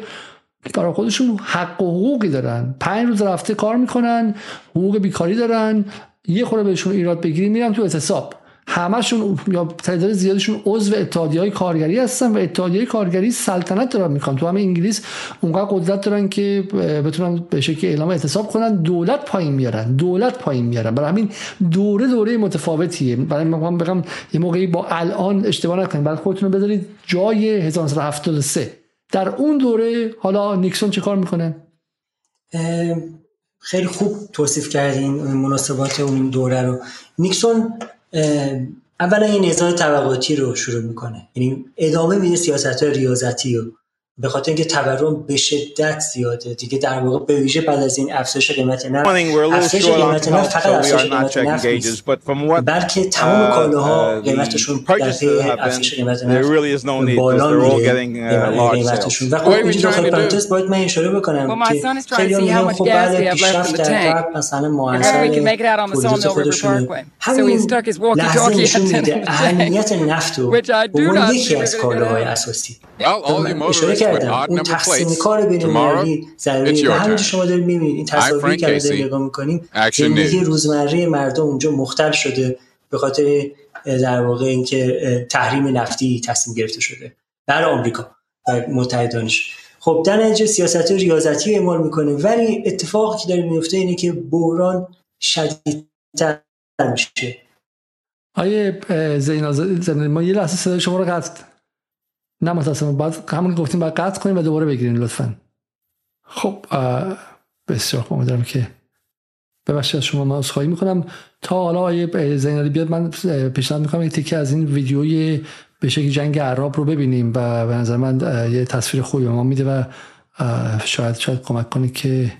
برای خودشون حق و حقوقی دارن. پنج روز رفته کار می‌کنن حقوق بیکاری دارن. یه خورده بهشون ایراد بگیری میرم تو اعتصاب. همشون یا تعداد زیادشون عضو اتحادیه های کارگری هستن و اتحادیه کارگری سلطنت دارن می‌کنن تو همه انگلیس اونقدر قدرت دارن که بتونن به شکلی اعلام اعتصاب کنن دولت پایین میارن. دولت پایین میارن. برای همین دوره دوره متفاوتیه. برای من بگم یه موقعی با الان اشتباه نکنید بعد خودتون بذارید جای 1973 در اون دوره حالا نیکسون چه کار می‌کنه؟ خیلی خوب توصیف کردین مناسبات اون دوره رو. نیکسون اولا این نظام طبقاتی رو شروع می‌کنه. یعنی ادامه میده سیاست های ریاضتی رو. به خاطر اینکه تورم به شدت زیاده. دیگه در واقع به ویژه بعد از این افزایش قیمت نفت افزایش قیمت نفت فقط افزایش قیمت نفت نیست. بلکه تمام کالاها قیمتشون در پی افزایش قیمت نفت بالا میره. قیمتشون. و خب اینجا داخل پرانتز باید من اشاره بکنم که خیلی هم میگن خب بله پیشرفت در غرب مثلا معاصر تولید خودشونه. همین لحظه [laughs] نشون میده اهمیت نفت رو. به یکی از کالاهای اساسی. اشاره کردم اون تقسیم کار بین المللی ضروری و همینجا شما دارید می‌بینید این تصاویری که داریم نگاه می‌کنیم زندگی روزمره مردم اونجا مختل شده به خاطر در واقع اینکه تحریم نفتی تصمیم گرفته شده در آمریکا و متحدانش خب در نتیجه سیاست ریاضتی اعمال می‌کنه ولی اتفاقی که داره میفته اینه که بحران شدیدتر میشه. آیه زینا ما یه لحظه صدای شما رو قطع نه متاسفم بعد همون گفتیم باید قطع کنیم و دوباره بگیرین لطفا. خب بسیار خوب امیدوارم که ببخشید از شما من خواهی می‌کنم. تا حالا آیه زینالی بیاد من پیشنهاد می‌کنم یک تیکه از این ویدیوی به شکل جنگ عرب رو ببینیم و به نظر من یه تصویر خوبی ما میده و شاید شاید کمک کنه که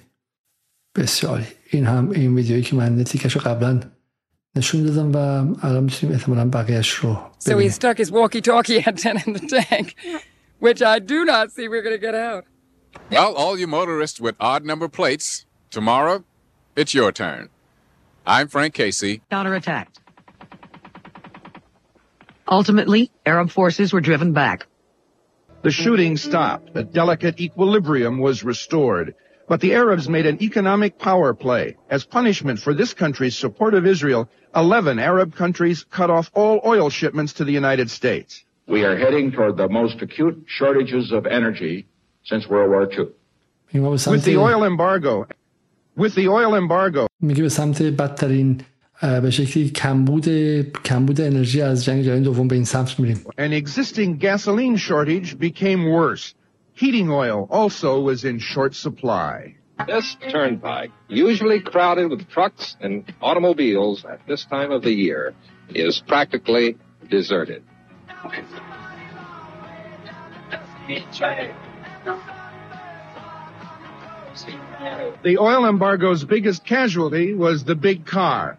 بسیاری این هم این ویدیویی که من تیکش رو قبلا نشون دادم و الان میتونیم احتمالا بقیهش رو So he stuck his walkie-talkie antenna in the tank, [laughs] which I do not see we're going to get out. Well, all you motorists with odd number plates, tomorrow, it's your turn. I'm Frank Casey. Counterattacked. Ultimately, Arab forces were driven back. The shooting stopped. A delicate equilibrium was restored. But the Arabs made an economic power play. As punishment for this country's support of Israel, 11 Arab countries cut off all oil shipments to the United States. We are heading toward the most acute shortages of energy since World War II. With the oil embargo, with the oil embargo, میگه به سمت بدترین به شکلی کمبود کمبود انرژی از جنگ جهانی دوم به این سمت میریم. An existing gasoline shortage became worse. Heating oil also was in short supply. This turnpike, usually crowded with trucks and automobiles at this time of the year, is practically deserted. The oil embargo's biggest casualty was the big car.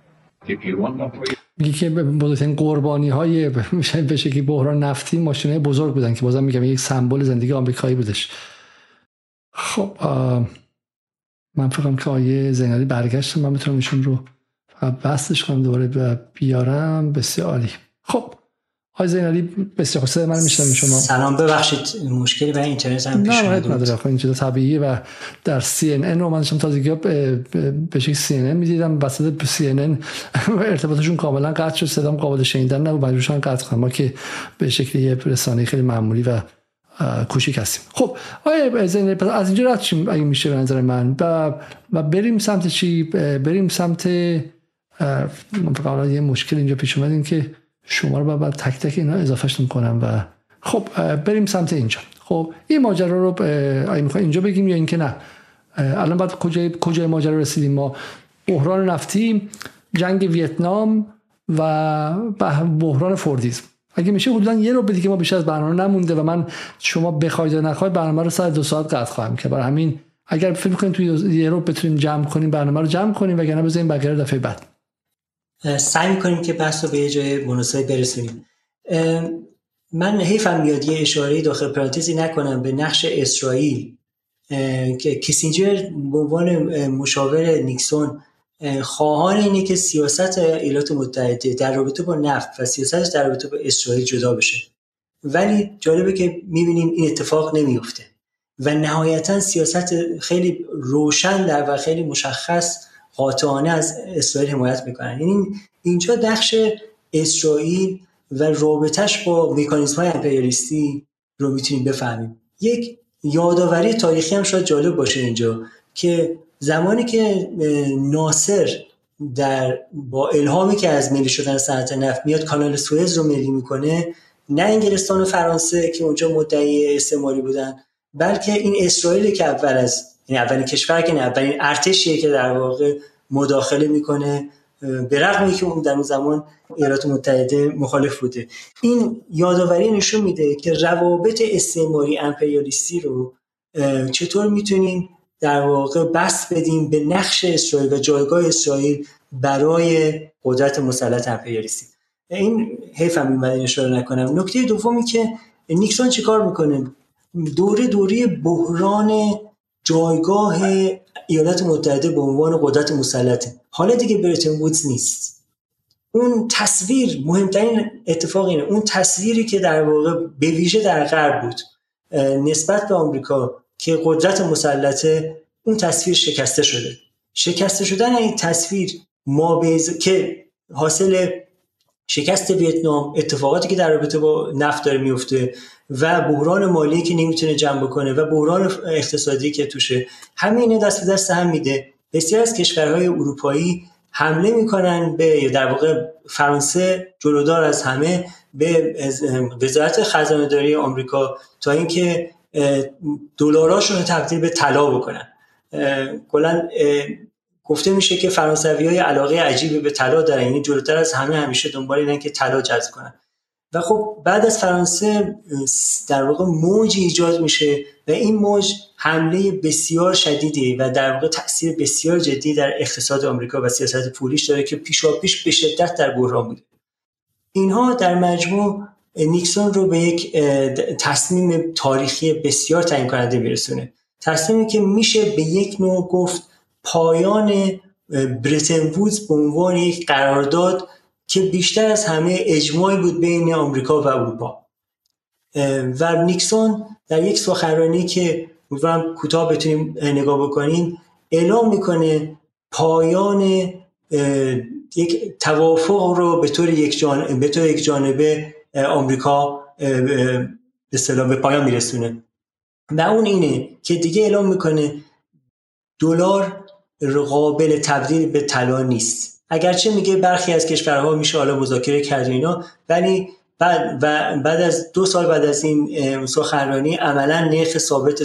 میگه که بزرگترین قربانی های به شکلی بحران نفتی ماشینه بزرگ بودن که بازم میگم یک سمبل زندگی آمریکایی بودش خب من فکرم که آیه زینالی برگشت من می‌تونم ایشون رو بستش کنم دوباره بیارم. بسیار عالی. خب های زینالی بسیار خوب. من میشنم شما. سلام ببخشید مشکلی برای اینترنت هم پیش نه نداره خب این چیز طبیعیه و در CNN رو من داشتم تازگی به شکل CNN می‌دیدم وسط CNN [laughs] ارتباطشون کاملا قطع شد صدام قابل شنیدن نبود مجبور قطع کنم. ما که به شکل یه رسانه خیلی معمولی و کوچیک هستیم. خب آیا از اینجا رد شیم اگه میشه به نظر من. و, و بریم سمت چی؟ بریم سمت یه مشکل اینجا پیش اومد این که شما رو بعد تک تک اینا اضافهش کنم و خب بریم سمت اینجا. خب این ماجرا رو آیا می‌خوای اینجا بگیم یا اینکه نه. الان بعد کجای کجای ماجرا رسیدیم ما؟ بحران نفتی جنگ ویتنام و بحران فوردیزم. اگه میشه حدودا یه رو که ما بیشتر از برنامه نمونده و من شما بخواید یا نخواید برنامه رو ساعت دو ساعت قطع خواهم که برای همین اگر فکر کنید توی یه رو بتونیم جمع کنیم برنامه رو جمع کنیم وگرنه بزنیم بقیه دفعه بعد. سعی می‌کنیم که بحث رو به یه جای مناسب برسونیم. من حیفم میاد یه اشاره داخل پرانتزی نکنم به نقش اسرائیل. که کیسینجر به عنوان مشاور نیکسون خواهان اینه که سیاست ایالات متحده در رابطه با نفت و سیاستش در رابطه با اسرائیل جدا بشه. ولی جالبه که می‌بینیم این اتفاق نمیفته و نهایتا سیاست خیلی روشن در و خیلی مشخص قاطعانه از اسرائیل حمایت می‌کنن. یعنی اینجا نقش اسرائیل و رابطش با مکانیزم های امپریالیستی رو می‌تونیم بفهمیم. یک یادآوری تاریخی هم شاید جالب باشه اینجا که زمانی که ناصر در با الهامی که از ملی شدن صنعت نفت میاد کانال سوئز رو ملی می‌کنه نه انگلستان و فرانسه که اونجا مدعی استعماری بودن بلکه این اسرائیل که اول از این اولین کشور که نه اولین ارتشیه که در واقع مداخله می‌کنه به رغم که اون در اون زمان ایالات متحده مخالف بوده. این یادآوری نشون میده که روابط استعماری امپریالیستی رو چطور می‌تونیم در واقع بس بدیم به نقش اسرائیل و جایگاه اسرائیل برای قدرت مسلط امپریالیستی این حیف هم این اشاره نکنم. نکته دومی که نیکسون چیکار می‌کنه؟ دوره دوره بحران جایگاه ایالات متحده به عنوان قدرت مسلطه حالا دیگه برتن وودز نیست. اون تصویر مهمترین اتفاق اینه اون تصویری که در واقع به ویژه در غرب بود نسبت به آمریکا که قدرت مسلطه اون تصویر شکسته شده. شکسته شدن این تصویر ما که حاصل شکست ویتنام اتفاقاتی که در رابطه با نفت داره میفته و بحران مالی که نمی‌تونه جمع بکنه و بحران اقتصادی که توشه همین دست به دست هم میده. بسیار از کشورهای اروپایی حمله می‌کنن به در واقع فرانسه جلودار از همه به وزارت خزانه داری آمریکا تا اینکه دلاراشون رو تبدیل به طلا بکنن. کلا گفته میشه که فرانسوی های علاقه عجیبی به طلا دارن. یعنی جلوتر از همه همیشه دنبال اینن که طلا جذب کنن. و خب بعد از فرانسه در واقع موجی ایجاد میشه و این موج حمله بسیار شدیدی و در واقع تاثیر بسیار جدی در اقتصاد آمریکا و سیاست پولیش داره که پیشا پیش به شدت در بحران بوده. اینها در مجموع نیکسون رو به یک تصمیم تاریخی بسیار تعیین کننده میرسونه. تصمیمی که میشه به یک نوع گفت پایان بریتن وودز به عنوان یک قرارداد که بیشتر از همه اجماعی بود بین آمریکا و اروپا. و نیکسون در یک سخنرانی که امیدوارم کوتاه بتونیم نگاه بکنیم اعلام می‌کنه پایان یک توافق رو به طور یک, جان... به طور یک جانبه آمریکا به به پایان میرسونه. و اون اینه که دیگه اعلام می‌کنه دلار قابل تبدیل به طلا نیست. اگرچه میگه برخی از کشورها میشه حالا مذاکره کرد اینا ولی بعد و بعد از دو سال بعد از این سخنرانی عملا نرخ ثابت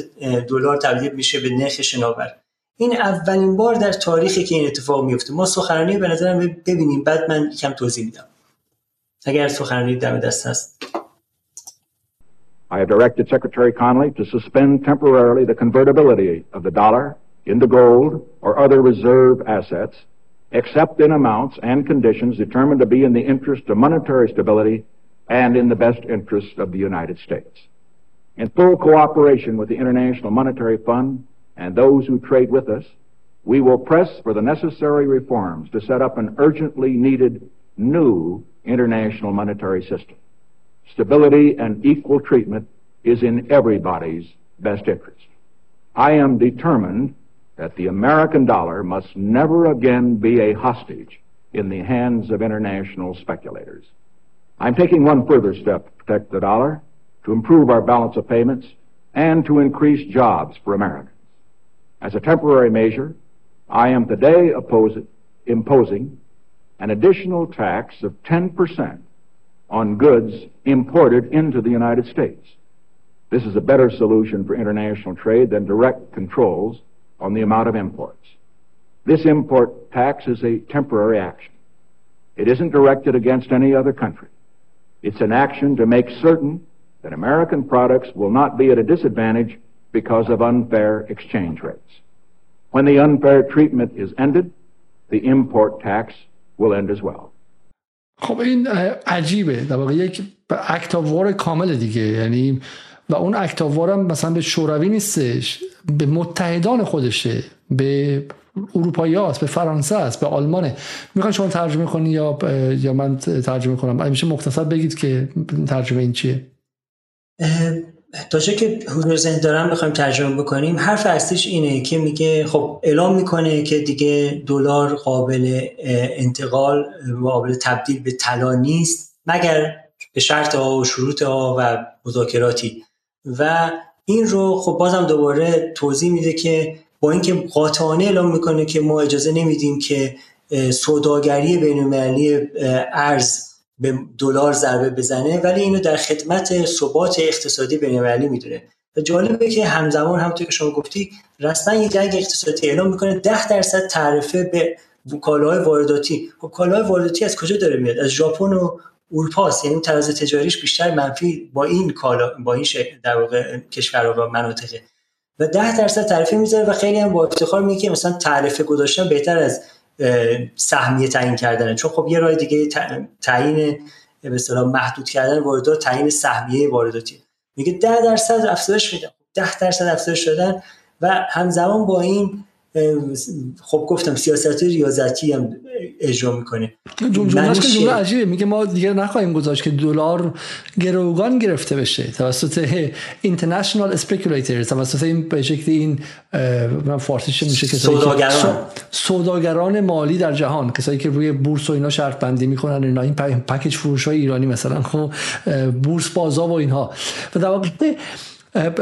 دلار تبدیل میشه به نرخ شناور. این اولین بار در تاریخی که این اتفاق میفته ما سخنرانی به نظرم ببینیم بعد من یکم توضیح میدم. اگر سخنرانی دم دست هست I have directed Secretary Connolly to suspend temporarily the convertibility of the dollar into gold or other reserve assets, except in amounts and conditions determined to be in the interest of monetary stability and in the best interest of the United States. In full cooperation with the International Monetary Fund and those who trade with us, we will press for the necessary reforms to set up an urgently needed new international monetary system. stability and equal treatment is in everybody's best interest. I am determined that the American dollar must never again be a hostage in the hands of international speculators. I'm taking one further step to protect the dollar, to improve our balance of payments, and to increase jobs for Americans. As a temporary measure, I am today opposing, imposing an additional tax of 10% on goods imported into the United States. This is a better solution for international trade than direct controls on the amount of imports. This import tax is a temporary action. It isn't directed against any other country. It's an action to make certain that American products will not be at a disadvantage because of unfair exchange rates. When the unfair treatment is ended, the import tax will end as well. خب این عجیبه. در واقع یک اکتاوار کامل دیگه. یعنی و اون اکتاوار هم مثلا به شوروی نیستش به متحدان خودشه به اروپایی هست به فرانسه است به آلمانه. می‌خوای شما ترجمه کنی یا یا من ترجمه کنم؟ میشه مختصر بگید که ترجمه این چیه. تا که حضور ذهن دارم می‌خوایم ترجمه بکنیم. حرف اصلیش اینه که میگه خب اعلام می‌کنه که دیگه دلار قابل انتقال و قابل تبدیل به طلا نیست مگر به شرط ها و شروط ها و مذاکراتی. و این رو خب بازم دوباره توضیح میده که با اینکه قاطعانه اعلام می‌کنه که ما اجازه نمیدیم که سوداگری بین ارز به دلار ضربه بزنه ولی اینو در خدمت ثبات اقتصادی بین‌المللی می‌دونه. و جالبه که همزمان همونطور که شما گفتی رسما یه جنگ اقتصادی اعلام می‌کنه 10 درصد تعرفه به کالاهای وارداتی. خب کالاهای وارداتی از کجا داره میاد؟ از ژاپن و اروپا یعنی تراز تجاریش بیشتر منفی با این کالا با این در واقع کشورها و مناطقه. و 10 درصد تعرفه می‌ذاره و خیلی هم با افتخار میگه مثلا تعرفه گذاشتن بهتر از سهمیه تعیین کردنه. چون خب یه راه دیگه تعیین به اصطلاح محدود کردن واردات تعیین سهمیه وارداتی میگه 10 درصد افزایش میدن 10 درصد افزایش دادن و همزمان با این خب گفتم سیاست ریاضتی هم اجرا می‌کنه. جمله که جمله عجیبه. میگه ما دیگه نخواهیم گذاشت که دلار گروگان گرفته بشه. توسط اینترنشنال اسپیکولیترز توسط این به شکل این فارسیش میشه؟ که سوداگران. سوداگران مالی در جهان. کسایی که روی بورس و اینا شرط بندی می‌کنن اینا این پکیج فروش های ایرانی مثلا خب بورس بازار و اینها. و در واقع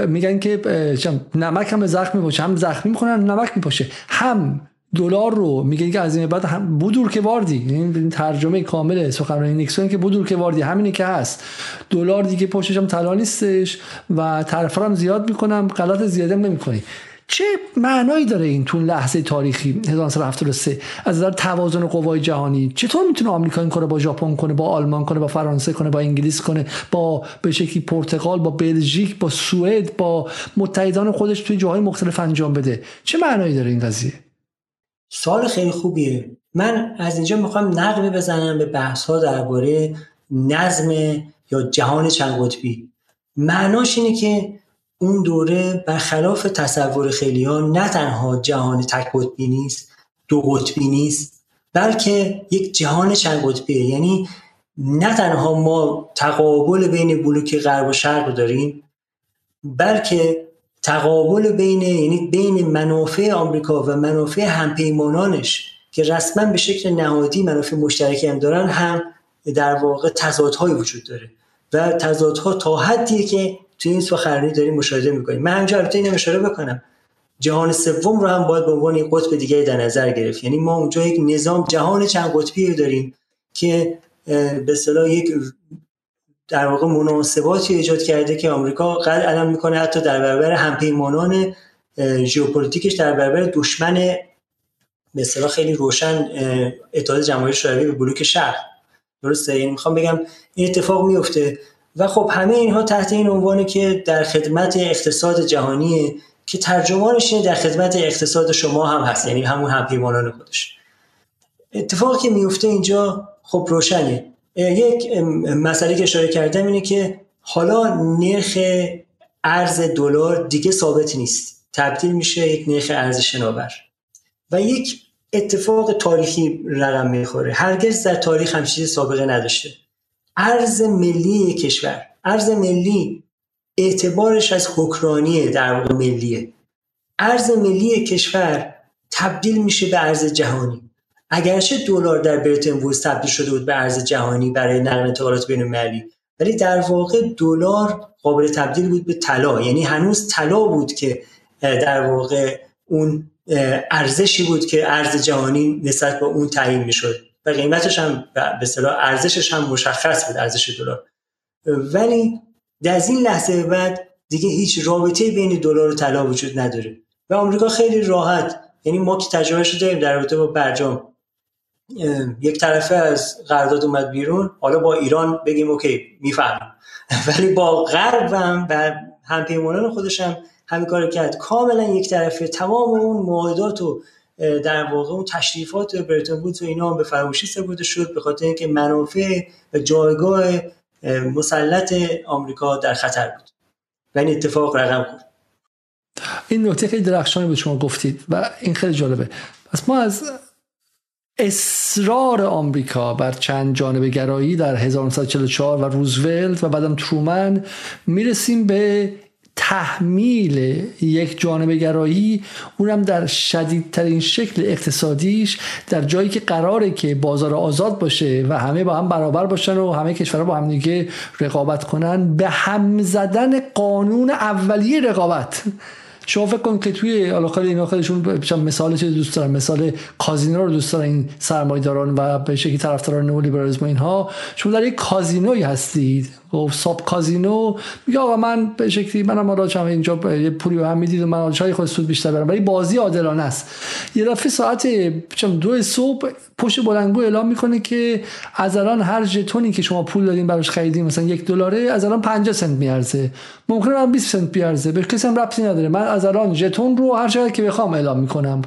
میگن که نمک هم به زخم میپاشه. هم زخمی می‌کنن نمک میپاشه. هم دلار رو میگه که از این بعد هم بودور که واردی. این ترجمه کامل سخنرانی نیکسون که بودور که واردی. همینی که هست. دلار دیگه پشتش هم طلا نیستش و طرفا هم زیاد می‌کنم. غلط زیاده نمی‌کنی. چه معنایی داره این تو لحظه تاریخی 1973 از نظر توازن قوای جهانی چطور می‌تونه آمریکا این کارو با ژاپن کنه با آلمان کنه با فرانسه کنه با انگلیس کنه با به شکلی پرتغال با بلژیک با سوئد با متحدان خودش توی جاهای مختلف انجام بده؟ چه معنایی داره این قضیه؟ سوال خیلی خوبیه. من از اینجا می‌خوام نقبه بزنم به بحث ها درباره نظم یا جهان چند قطبی. معناش اینه که اون دوره برخلاف تصور خیلی ها نه تنها جهان تک قطبی نیست دو قطبی نیست بلکه یک جهان چند قطبیه. یعنی نه تنها ما تقابل بین بلوک غرب و شرق داریم بلکه تقابل بین یعنی بین منافع آمریکا و منافع همپیمانانش که رسما به شکل نهادی منافع مشترکی هم دارن هم در واقع تضادهایی وجود داره. و تضادها تا حدیه که تو این سخنرانی داریم مشاهده می‌کنیم. من همینجا البته اینو اشاره بکنم. جهان سوم رو هم باید به عنوان یک قطب دیگه در نظر گرفت. یعنی ما اونجا یک نظام جهان چند قطبی داریم که به اصطلاح یک در واقع مناسباتی ایجاد کرده که آمریکا قد علم می‌کنه حتی در برابر همپیمانان ژئوپلیتیکش در برابر دشمن به اصطلاح خیلی روشن اتحاد جماهیر شوروی به بلوک شرق. درسته؟ یعنی می‌خوام بگم این اتفاق میفته و خب همه اینها تحت این عنوانه که در خدمت اقتصاد جهانی که ترجمانش در خدمت اقتصاد شما هم هست یعنی همون همپیمانان خودش. اتفاقی که میفته اینجا خب روشنه. یک مسئله که اشاره کردم اینه که حالا نرخ ارز دلار دیگه ثابت نیست. تبدیل میشه یک نرخ ارز شناور. و یک اتفاق تاریخی رقم می‌خوره. هرگز در تاریخ همچین سابقه نداشته. ارز ملی کشور ارز ملی اعتبارش از حکرانی در واقع ملیه. ارز ملی کشور تبدیل میشه به ارز جهانی. اگرچه دلار در برتن وودز تبدیل شده بود به ارز جهانی برای نقل انتقالات بین المللی ولی در واقع دلار قابل تبدیل بود به طلا. یعنی هنوز طلا بود که در واقع اون ارزشی بود که ارز جهانی نسبت به اون تعیین می‌شد. و قیمتش هم به اصطلاح ارزشش هم مشخص بود ارزش دلار. ولی از این لحظه بعد دیگه هیچ رابطه بین دلار و طلا وجود نداره و آمریکا خیلی راحت یعنی ما که تجربهش رو داریم در رابطه با برجام یک طرفه از قرارداد اومد بیرون حالا با ایران بگیم اوکی می‌فهمم [laughs] ولی با غرب هم و همپیمانان خودش هم همین کار کرد. کاملا یک طرفه تمام اون معاهدات و در واقع اون تشریفات برتون بود و اینا هم به فراموشی سپرده شد به خاطر اینکه منافع و جایگاه مسلط آمریکا در خطر بود. و این اتفاق رقم خورد. این نکته خیلی درخشانی بود شما گفتید و این خیلی جالبه. پس ما از اصرار آمریکا بر چند جانبه گرایی در 1944 و روزولت و بعدم ترومن می‌رسیم به تحمیل یک جانبه گرایی اونم در شدیدترین شکل اقتصادیش در جایی که قراره که بازار آزاد باشه و همه با هم برابر باشن و همه کشورها با هم دیگه رقابت کنن به هم زدن قانون اولیه رقابت. شما فکر کن که توی حالا خیلی اینا خودشون مثال چه دوست دارن مثال کازینو رو دوست دارن این سرمایه‌داران و به شکلی طرفداران نئولیبرالیسم اینها. شما در یک کازینوی هستید. خب ساب کازینو. میگه آقا من به شکلی منم چم اینجا یه پولی به هم می‌دید و من چای خود سود بیشتر برم. ولی بازی عادلانه است. یه دفعه ساعت دو صبح پشت بلندگو اعلام می‌کنه که از الان هر ژتونی که شما پول دادین براش خریدین مثلا یک دلاره از الان 50 سنت میارزه. ممکنه من 20 سنت بیارزه. به کسی هم ربطی نداره. من از الان ژتون رو هر چقدر که بخوام اعلام می‌کنم؟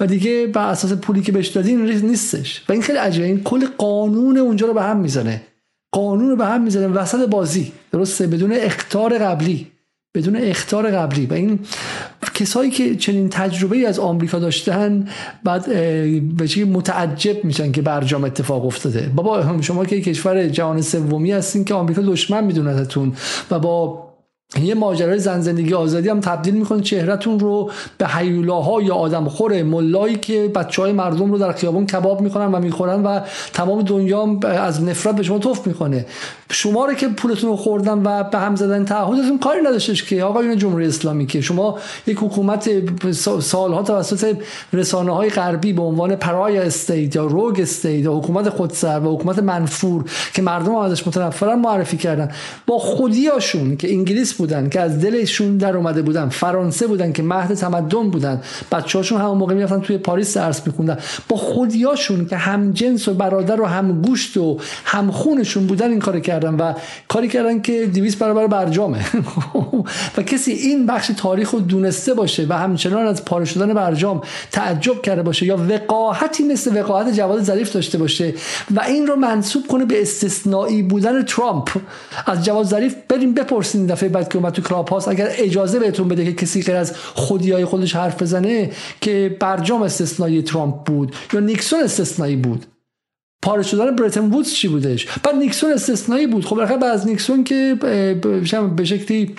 و دیگه بر اساس پولی که بهش دادین نیستش. و این خیلی عجیبه. این کل قانون اونجا رو به هم می‌زنه. قانون رو به هم می‌زنه. وسط بازی. درسته؟ بدون اختار قبلی. بدون اختار قبلی. و این کسایی که چنین تجربه از آمریکا داشتن بعد به متعجب میشن که برجام اتفاق افتاده. بابا شما که کشور جهان سومی هستین که آمریکا دشمن میدونتتون و با یه ماجرای زن زندگی آزادی هم تبدیل می‌کنه چهرهتون رو به حیولاها یا آدم خوره. ملایی که بچه های مردم رو در خیابون کباب می‌کنن و می‌خورن و تمام دنیا از نفرت به شما توف می‌کنه. شما رو که پولتون رو خوردن و به هم زدن تعهدتون کاری نداشتش که آقایون جمهوری اسلامی که شما یک حکومت سالها توسط رسانه های غربی به عنوان pariah state یا rogue state یا حکومت خودسر و حکومت منفور که مردم ازش متنفرن معرفی کردن. با خودیاشون که انگلیس بودن که از دلشون در اومده بودن. فرانسه بودن که مهد تمدن بودن. بچه‌هاشون همون موقع می‌رفتن توی پاریس درس میخوندن. با خودیاشون که هم جنس و برادر و هم گوشت و هم خونشون بودن این کار کردن و کاری کردن که 200 برابر برجامه [laughs] و کسی این بخش تاریخ رو دونسته باشه و همچنان از پاره شدن برجام تعجب کرده باشه یا وقاحتی مثل وقاحت جواد ظریف داشته باشه و این رو منصوب کنه به استثنایی بودن ترامپ. از جواد ظریف بریم بپرسین دفعه بعد که اومد تو کلاب هاست اگر اجازه بهتون بده که کسی غیر از خودیای خودش حرف بزنه که برجام استثنایی ترامپ بود یا نیکسون استثنایی بود. پاره شدن Bretton Woods چی بودش؟ بعد نیکسون استثنایی بود. خب بعد از نیکسون که به شکلی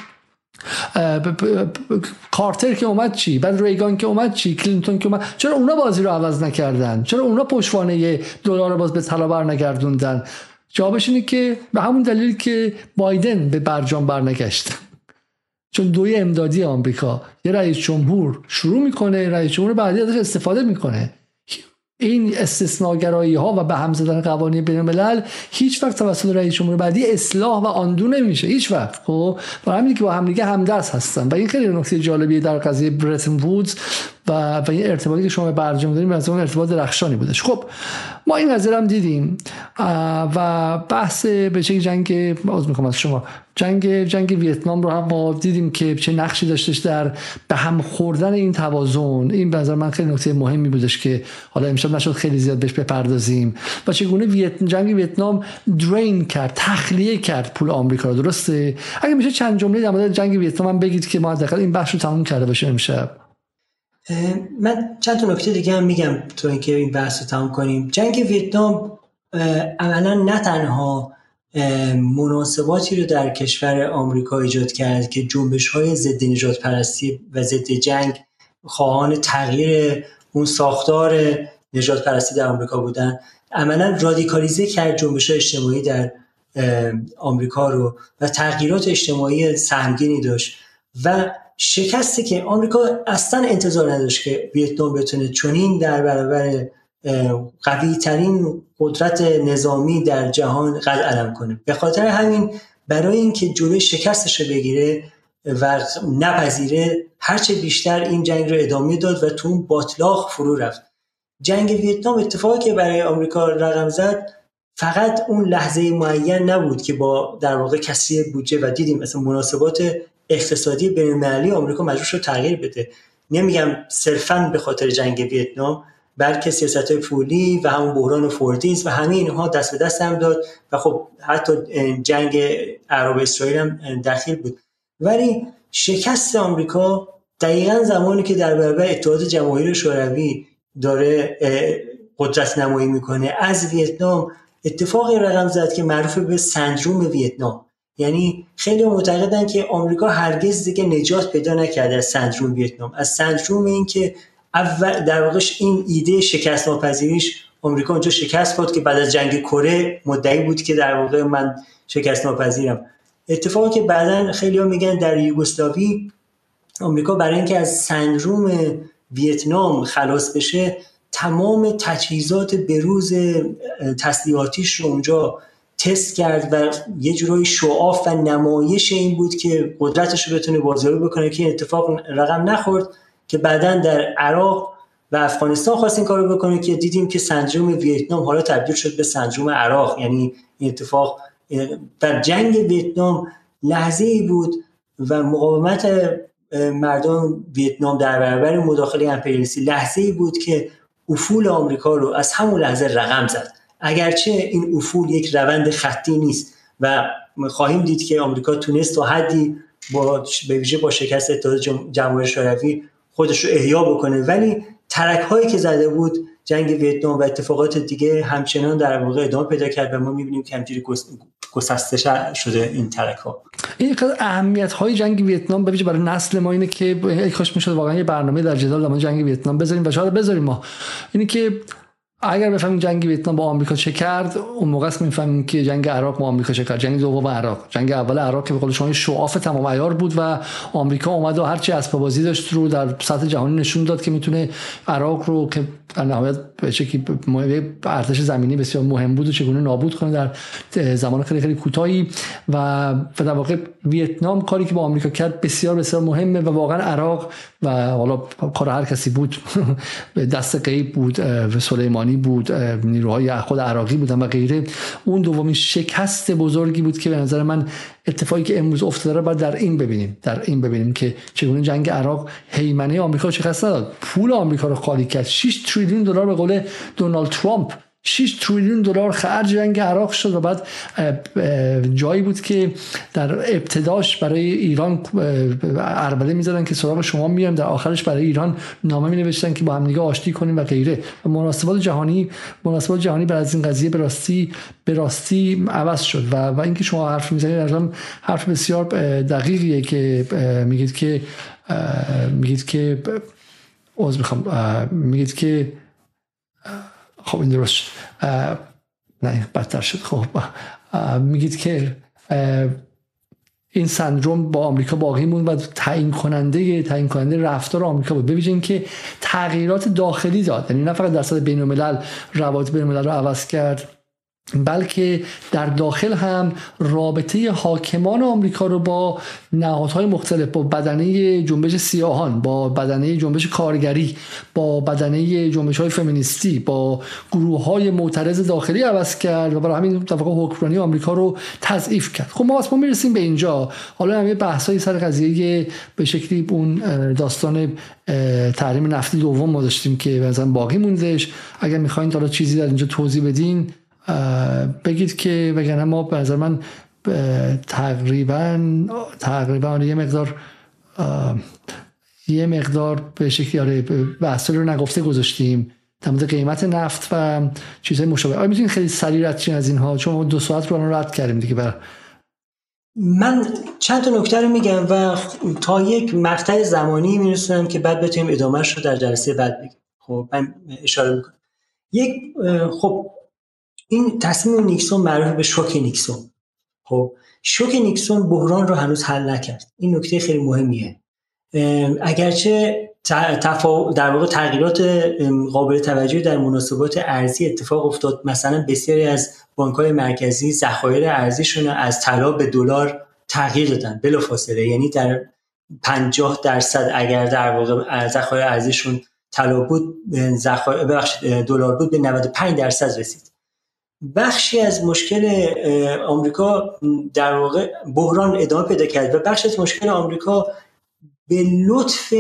کارتر که اومد چی؟ بعد ریگان که اومد چی؟ کلینتون که اومد چرا اونا بازی رو عوض نکردن؟ چرا اونا پشتوانه دلار باز به طلا نگردوندن جوابش اینه که به همون دلیل که بایدن به برجام برنگشت. چون دوی امدادی آمریکا یه رئیس جمهور شروع می‌کنه رئیس جمهور بعدی ازش استفاده می‌کنه. این استثناگرایی ها و به هم زدن قوانین بین الملل هیچ وقت توسط رئیس جمهور بعدی اصلاح و آندو نمیشه. هیچ وقت خب؟ برای همین که با هم دیگه همدست هستن. و این خیلی نکته جالبیه در قضیه برتن وودز. و, و این ارتباطی که شما برجام داریم از اون ارتباط درخشانی بودش. خب ما این قضیه هم دیدیم و بحث به چه جنگ باز می‌خوام از شما جنگ جنگ ویتنام رو هم ما دیدیم که چه نقشی داشتش در به هم خوردن این توازن. این به نظر من خیلی نکته مهمی بودش که حالا امشب نشد خیلی زیاد بهش بپردازیم. و چگونه ویت... جنگ ویتنام درین کرد تخلیه کرد پول آمریکا رو درسته؟ اگه میشه چند جمله در مورد جنگ ویتنام هم بگید که ما حداقل این بخش رو تموم کرده باشه امشب. من چند تا نکته دیگه هم میگم تو اینکه این بحث رو تموم کنیم. جنگ ویتنام عملا نه تنها مناسباتی رو در کشور آمریکا ایجاد کرد که جنبش های ضد نجات پرستی و ضد جنگ خواهان تغییر اون ساختار نجات پرستی در آمریکا بودن. عملا رادیکالیزه کرد جنبش اجتماعی در آمریکا رو و تغییرات اجتماعی سهمگینی داشت. و شکستی که آمریکا اصلا انتظار نداشت که ویتنام بتونه چنین در برابر قوی ترین قدرت نظامی در جهان قد علم کنه. به خاطر همین برای اینکه جلوی شکستش رو بگیره و نپذیره هرچه بیشتر این جنگ رو ادامه داد و تو اون باطلاق فرو رفت. جنگ ویتنام اتفاقی که برای آمریکا رقم زد فقط اون لحظه معین نبود که با در واقع کسری بودجه و دیدیم. مثلا مناسبات اقتصادی بین آمریکا مجبور شد تغییر بده. نمیگم صرفا به خاطر جنگ ویتنام بلکه سیاست های پولی و همون بحران فوردیز و همه اینها دست به دست هم داد و خب حتی جنگ عرب اسرائیل هم دخیل بود. ولی شکست آمریکا دقیقا زمانی که در برابر اتحاد جماهیر شوروی داره قدرت نمایی می‌کنه. از ویتنام اتفاقی رقم زد که معروف به سندروم ویتنام. یعنی خیلی معتقدن که آمریکا هرگز دیگه نجات پیدا نکرده از سندروم ویتنام. از سندروم این که اول در واقعش این ایده شکست ناپذیریش آمریکا اونجا شکست خورد که بعد از جنگ کره مدعی بود که در واقع من شکست ناپذیرم. اتفاقی که بعدا خیلی ها میگن در یوگسلاوی آمریکا برای اینکه از سندروم ویتنام خلاص بشه تمام تجهیزات بروز تسلیحاتیش رو اونجا تست کرد و یه جورایی شعاف و نمایش این بود که قدرتش رو بتونه بازیابی بکنه که اتفاق رقم نخورد که بعدا در عراق و افغانستان خواست این کارو بکنه که دیدیم که سندروم ویتنام حالا تبدیل شد به سندروم عراق. یعنی این اتفاق در جنگ ویتنام لحظه ای بود و مقاومت مردم ویتنام در برابر مداخله امپریالیستی لحظه ای بود که افول آمریکا رو از همون لحظه رقم زد. اگرچه این افول یک روند خطی نیست و خواهیم دید که آمریکا تونست تا حدی با به ویژه با شکست اتحاد جمهوری شوروی خودش رو احیا بکنه. ولی ترک هایی که زده بود جنگ ویتنام و اتفاقات دیگه همچنان در واقع ادامه پیدا کرد و ما می‌بینیم که همجوری گسسته شده این ترک ها این اهمیت های جنگ ویتنام به برای نسل ما اینه که کاش می‌شد واقعا یه برنامه در جدال در جنگ ویتنام بذاریم و شاید بذاریم ما. اینی که اگر بفهمیم جنگ ویتنام با آمریکا چه کرد اون موقع است می‌فهمیم که جنگ عراق با آمریکا چه کرد. جنگ دوم عراق. جنگ اول عراق که به قول شما شعاف تمام عیار بود و آمریکا اومد و هرچی اسباب بازی داشت رو در سطح جهانی نشون داد که می‌تونه عراق رو که در نهایت به شکلی ارتش زمینی بسیار مهم بود و چگونه نابود کنه در زمان خیلی خیلی کوتاهی و در واقع ویتنام کاری که با آمریکا کرد بسیار بسیار مهمه و واقعا عراق و حالا کار هر کسی بود [laughs] دست غیب بود سلیمانی بود نیروهای خود عراقی بودن و غیره. اون دومین شکست بزرگی بود که به نظر من اتفاقی که امروز افتاده رو باید در این ببینیم. در این ببینیم که چگونه جنگ عراق هیمنه آمریکا شکست نداد. پول آمریکا رو خالی کرد. 6 تریلیون دلار به قول دونالد ترامپ 6 تریلیون دلار خرج جنگ عراق شد و بعد جایی بود که در ابتداش برای ایران اربده می‌زدن که سراغ شما میایم در آخرش برای ایران نامه می نوشتن که با هم دیگه آشتی کنیم و غیره. و مناسبات جهانی مناسبات جهانی بر از این قضیه به راستی به راستی عوض شد. و و اینکه شما حرف می‌زنید در حرف بسیار دقیقیه که میگید که میگید که عذر می‌خوام میگید که خب این درست نه بدتر شد. خب میگید که این سندروم با آمریکا باقی موند و تعیین کننده تعیین کننده رفتار آمریکا بود. ببینید که تغییرات داخلی داد یعنی نه فقط در سطح بین الملل روابط بین الملل رو عوض کرد. بلکه در داخل هم رابطه حاکمان آمریکا رو با نهادهای مختلف با بدنه جنبش سیاهان با بدنه جنبش کارگری با بدنه جنبش های فمینیستی با گروه های معترض داخلی عوض کرد و برای همین طبقه حکمرانی آمریکا رو تضعیف کرد. خب ما ما می‌رسیم به اینجا. حالا هم یه بحثایی سر قضیه به شکلی اون داستان تحریم نفتی دوم ما داشتیم که مثلا باقی موندش اگر می‌خواین حالا چیزی در اینجا توضیح بدین بگید که وگرنه ما به نظر من تقریبا تقریبا یه مقدار یه مقدار به شکلی آره رو نگفته گذاشتیم مورد قیمت نفت و چیزهای مشابه. آیا می‌تونید خیلی سریع رد از اینها چون دو ساعت رو رد کردیم دیگه. بر من چند تا نکته رو میگم و تا یک مقطع زمانی میرسونم که بعد بتونیم ادامهش رو در جلسه بعد بگیم. خب من اشاره می‌کنم. یک خب این تصمیم نیکسون معروف به شوک نیکسون. خب شوک نیکسون بحران رو هنوز حل نکرد. این نکته خیلی مهمیه. اگرچه در واقع تغییرات قابل توجهی در مناسبات ارزی اتفاق افتاد. مثلا بسیاری از بانک های مرکزی ذخایر ارزیشون از طلا به دلار تغییر دادن. بلافاصله. یعنی در 50 درصد اگر در واقع ذخایر ارزیشون طلا بود دلار بود به 95 درصد رسید. بخشی از مشکل آمریکا در واقع بحران ادامه پیدا کرد و بخشی از مشکل آمریکا به لطف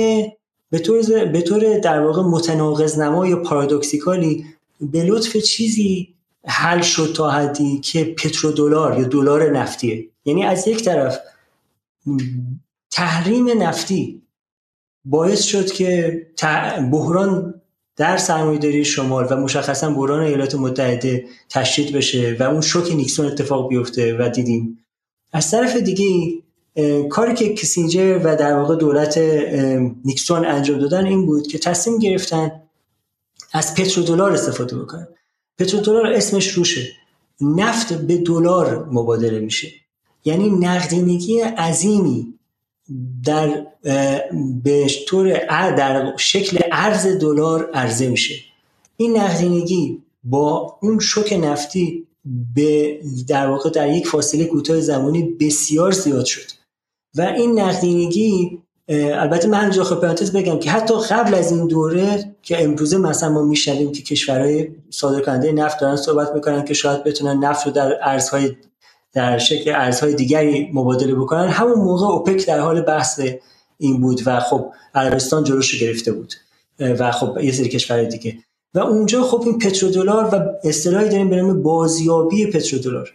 به طور, به طور در واقع متناقض نما یا پارادوکسیکالی به لطف چیزی حل شد تا حدی که پترودلار یا دلار نفتیه. یعنی از یک طرف تحریم نفتی باعث شد که بحران در سرمایه‌داری شمال و مشخصا بحران ایالات متحده تشدید بشه و اون شوک نیکسون اتفاق بیفته و دیدیم. از طرف دیگه کاری که کسینجر و در واقع دولت نیکسون انجام دادن این بود که تصمیم گرفتن از پترودلار استفاده بکنن. پترودلار اسمش روشه. نفت به دلار مبادله میشه. یعنی نقدینگی عظیمی در به طور در شکل ارز دلار عرضه میشه. این نقدینگی با اون شوک نفتی به در واقع در یک فاصله کوتاه زمانی بسیار زیاد شد. و این نقدینگی البته من اینجا خب پرانتز بگم که حتی قبل از این دوره که امروزه مثلا ما میشنویم که کشورهای صادرکننده نفت دارن صحبت می‌کنن که شاید بتونن نفت رو در ارزهای در شکل ارزهای دیگری مبادله بکنن. همون موقع اوپک در حال بحث این بود و خب عربستان جلوش گرفته بود. و خب یه سری کشور دیگه. و اونجا خب این پترودلار و اصطلاحی داریم به نام بازیابی پترودلار.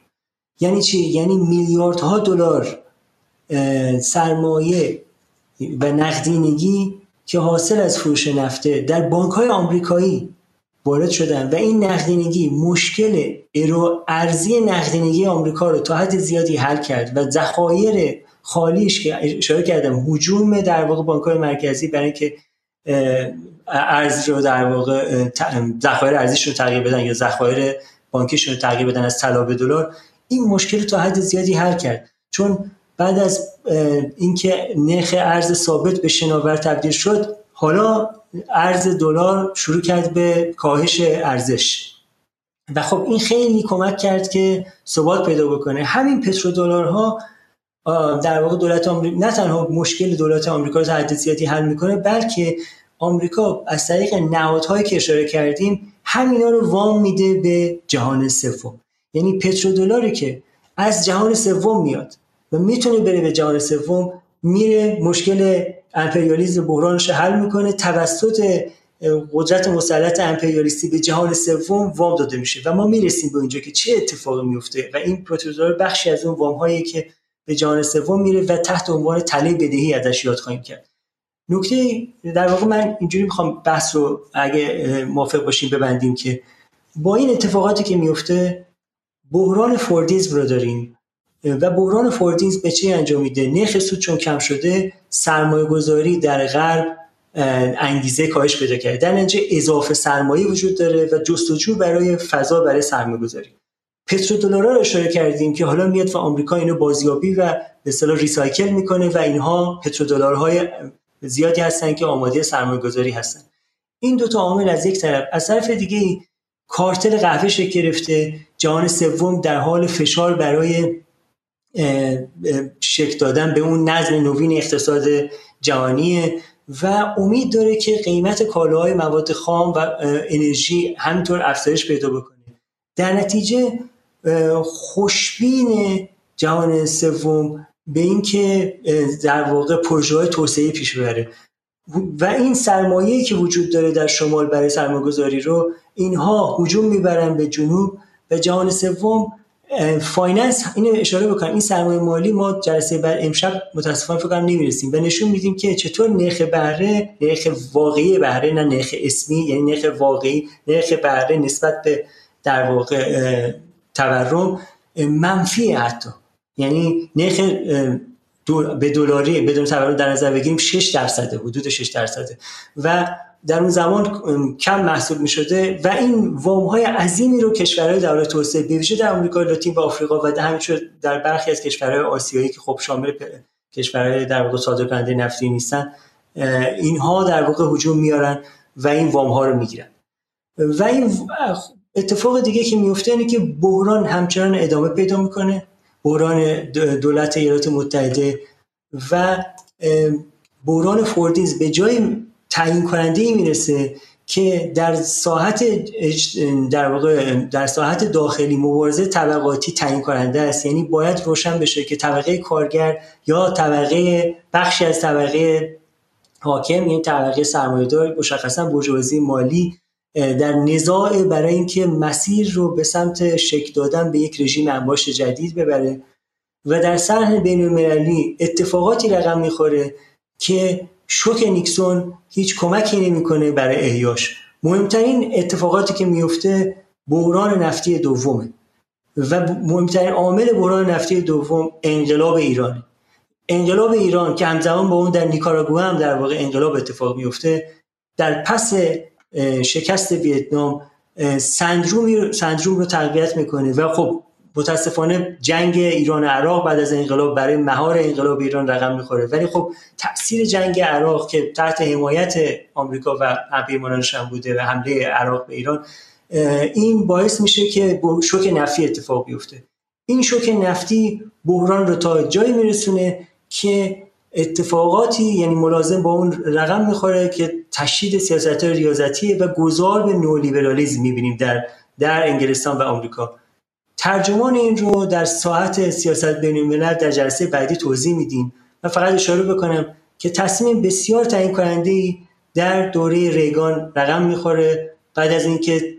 یعنی چی؟ یعنی میلیاردها دلار سرمایه و نقدینگی که حاصل از فروش نفته در بانک های آمریکایی وارد شدن و این نقدینگی مشکل ارو ارزی نقدینگی آمریکا رو تا حد زیادی حل کرد و ذخایر خالیش که اشاره کردم حجوم در واقع بانک مرکزی برای اینکه ارز رو در واقع ذخایر ارزیش رو تغییر بدن یا ذخایر بانکیشون رو تغییر بدن از طلا به دلار این مشکل رو تا حد زیادی حل کرد. چون بعد از اینکه نرخ ارز ثابت به شناور تبدیل شد حالا ارز دلار شروع کرد به کاهش ارزش. و خب این خیلی کمک کرد که ثبات پیدا بکنه. همین پترودلارها در واقع دولت آمریکا نه تنها مشکل دولت آمریکا رو تا حد حل می‌کنه بلکه آمریکا از طریق نهادهایی که اشاره کردیم همینا رو وام میده به جهان سوم. یعنی پترودلاری که از جهان سوم میاد و می‌تونه بره به جهان سوم میره مشکل امپریالیزم بحرانش حل می‌کنه توسط قدرت مسلط امپریالیستی به جهان سوم وام داده میشه و ما می‌رسیم به اینجا که چه اتفاقی میفته و این پروتوزور بخشی از اون وام هایی که به جهان سوم میره و تحت عنوان تله بدهی ازش یاد خواهیم کرد. نکته در واقع من اینجوری می‌خوام بحث رو اگه موافق باشیم ببندیم که با این اتفاقاتی که میفته بحران فوردیز رو داریم. و بحران فوردینز به چه انجام میده؟ نرخ سود چون کم شده سرمایه گذاری در غرب انگیزه کاهش پیدا کرده. در نتیجه اضافه سرمایه وجود داره و جستجو برای فضا برای سرمایه گذاری پترودلارا رو اشاره کردیم که حالا میاد و آمریکا اینو بازیابی و به اصطلاح ریسایکل می‌کنه و اینها پترودلارهای زیادی هستن که آماده سرمایه گذاری هستن. این دو تا عامل از یک طرف. از طرف دیگه کارتل قهوه شکل گرفته. جهان سوم در حال فشار برای شکل دادن به اون نظم نوین اقتصاد جهانی و امید داره که قیمت کالاهای مواد خام و انرژی همینطور افزایش پیدا بکنه. در نتیجه خوشبین جهان سوم به اینکه در واقع پروژه توسعه پیش ببره. و این سرمایه که وجود داره در شمال برای سرمایه‌گذاری رو اینها هجوم می‌برن به جنوب و جهان سوم finance این اشاره بکنم. این سرمایه مالی ما جلسه بعد امشب متاسفانه فکر کنم نمی‌رسیم. و نشون میدیم که چطور نرخ بهره نرخ واقعی بهره نه نرخ اسمی یعنی نرخ واقعی نرخ بهره نسبت به در واقع تورم منفی حتی. یعنی نرخ به دلاری بدون تورم در نظر بگیریم 6 درصده حدود 6 درصده. و در اون زمان کم محسوب می شده و این وام های عظیمی رو کشورهای در توسعه به در آمریکا لاتین و آفریقا و همینطور در برخی از کشورهای آسیایی که خب شامل کشورهای در واقع صادرکننده نفتی نیستن اینها در واقع هجوم میارن و این وام ها رو می‌گیرن. و این اتفاق دیگه که میفته اینه که بحران همچنان ادامه پیدا می‌کنه بحران دولت ایالات متحده و بحران فوردیز به جای تعیین کننده ای می‌رسه که در ساحت در واقع در ساحت داخلی مبارزه طبقاتی تعیین کننده است. یعنی باید روشن بشه که طبقه کارگر یا طبقه بخشی از طبقه حاکم یعنی طبقه سرمایه‌دار مشخصا برجوازی مالی در نزاع برای اینکه مسیر رو به سمت شکل دادن به یک رژیم انباش جدید ببره. و در سطح بین المللی اتفاقاتی رقم می‌خوره که شوک نیکسون هیچ کمکی نمی‌کنه برای احیاش. مهمترین اتفاقاتی که میفته بحران نفتی دومه و مهمترین عامل بحران نفتی دوم انقلاب ایران. انقلاب ایران که همزمان با اون در نیکاراگوه هم در واقع انقلاب اتفاق میفته در پس شکست ویتنام سندروم رو تقویت می‌کنه و خب متاسفانه جنگ ایران و عراق بعد از انقلاب برای مهار انقلاب ایران رقم می‌خوره. ولی خب تاثیر جنگ عراق که تحت حمایت آمریکا و همپیمانانش هم بوده و حمله عراق به ایران این باعث میشه که شوک نفتی اتفاق بیفته. این شوک نفتی بحران رو تا جایی میرسونه که اتفاقاتی یعنی ملازم با اون رقم می‌خوره که تشدید سیاست ریاضتیه و گذار به نولیبرالیزم می‌بینیم در در انگلستان و آمریکا. ترجمان این رو در ساعت سیاست بین در جلسه بعدی توضیح میدیم و فقط اشاره بکنم که تصمیم بسیار تعیین کننده در دوره ریگان رقم می‌خوره. بعد از اینکه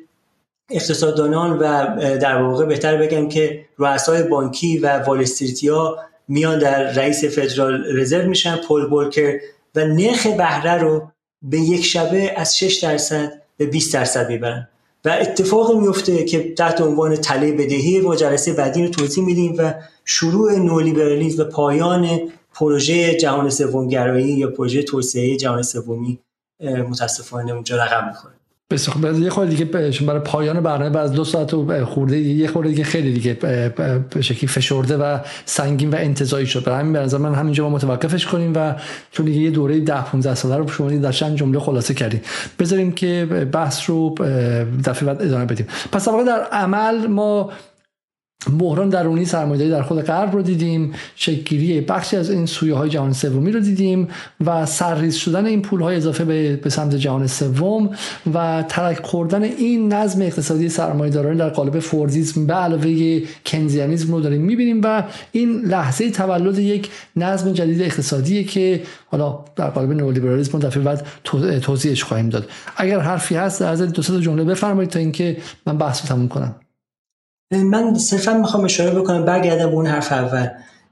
اقتصاددانان و در واقع بهتر بگم که رؤسای بانکی و والستریتیا میان در رئیس فدرال رزرو میشن پول بولکر و نرخ بهره رو به یک شبه از 6 درصد به 20 درصد می‌برن. و اتفاق میفته که تحت عنوان تله بدهی و جلسه بعدی رو توضیح میدیم و شروع نولیبرالیسم و پایان پروژه جهان سومگرایی یا پروژه توسعه جهان سومی متاسفانه اونجا رقم می‌خوره. بسیار یه خورده دیگه برای پایان برنامه بعد دو ساعت خورده یه خورده دیگه خیلی دیگه به شکلی فشرده و سنگین و انتظایی شد. برای همین به من همینجا ما متوقفش کنیم و چون دیگه یه دوره 10 15 ساله رو شما در چند جمله خلاصه کردیم بذاریم که بحث رو دفعه بعد ادامه بدیم. پس در عمل ما بحران درونی سرمایه‌داری در خود غرب رو دیدیم شکلگیری بخشی از این سویه های جهان سومی رو دیدیم و سرریز شدن این پول های اضافه به سمت جهان سوم و ترک خوردن این نظم اقتصادی سرمایه‌داران در قالب فوردیسم به علاوه کنزیانیسم رو داریم می‌بینیم و این لحظه تولد یک نظم جدید اقتصادی که حالا در قالب نئولیبرالیسم دفعه بعد توضیحش خواهیم داد. اگر حرفی هست از دو سه جمله بفرمایید تا اینکه من بحث رو تموم کنم. من صرفا می‌خوام اشاره بکنم برگردم به اون حرف اول.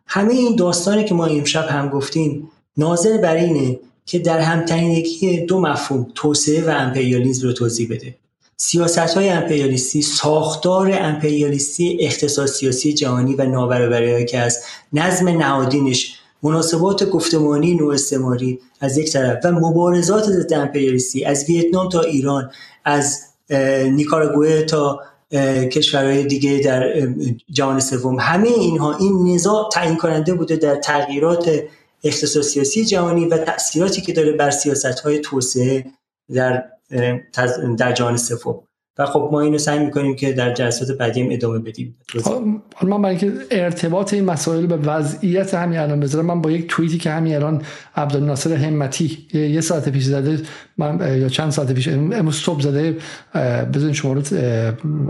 همه این داستانی که ما امشب هم گفتیم ناظر بر اینه که در همتنیدگی دو مفهوم توسعه و امپریالیسم رو توضیح بده. سیاست های امپریالیستی ساختار امپریالیستی اقتصاد سیاسی جهانی و نابرابری که از نظم نهادینش مناسبات گفتمانی نو استعماری از یک طرف و مبارزات ضد امپریالیستی از ویتنام تا ایران از نیکاراگوئه تا کشورهای دیگه در جهان سوم. همه اینها این نزاع تعیین کننده بوده در تغییرات اقتصاد سیاسی جهانی و تاثیراتی که داره بر سیاست های توسعه در در جهان سوم. و خب ما اینو سعی می‌کنیم که در جلسات بعدی ادامه بدیم. من برای اینکه ارتباط این مسائل به وضعیت همین الان بذارم من با یک توییتی که همین الان عبدالناصر همتی یه ساعت پیش زده من یا چند ساعت پیش امروز صبح زده بذارین شما رو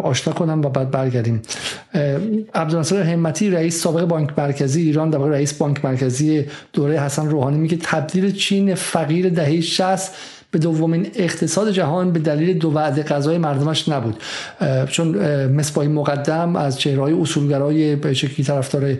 آشنا کنم و بعد برگردیم. عبدالناصر همتی رئیس سابق بانک مرکزی ایران در رئیس بانک مرکزی دوره حسن روحانی میگه تبدیل چین فقیر دهه 60 به دومین اقتصاد جهان به دلیل دو وعده غذای مردمش نبود. چون مصباح مقدم از چهرهای اصولگرای به شکلی طرفدار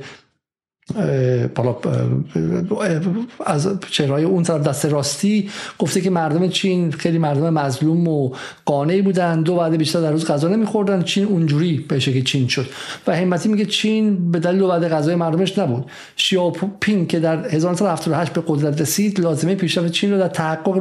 از چهرهای اون طرف دست راستی گفته که مردم چین خیلی مردم مظلوم و قانعی بودن دو بعد بیشتر در روز غذا نمیخوردن. چین اونجوری به شکل چین شد. و همتی میگه چین به دلیل دو بعد غذای مردمش نبود. شیاپینگ که در 1978 به قدرت رسید لازمه پیشرفت چین رو در تحقق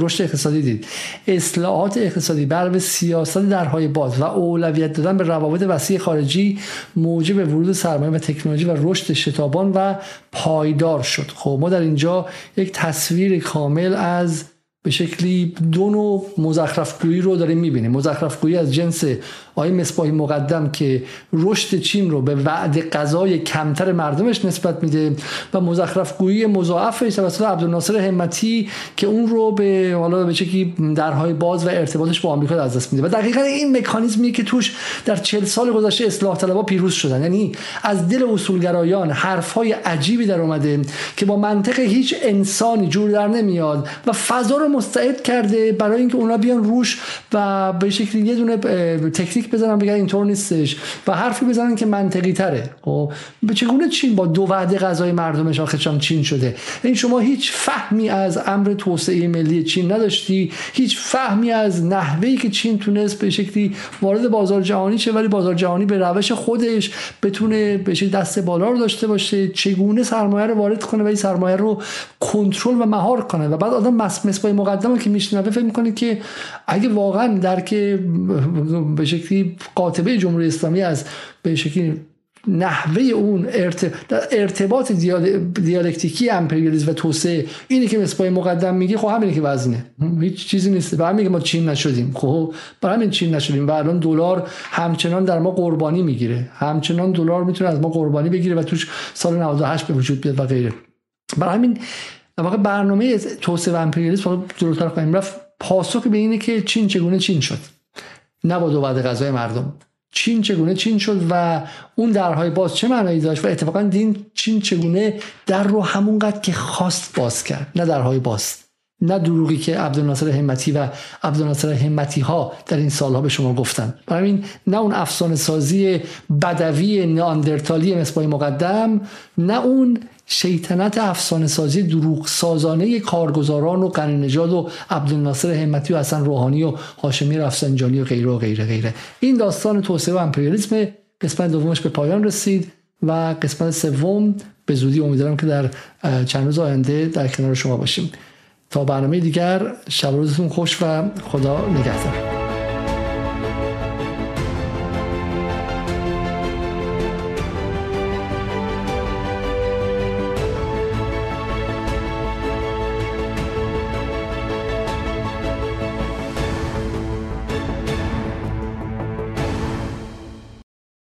رشد اقتصادی دید. اصلاحات اقتصادی بر سیاست درهای باز و اولویت دادن به روابط وسیع خارجی موجب ورود سرمایه و تکنولوژی و رشد شتاب و پایدار شد. خب ما در اینجا یک تصویر کامل از به شکلی دو نوع مزخرفگویی رو داریم می‌بینیم. مزخرفگویی از جنس آقای مصباحی مقدم که رشد چین رو به وعده غذای کمتر مردمش نسبت میده و مزخرفگویی مضاعفش توسط عبدالناصر همتی که اون رو به حالا به شکلی درهای باز و ارتباطش با آمریکا از دست میده. و دقیقا این مکانیزمی که توش در چل سال گذشته اصلاح طلبها پیروز شدن. یعنی از دل اصولگرایان حرفهای عجیبی در اومده که با منطق هیچ انسانی جور در نمیاد و فضا رو مستعد کرده برای اینکه اونا بیان روش و به شکلی یه دونه تکنیک بزنن بگن اینطور نیستش و حرفی بزنن که منطقی تره. خب به چگونه چین با دو وعده غذای مردمش آخرشان چین شده؟ این شما هیچ فهمی از امر توسعه ملی چین نداشتی؟ هیچ فهمی از نحوهی که چین تونست به شکلی وارد بازار جهانی شه ولی بازار جهانی به روش خودش بتونه به دست بالا رو داشته باشه؟ چگونه سرمایه رو وارد کنه و این سرمایه رو کنترل و مهار کنه؟ و بعد آدم مس مقدمه که میشنوه فکر می‌کنه که اگه واقعا درک به شکلی قاطبه جمهوری اسلامی از به شکلی نحوه اون ارتباط دیالکتیکی امپریالیسم و توسعه اینی که مصباح مقدم میگه خب همینه که وزنه. هیچ چیزی نیست. برای میگه ما چین نشدیم. خب برای همین چین نشدیم و الان دلار همچنان در ما قربانی می‌گیره. همچنان دلار می‌تونه از ما قربانی بگیره و توش سال 98 به وجود بیاد و غیره. برای همین واقع برنامه توسعه و امپریالیسم جلوتر خواهیم رفت. پاسخ به اینه که چین چگونه چین شد. نه با دو بعد غذای مردم. چین چگونه چین شد و اون درهای باز چه معنایی داشت؟ و اتفاقا دین چین چگونه در رو همونقدر که خواست باز کرد. نه درهای باز نه دروغی که عبدالناصر همتی و عبدالناصر همتی ها در این سالها به شما گفتن. برای این نه اون افسانه سازی بدوی ناندرتالی مصباح مقدم نه اون شیطنت افسانه سازی دروغ سازانه کارگزاران و قرن نجاد و عبدالناصر همتی و حسن روحانی و هاشمی رفسنجانی و غیره و غیره غیره. این داستان توسعه و امپریالیسم قسمت دومش به پایان رسید و قسمت سوم به زودی امیدوارم که در چند روز آینده در کنار شما باشیم. تا برنامه دیگر شب روزتون خوش و خدا نگهدار.